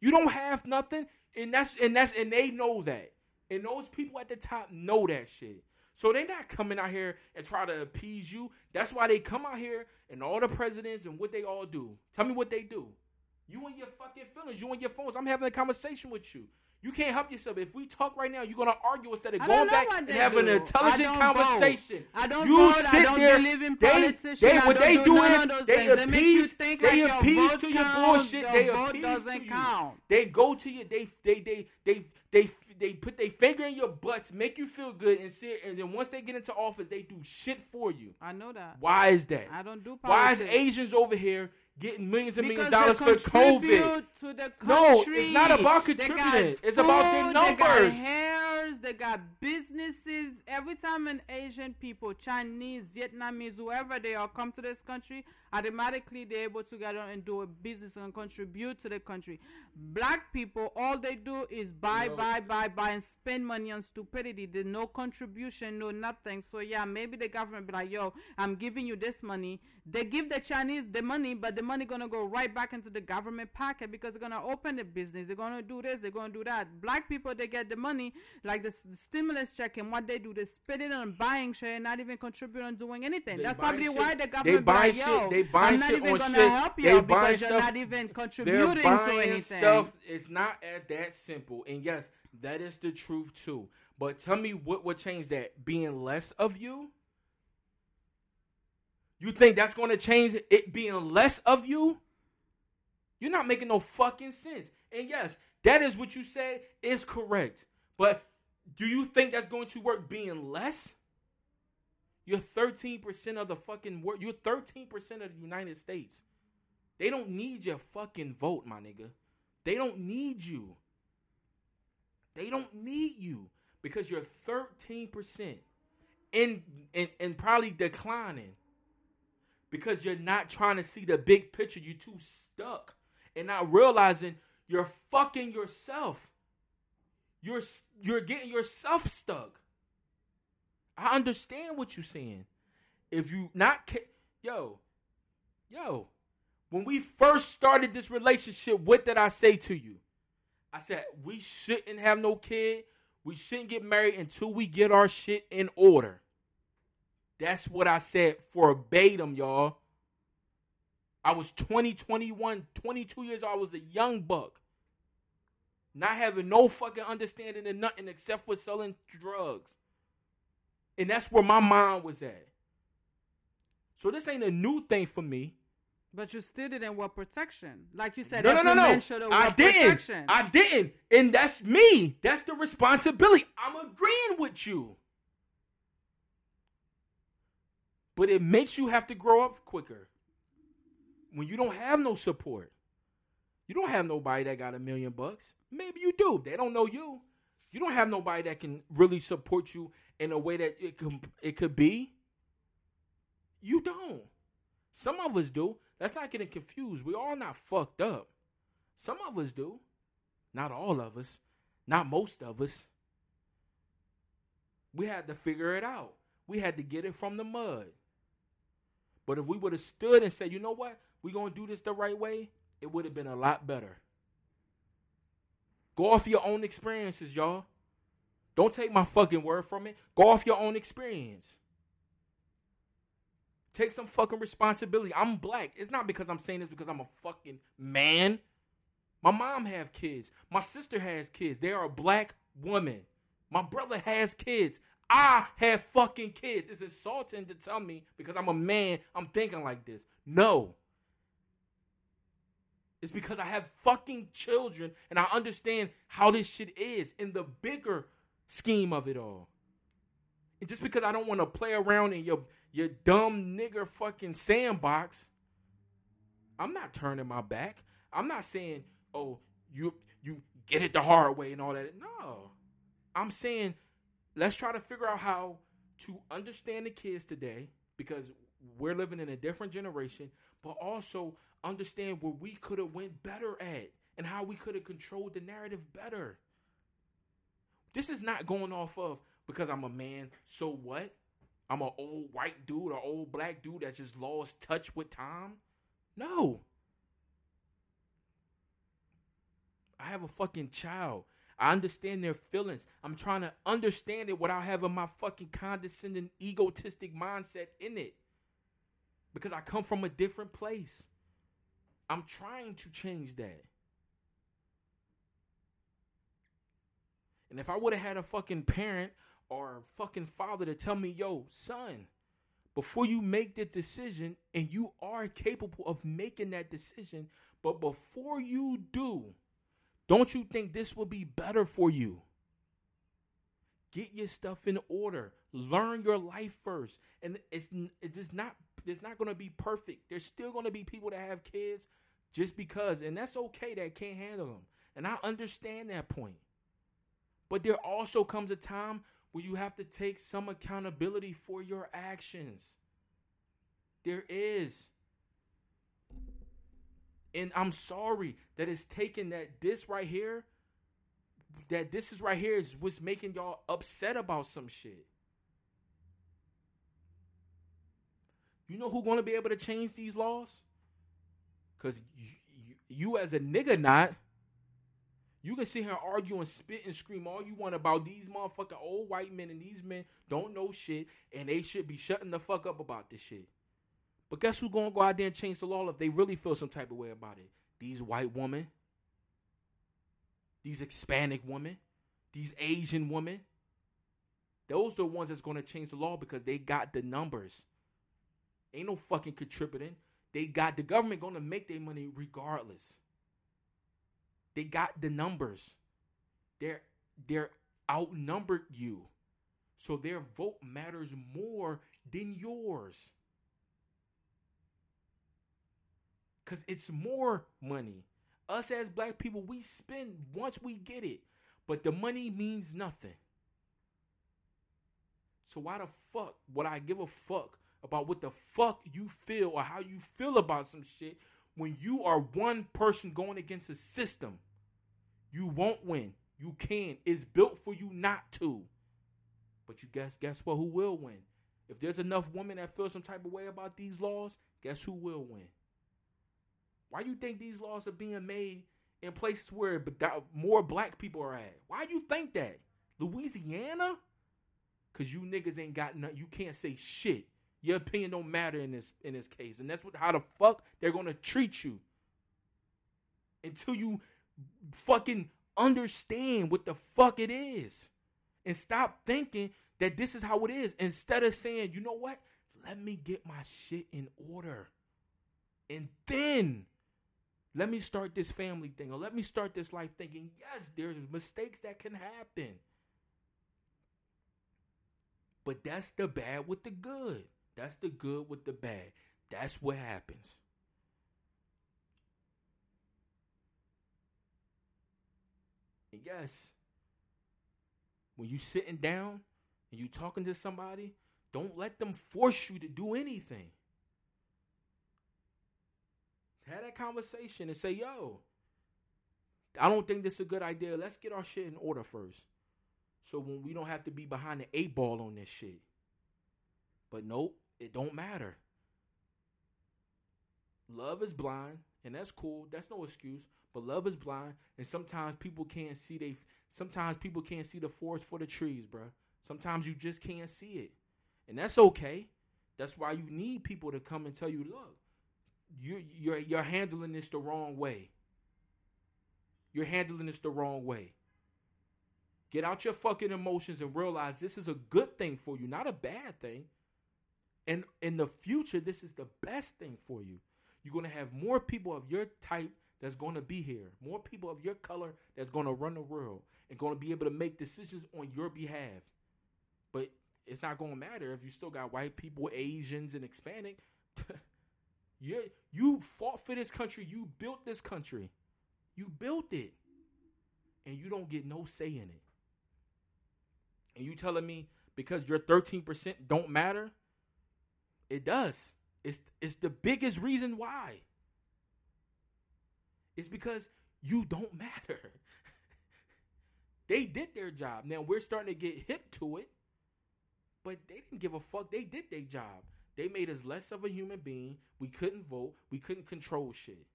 You don't have nothing, and that's and that's and they know that. And those people at the top know that shit. So they not coming out here and try to appease you. That's why they come out here and all the presidents and what they all do. Tell me what they do. You and your fucking feelings, you and your phones. I'm having a conversation with you. You can't help yourself. If we talk right now, you're gonna argue instead of I going back and they having an intelligent I conversation. vote. I don't you vote. sit I don't there. believe in they, politicians. They, I what they do do is they things. They make you appease. think they like appease vote to your count, bullshit. your They vote appease doesn't to you. count. They go to you. They they they they they they put their finger in your butts, make you feel good, and sit. And then once they get into office, they do shit for you. I know that. Why is that? I don't do Why is politics. Asians over here getting millions and because millions of dollars for COVID? No, it's not about contributing. It's about their food, They got numbers. They got businesses. Every time an Asian people, Chinese, Vietnamese, whoever they are, come to this country, automatically they're able to get on and do a business and contribute to the country. Black people, all they do is buy, No. buy, buy, buy, and spend money on stupidity. There's no contribution, no nothing. So yeah, maybe the government be like, "Yo, I'm giving you this money." They give the Chinese the money, but the money gonna go right back into the government pocket because they're gonna open the business. They're gonna do this. They're gonna do that. Black people, they get the money like the, s- the stimulus check, and what they do, they spend it on buying shit and not even contributing on doing anything. They That's probably shit. why the government be buying like, "Yo, shit. They buying I'm not shit even gonna shit. help you buying because you're stuff- not even contributing to anything." stuff. It's not at that simple. And yes, that is the truth too. But tell me what would change that? Being less of you? You think that's going to change it being less of you? You're not making no fucking sense. And yes, that is what you said is correct. But do you think that's going to work being less? You're 13% of the fucking world. You're 13% of the United States. They don't need your fucking vote, my nigga. They don't need you. They don't need you because you're 13% in and, and probably declining because you're not trying to see the big picture. You're too stuck and not realizing you're fucking yourself. You're you're getting yourself stuck. I understand what you're saying. If you not ca- yo, yo, when we first started this relationship, what did I say to you? I said we shouldn't have no kid. We shouldn't get married until we get our shit in order. That's what I said verbatim, y'all. I was 20, 21, 22 years old. I was a young buck. Not having no fucking understanding of nothing except for selling drugs. And that's where my mind was at. So this ain't a new thing for me. But you still didn't want protection, like you said. No, no, no, no. man should have I didn't. protection. I didn't. And that's me. That's the responsibility. I'm agreeing with you. But it makes you have to grow up quicker. When you don't have no support. You don't have nobody that got a million bucks. Maybe you do. They don't know you. You don't have nobody that can really support you in a way that it could it could be. You don't. Some of us do. Let's not get confused. We're all not fucked up. Some of us do. Not all of us. Not most of us. We had to figure it out. We had to get it from the mud. But if we would have stood and said, you know what? We're going to do this the right way, it would have been a lot better. Go off your own experiences, y'all. Don't take my fucking word from it. Go off your own experience. Take some fucking responsibility. I'm black. It's not because I'm saying this because I'm a fucking man. My mom have kids. My sister has kids. They are a black woman. My brother has kids. I have fucking kids. It's insulting to tell me because I'm a man, I'm thinking like this. No. It's because I have fucking children and I understand how this shit is in the bigger scheme of it all. And just because I don't want to play around in your your dumb nigger fucking sandbox, I'm not turning my back. I'm not saying, "Oh, you you get it the hard way and all that." No. I'm saying let's try to figure out how to understand the kids today because we're living in a different generation, but also understand where we could have went better at and how we could have controlled the narrative better. This is not going off of because I'm a man, so what? I'm an old white dude or old black dude that just lost touch with time. No. I have a fucking child. I understand their feelings. I'm trying to understand it without having my fucking condescending, egotistic mindset in it. Because I come from a different place. I'm trying to change that. And if I would have had a fucking parent or a fucking father to tell me, yo, son, before you make the decision, and you are capable of making that decision, but before you do, don't you think this will be better for you? Get your stuff in order. Learn your life first. And it's it's not it's not going to be perfect. There's still going to be people that have kids just because and that's okay that can't handle them. And I understand that point. But there also comes a time where you have to take some accountability for your actions. There is. And I'm sorry that it's taken that this right here, that this is right here is what's making y'all upset about some shit. You know who gonna be able to change these laws? Cause you, you, you as a nigga not. You can sit here and argue and spit and scream all you want about these motherfucking old white men and these men don't know shit and they should be shutting the fuck up about this shit. But guess who's gonna go out there and change the law if they really feel some type of way about it? These white women, these Hispanic women, these Asian women. Those are the ones that's gonna change the law because they got the numbers. Ain't no fucking contributing. They got the government gonna make their money regardless. They got the numbers. They're they're outnumbered you. So their vote matters more than yours. Cause it's more money. Us as black people, we spend once we get it. But the money means nothing. So why the fuck would I give a fuck about what the fuck you feel or how you feel about some shit when you are one person going against a system, you won't win. You can. It's built for you not to. But you guess guess what? Who will win? If there's enough women that feel some type of way about these laws, guess who will win? Why you think these laws are being made in places where more black people are at? Why do you think that? Louisiana? Cause you niggas ain't got nothing. You can't say shit. Your opinion don't matter in this in this case, and that's what how the fuck they're gonna treat you until you fucking understand what the fuck it is, and stop thinking that this is how it is. Instead of saying, you know what, let me get my shit in order, and then let me start this family thing, or let me start this life thinking, yes, there's mistakes that can happen. But that's the bad with the good. That's the good with the bad. That's what happens. And yes, when you sitting down and you talking to somebody, don't let them force you to do anything. Have that conversation and say, yo, I don't think this is a good idea. Let's get our shit in order first. So when we don't have to be behind the eight ball on this shit. But nope, it don't matter. Love is blind, and that's cool. That's no excuse. But love is blind, and sometimes people can't see they. Sometimes people can't see the forest for the trees, bro. Sometimes you just can't see it, and that's okay. That's why you need people to come and tell you, look, you're you're you're handling this the wrong way. You're handling this the wrong way. Get out your fucking emotions and realize this is a good thing for you, not a bad thing. And in the future, this is the best thing for you. You're going to have more people of your type that's going to be here, more people of your color that's going to run the world and going to be able to make decisions on your behalf. But it's not gonna matter if you still got white people, Asians, and Hispanic. you you fought for this country. You built this country. You built it, and you don't get no say in it. And you telling me because your thirteen percent don't matter? It does. It's it's the biggest reason why. It's because you don't matter. they did their job. Now we're starting to get hip to it, but they didn't give a fuck. They did their job. They made us less of a human being. We couldn't vote. We couldn't control shit.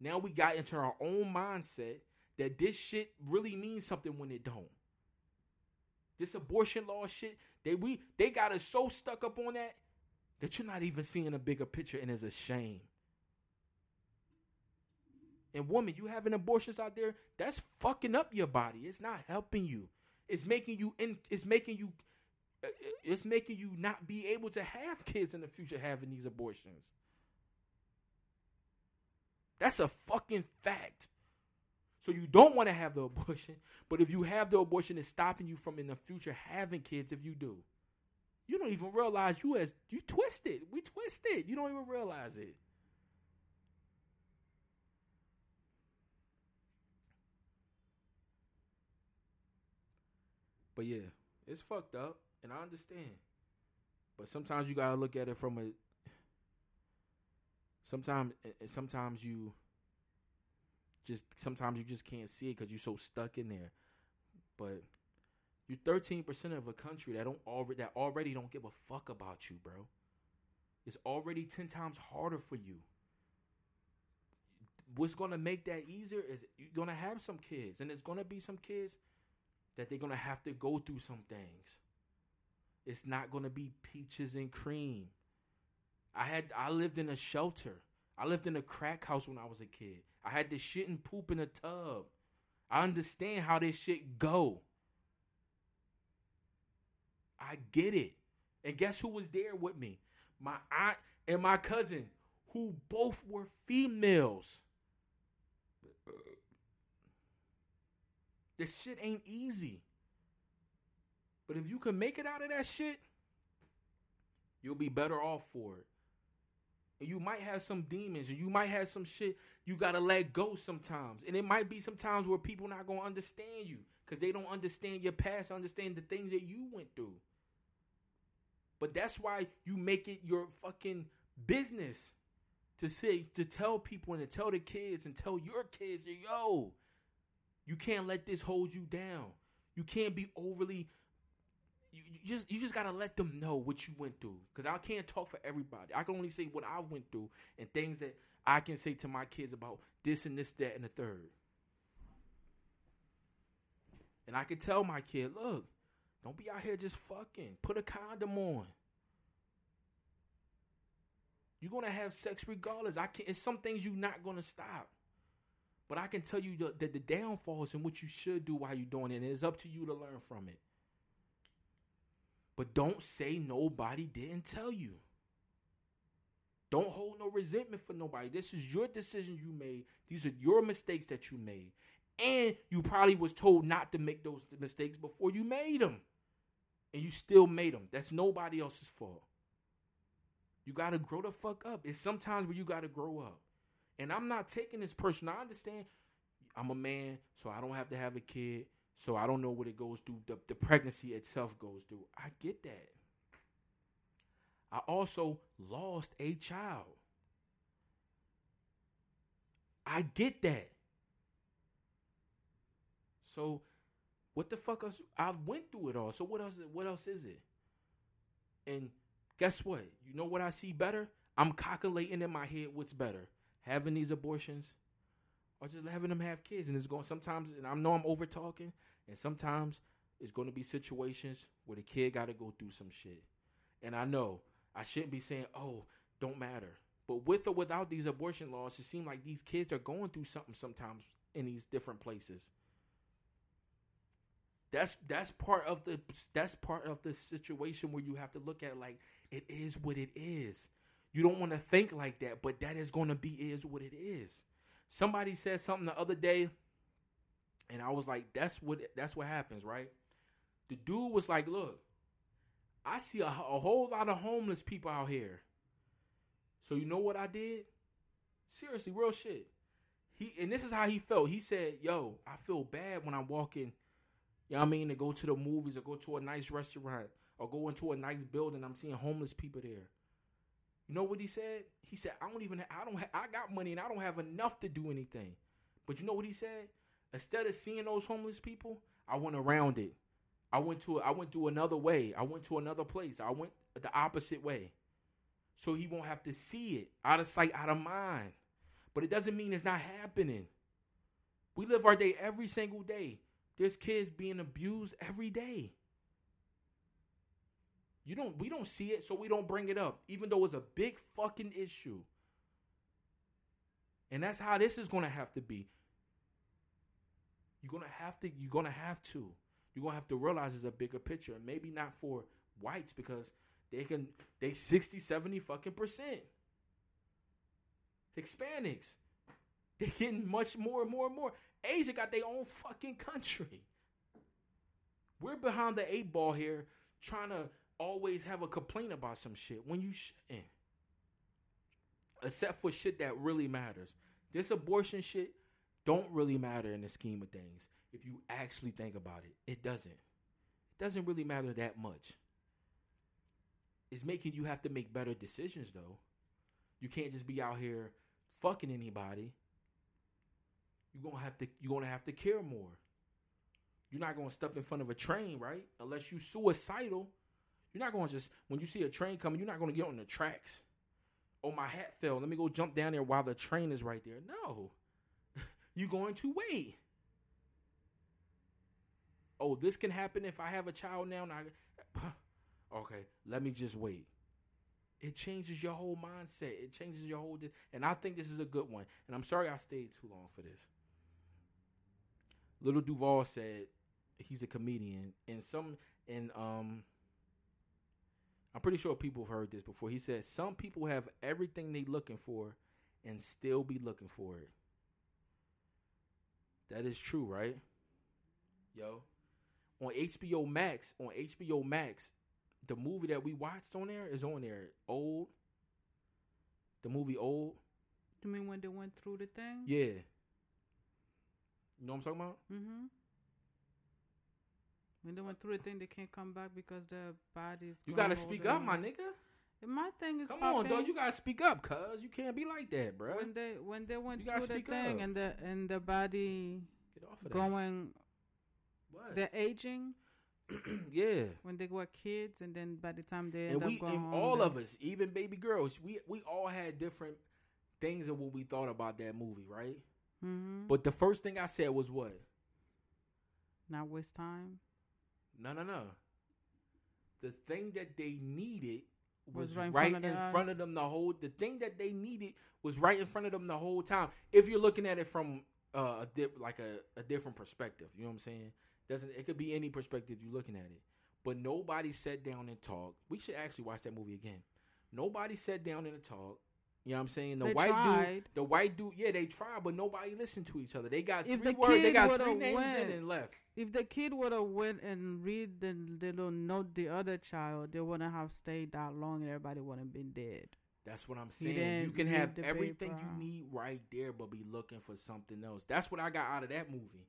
Now we got into our own mindset that this shit really means something when it don't. This abortion law shit, they we they got us so stuck up on that that you're not even seeing a bigger picture and it's a shame. And woman, you having abortions out there, that's fucking up your body. It's not helping you. It's making you in it's making you Uh, it's making you not be able to have kids in the future having these abortions. That's a fucking fact. So you don't want to have the abortion, but if you have the abortion, it's stopping you from in the future having kids if you do. You don't even realize you as you twisted. We twisted. You don't even realize it. But yeah, it's fucked up, and I understand. But sometimes you gotta look at it from a. Sometimes, eh, sometimes you. Just sometimes you just can't see it because you're so stuck in there. But you're 13 percent of a country that don't already that already don't give a fuck about you, bro. It's already 10 times harder for you. What's gonna make that easier is you're gonna have some kids, and there's gonna be some kids that they're gonna have to go through some things. It's not gonna be peaches and cream. I had I lived in a shelter. I lived in a crack house when I was a kid. I had to shit and poop in a tub. I understand how this shit go. I get it. And guess who was there with me? My aunt and my cousin, who both were females. This shit ain't easy. But if you can make it out of that shit, you'll be better off for it. And you might have some demons, and you might have some shit you gotta let go sometimes. And it might be sometimes where people not gonna understand you because they don't understand your past, understand the things that you went through. But that's why you make it your fucking business to say to tell people and to tell the kids and tell your kids, yo, you can't let this hold you down. You can't be overly you, just you just gotta let them know what you went through. Cause I can't talk for everybody. I can only say what I went through and things that I can say to my kids about this and this, that, and the third. And I can tell my kid, look, don't be out here just fucking. Put a condom on. You're gonna have sex regardless. I can't. It's some things you're not gonna stop. But I can tell you that the, the downfalls and what you should do while you're doing it. And it's up to you to learn from it. But don't say nobody didn't tell you. Don't hold no resentment for nobody. This is your decision you made. These are your mistakes that you made. And you probably was told not to make those mistakes before you made them. And you still made them. That's nobody else's fault. You got to grow the fuck up. It's sometimes where you got to grow up. And I'm not taking this person. I understand I'm a man, so I don't have to have a kid. So I don't know what it goes through. The, the pregnancy itself goes through. I get that. I also lost a child. I get that. So what the fuck else I went through it all. So what else what else is it? And guess what? You know what I see better? I'm calculating in my head what's better having these abortions or just having them have kids. And it's going sometimes, and I know I'm over talking, and sometimes it's going to be situations where the kid got to go through some shit. And I know I shouldn't be saying, oh, don't matter. But with or without these abortion laws, it seems like these kids are going through something sometimes in these different places. That's that's part of the that's part of the situation where you have to look at like it is what it is. You don't want to think like that, but that is going to be is what it is. Somebody said something the other day, and I was like, "That's what that's what happens, right?" The dude was like, "Look, I see a, a whole lot of homeless people out here. So you know what I did? Seriously, real shit. He and this is how he felt. He said, "Yo, I feel bad when I'm walking. You know what I mean? To go to the movies or go to a nice restaurant or go into a nice building. I'm seeing homeless people there. You know what he said? He said, "I don't even. I don't. Ha- I got money and I don't have enough to do anything. But you know what he said? Instead of seeing those homeless people, I went around it. I went to. I went to another way. I went to another place. I went the opposite way, so he won't have to see it. Out of sight, out of mind. But it doesn't mean it's not happening. We live our day every single day. There's kids being abused every day. You don't we don't see it, so we don't bring it up, even though it's a big fucking issue. And that's how this is gonna have to be. You're gonna have to you're gonna have to. You're gonna have to realize it's a bigger picture. And maybe not for whites because they can they 60, 70 fucking percent. Hispanics. They're getting much more and more and more. Asia got their own fucking country. We're behind the eight ball here trying to always have a complaint about some shit when you shouldn't. Except for shit that really matters. This abortion shit don't really matter in the scheme of things. If you actually think about it, it doesn't. It doesn't really matter that much. It's making you have to make better decisions though. You can't just be out here fucking anybody. You're gonna have to you're gonna have to care more. You're not gonna step in front of a train, right? Unless you suicidal. You're not gonna just when you see a train coming, you're not gonna get on the tracks. Oh, my hat fell. Let me go jump down there while the train is right there. No. You're going to wait. Oh, this can happen if I have a child now. And I, okay, let me just wait. It changes your whole mindset. It changes your whole. And I think this is a good one. And I'm sorry I stayed too long for this. Lil Duval said he's a comedian, and some and um. I'm pretty sure people have heard this before. He said some people have everything they're looking for and still be looking for it. That is true, right? Yo. On HBO Max, on HBO Max, the movie that we watched on there is on there. Old. The movie Old. You mean when they went through the thing? Yeah. You know what I'm talking about? Mm-hmm. When they went through the thing, they can't come back because their bodies. You gotta speak up, my nigga. And My thing is, Come on, dog. You gotta speak up, cuz. You can't be like that, bro. when they when they went through the thing up. and the and the body Get off of going, What? they're aging yeah. when they were kids, and then by the time they and we and all they- of us, even baby girls, we we all had different things of what we thought about that movie, right? Mhm. But the first thing I said was what? not waste time. No, no, no. The thing that they needed was, Was right in in, front of their front of them the whole. The thing that they needed was right in front of them the whole time. If you're looking at it from uh, a dip, like a, a different perspective, you know what I'm saying? Doesn't it could be any perspective you're looking at it. But nobody sat down and talked. We should actually watch that movie again. Nobody sat down and talked. You know what I'm saying? The They white tried. dude, the white dude, yeah, they tried, but nobody listened to each other. They got If three the words, they got three names went- in and left. If the kid would have went and read the little note the other child, they wouldn't have stayed that long, and everybody wouldn't have been dead. That's what I'm saying. You can have everything paper. you need right there, but be looking for something else. That's what I got out of that movie.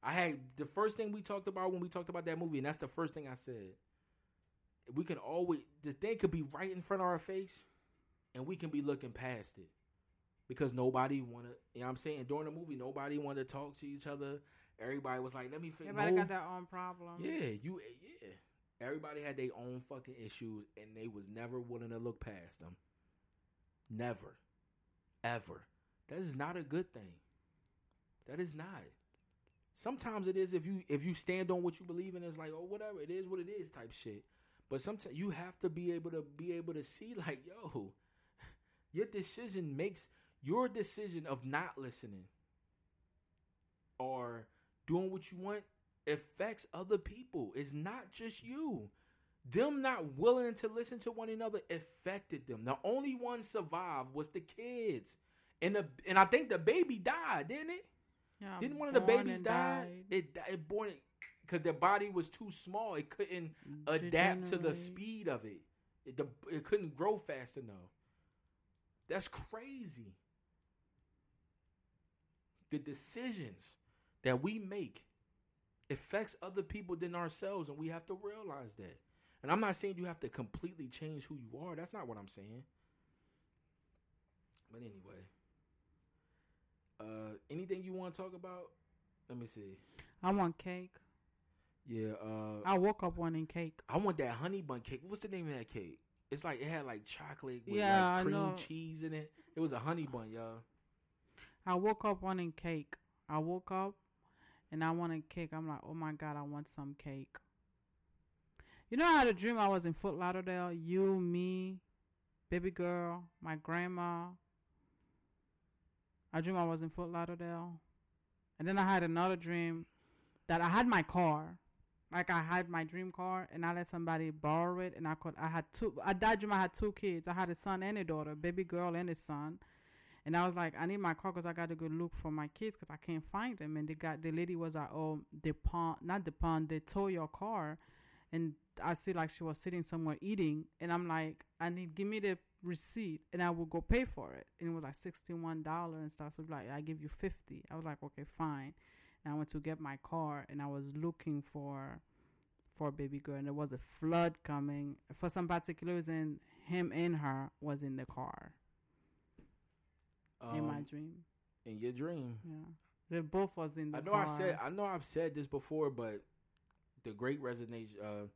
I had the first thing we talked about when we talked about that movie, and that's the first thing I said. We can always the thing could be right in front of our face, and we can be looking past it because nobody wanna. You know what I'm saying? During the movie, nobody wanted to talk to each other. Everybody was like, "Let me figure." Out. Everybody got their own problem. Yeah, you eh, yeah. Everybody had their own fucking issues and they was never willing to look past them. Never. Ever. That is not a good thing. That is not. Sometimes it is if you if you stand on what you believe in, it's like, oh whatever, it is what it is type shit. But sometimes you have to be able to be able to see like, yo, your decision makes your decision of not listening or doing what you want affects other people. It's not just you. Them not willing to listen to one another affected them. The only one survived was the kids. And the and I think the baby died, didn't it? Yeah, Didn't one of the babies die? It it born because their body was too small. It couldn't adapt to the speed of it. It, the, it couldn't grow fast enough. That's crazy. The decisions that we make affects other people than ourselves, and we have to realize that. And I'm not saying you have to completely change who you are. That's not what I'm saying. But anyway, uh, anything you want to talk about? Let me see. I want cake. Yeah, uh, I woke up wanting cake. I want that honey bun cake. What's the name of that cake? It's like it had like chocolate with Yeah, like cream cheese in it. It was a honey bun, y'all. I woke up wanting cake. I woke up and I wanted cake. I'm like, oh my god, I want some cake. You know, I had a dream I was in Fort Lauderdale. You, me, baby girl, my grandma. I dream I was in Fort Lauderdale, and then I had another dream that I had my car, like I had my dream car, and I let somebody borrow it, and I could. I had two. At that dream, I had two kids. I had a son and a daughter, baby girl and a son. And I was like, I need my car because I got to go look for my kids because I can't find them. And they got the lady was like, oh, the pawn, not the pawn, they tow your car. And I see like she was sitting somewhere eating, and I'm like, I need give me the receipt, and I will go pay for it. And it was like sixty one dollar and stuff. So like, I give you fifty. I was like, okay, fine. And I went to get my car, and I was looking for for a baby girl, and there was a flood coming. For some particular reason, him and her was in the car in my Um, dream. in your dream. Yeah, they both was in the I know car. I said I know I've said this before, but the Great Resignation uh,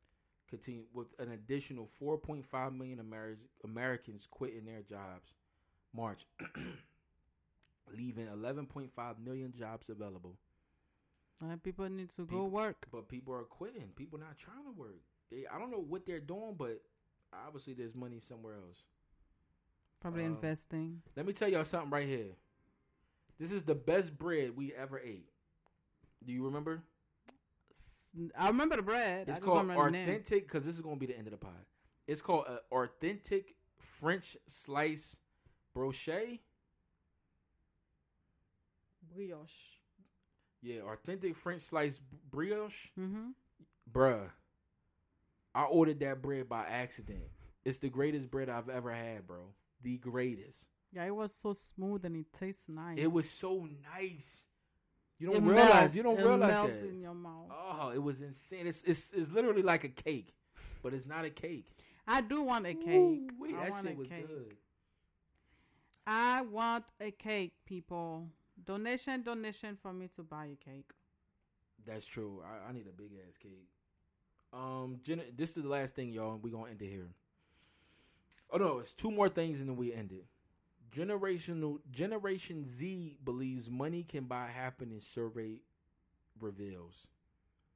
continue with an additional 4.5 million Ameri- Americans quitting their jobs March, leaving 11.5 million jobs available. Uh, people need to People- go work. But people are quitting. People not trying to work. They I don't know what they're doing, but obviously there's money somewhere else. Probably um, investing. Let me tell y'all something right here. This is the best bread we ever ate. Do you remember? I remember the bread. It's called don't remember the name. authentic because this is gonna be the end of the pod. It's called uh, authentic French slice brochet. brioche. Yeah, authentic French slice brioche, Mm-hmm. bruh. I ordered that bread by accident. It's the greatest bread I've ever had, bro. The greatest. Yeah, it was so smooth and it tastes nice. It was so nice. You don't realize. melt- You don't it realize that. in your mouth. Oh, it was insane. It's, it's it's literally like a cake, but it's not a cake. I do want a cake. Ooh-wee, I that want shit a was cake. good. I want a cake, people. Donation, donation for me to buy a cake. That's true. I, I need a big ass cake. Um, Jenna, this is the last thing, y'all. and We gonna end it here. Oh no, it's two more things and then we end it. Generational Generation Z believes money can buy happiness. Survey reveals.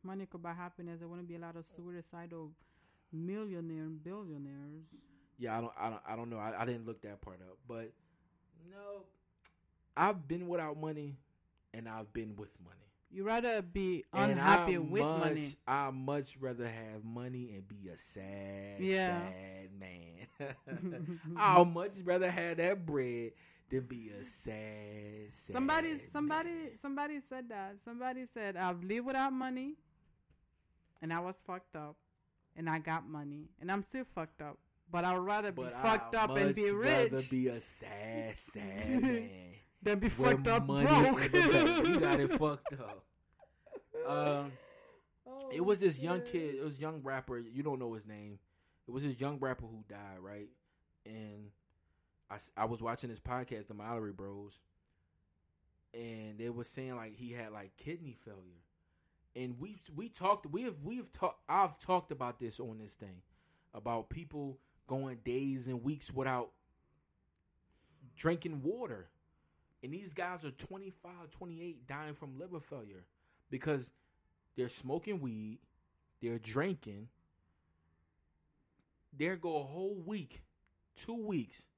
Money could buy happiness. There wouldn't be a lot of suicidal millionaire and billionaires. Yeah, I don't, I don't, I don't know. I, I didn't look that part up, but no, I've been without money, and I've been with money. You rather be unhappy I with much, money. I much rather have money and be a sad, Yeah. sad man. I'll much rather have that bread than be a sad, sad. Somebody, somebody, man. somebody said that. Somebody said I've lived without money, and I was fucked up, and I got money, and I'm still fucked up. But I'd rather be But fucked up and be much rather rich be a sad, sad man. Than be with fucked up money broke. in the bank. You got it fucked up. Um, Oh, it was this young kid. It was young rapper. You don't know his name. It was this young rapper who died, right? And I, I was watching this podcast, the Mallory Bros, and they were saying like he had like kidney failure, and we we talked we have we have talked I've talked about this on this thing about people going days and weeks without drinking water. And these guys are 25, 28 dying from liver failure because they're smoking weed, they're drinking. They'll go a whole week, two weeks,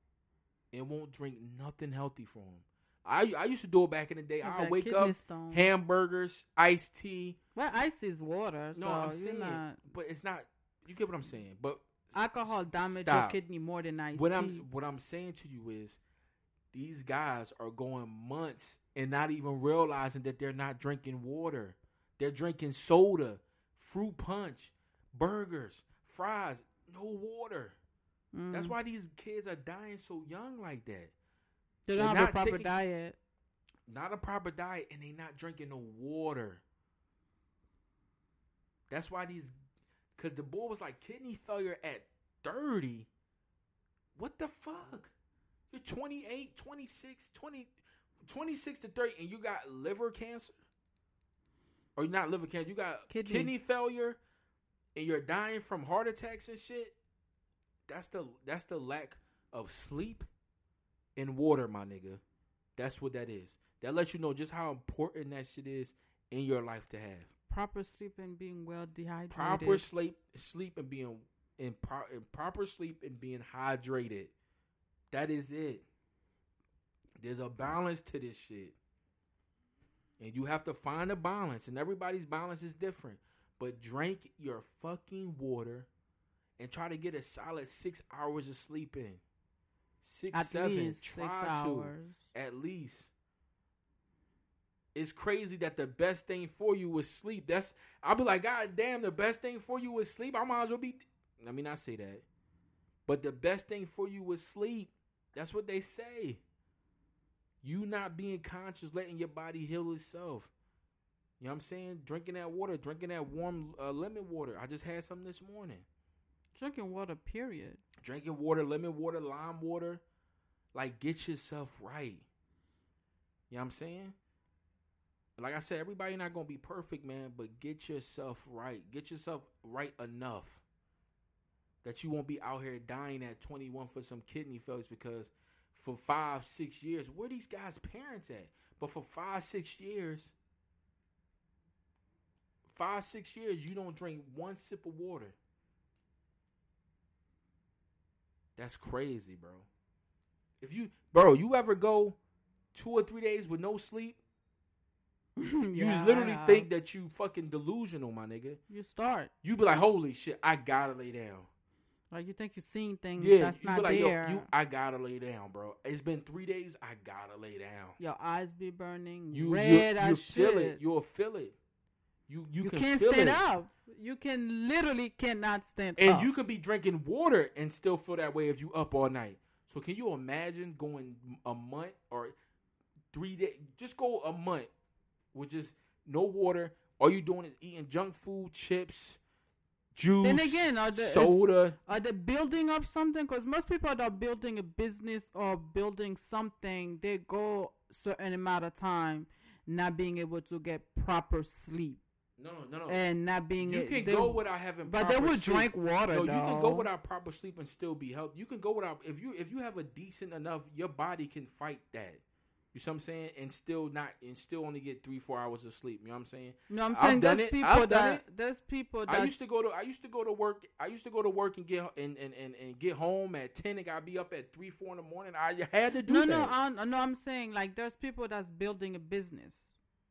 and won't drink nothing healthy for them. I I used to do it back in the day. I wake up, stone. hamburgers, iced tea. Well, ice is water, No, so I'm saying, not. but it's not. You get what I'm saying? But Alcohol s- your kidney more than ice what tea. I'm what I'm saying to you is these guys are going months and not even realizing that they're not drinking water. They're drinking soda. fruit punch, burgers, fries, no water. Mm. That's why these kids are dying so young like that. they they're don't have a proper taking- diet. Not a proper diet, and they're not drinking no water. That's why these, because the boy was like kidney failure at 30. What the fuck? You're 28, 26, 20, 26 to 30, and you got liver cancer? Or you're not liver cancer, you got Kidney. kidney, failure, and you're dying from heart attacks and shit. That's the that's the lack of sleep and water, my nigga. That's what that is. That lets you know just how important that shit is in your life to have. Proper sleep and being well dehydrated. Proper sleep, sleep and being in, pro, in proper sleep and being hydrated. That is it. There's a balance to this shit. And you have to find a balance, and everybody's balance is different. But drink your fucking water and try to get a solid six hours of sleep in. Six, At seven. least try six to hours. at least. It's crazy that the best thing for you was sleep. That's I'll be like, God damn, the best thing for you was sleep. I might as well be. Let me not say that, but the best thing for you was sleep. That's what they say. You not being conscious, letting your body heal itself. You know what I'm saying? Drinking that water, drinking that warm uh, lemon water. I just had some this morning. Drinking water, period. Drinking water, lemon water, lime water. Like, get yourself right. You know what I'm saying? Like I said, everybody not gonna be perfect, man, but get yourself right. Get yourself right enough that you won't be out here dying at 21 for some kidney failures because for five, six years, where these guys' parents at? But for five, six years, five, six years, you don't drink one sip of water. That's crazy, bro. If you, bro, you ever go two or three days with no sleep, you Yeah, literally think that you fucking delusional, my nigga. you start You be like, holy shit, I gotta lay down. Like you think you're seeing things Yeah, that's not like, there. yo, you, I gotta lay down, bro. It's been three days, I gotta lay down. Your eyes be burning You, red you, as you shit. feel it. You'll feel it. You, you, you can can't feel stand it. up. You can literally cannot stand And up. you could be drinking water and still feel that way if you up all night. So can you imagine going a month or three days? Just go a month with just no water. All you doing is eating junk food, chips, juice, Then again, are the- soda. Are they building up something? Because most people that are building a business or building something, they go certain amount of time not being able to get proper sleep No, no, no. and not being. you can they- go without having, but they would sleep. drink water. No, you can go without proper sleep and still be healthy. You can go without if you if you have a decent enough, your body can fight that. You see what I'm saying? And still not and still only get three four hours of sleep. You know what I'm saying? No, I'm saying there's it. people that it. there's people that I used to go to I used to go to work. I used to go to work and get and and, and, and get home at ten and gotta be up at three four in the morning. I had to do no, that. no, I, no. I'm saying like there's people that's building a business,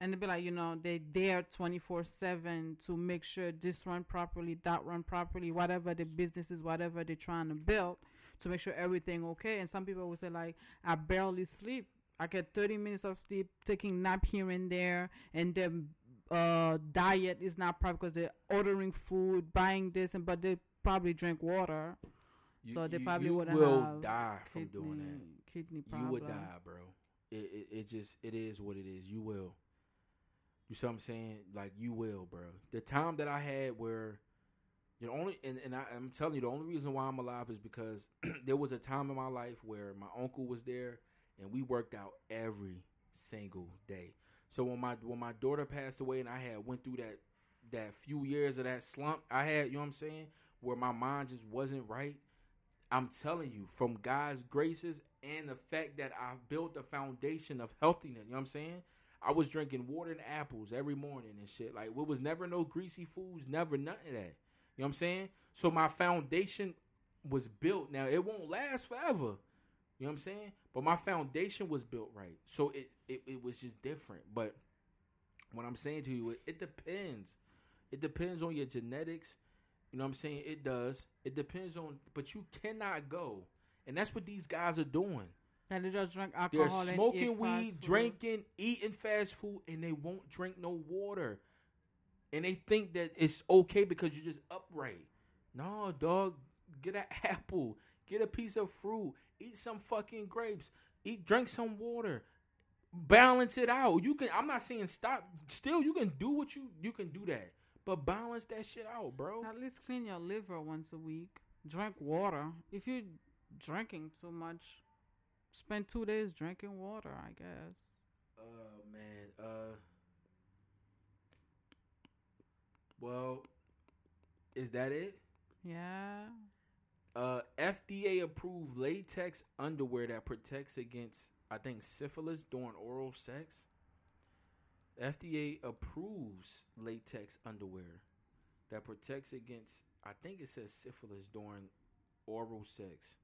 and they'd be like, you know, they there 24 seven to make sure this run properly, that run properly, whatever the business is, whatever they're trying to build, to make sure everything okay. And some people will say like, I barely sleep. I get 30 minutes of sleep, taking nap here and there, and their uh, diet is not proper because they're ordering food, buying this, and but they probably drink water. You- so they you- probably you wouldn't will have die from kidney, doing that. Kidney problem. You would die, bro. It, it it just it is what it is. You will. You see what I'm saying? Like you will, bro. The time that I had where you only and, and I, I'm telling you the only reason why I'm alive is because there was a time in my life where my uncle was there and we worked out every single day. So when my when my daughter passed away and I had went through that that few years of that slump I had, you know what I'm saying, where my mind just wasn't right. I'm telling you, from God's graces and the fact that I've built a foundation of healthiness, you know what I'm saying? I was drinking water and apples every morning and shit. Like, it was never no greasy foods, never none of that. You know what I'm saying? So my foundation was built. Now, it won't last forever. You know what I'm saying? But my foundation was built right. So it, it, it was just different. But what I'm saying to you, it, it depends. It depends on your genetics. You know what I'm saying? It does. It depends on, but you cannot go. And that's what these guys are doing. And they just drink alcohol. They're smoking weed, drinking, eating fast food, and they won't drink no water. and they think that it's okay because you're just upright. No, dog, get an apple, get a piece of fruit, eat some fucking grapes, eat, drink some water, balance it out. You can. I'm not saying stop. Still, you can do what you you can do that, but balance that shit out, bro. At least clean your liver once a week. Drink water. If you're drinking too much, spend two days drinking water. I guess. Oh man. Uh. Well, is that it? Yeah. Uh, FDA approved latex underwear that protects against, I think, syphilis during oral sex. FDA approves latex underwear that protects against, I think it says syphilis during oral sex.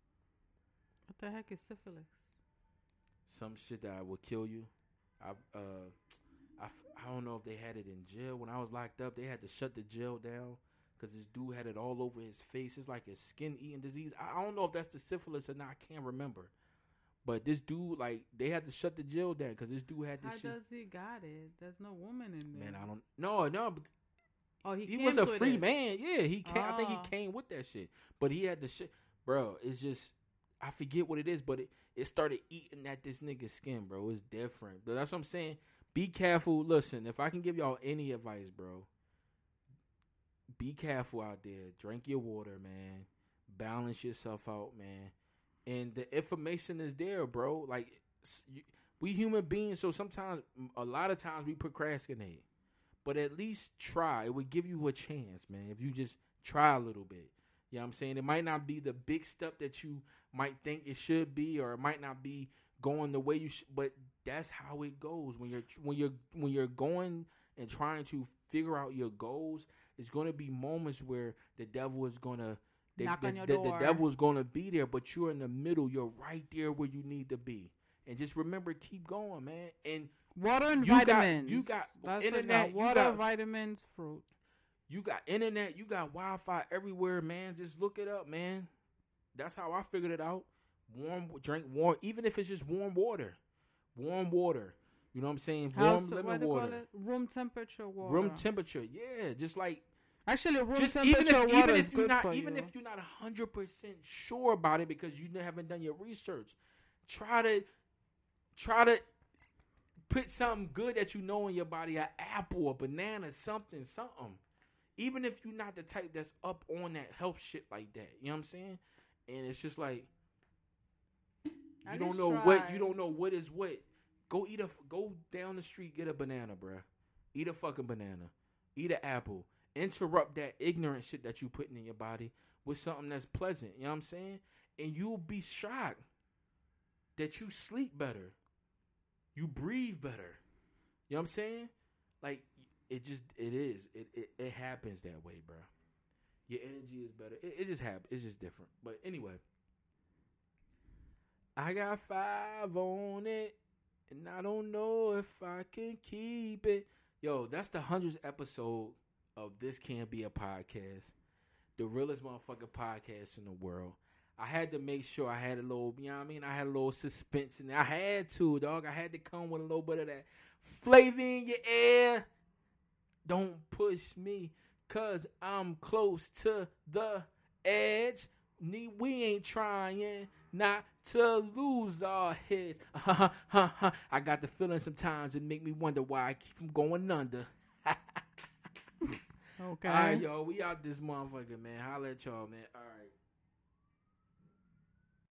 What the heck is syphilis? Some shit that will kill you. I uh, I, I don't know if they had it in jail when I was locked up. They had to shut the jail down because this dude had it all over his face. It's like a skin eating disease. I, don't know if that's the syphilis or not. I can't remember. But this dude, like, they had to shut the jail down because this dude had this How shit. does he got it? There's no woman in there. Man, I don't. No, no. oh, he, He, was a free it. man. Yeah, he came. I think he oh. came with that shit. But he had the shit, bro. It's just I forget what it is, but it it started eating at this nigga's skin, bro. It's different. But that's what I'm saying. Be careful. Listen, if I can give y'all any advice, bro, be careful out there. Drink your water, man. Balance yourself out, man. And the information is there, bro. Like we human beings, so sometimes, a lot of times, we procrastinate. But at least try. It would give you a chance, man. If you just try a little bit. You know what I'm saying? It might not be the big step that you might think it should be, or it might not be going the way you. But that's how it goes when you're when you're when you're going and trying to figure out your goals. It's going to be moments where the devil is going to the, Knock the, on your the- the devil is going to be there, but you're in the middle. You're right there where you need to be. And just remember, keep going, man. And Water and You got- vitamins. you got That's internet, Water, got- vitamins, fruit. You got internet, you got Wi Fi everywhere, man. Just look it up, man. That's how I figured it out. Warm, drink warm, even if it's just warm water. Warm water. You know what I'm saying? House, Warm lemon water. Room temperature water. Room temperature. Yeah, just like Actually, room just temperature even if water even is if you're good not for even you. if you're not hundred percent sure about it because you haven't done your research, try to try to put something good that you know in your body, an apple, a banana, something, something. Even if you're not the type that's up on that health shit like that, you know what I'm saying? And it's just like you don't least know what you don't know what is what. Go eat a go down the street, get a banana, bruh. Eat a fucking banana. Eat an apple. Interrupt that ignorant shit that you putting in your body with something that's pleasant. You know what I'm saying? And you'll be shocked that you sleep better. You breathe better. You know what I'm saying? Like it just it is. It it, it happens that way, bruh. Your energy is better. It, it just happens. It's just different. But anyway. I got five on it, and I don't know if I can keep it. Yo, that's the hundredth episode of This Can't Be a Podcast, the realest motherfucking podcast in the world. I had to make sure I had a little, you know what I mean? I had a little suspense in there. I had to, dog. I had to come with a little bit of that flavor in your air. Don't push me, cause I'm close to the edge. We ain't trying not to lose our heads. I got the feeling sometimes it make me wonder why I keep from going under. Okay. All right, y'all. We out this motherfucker, man. Holla at y'all, man. All right.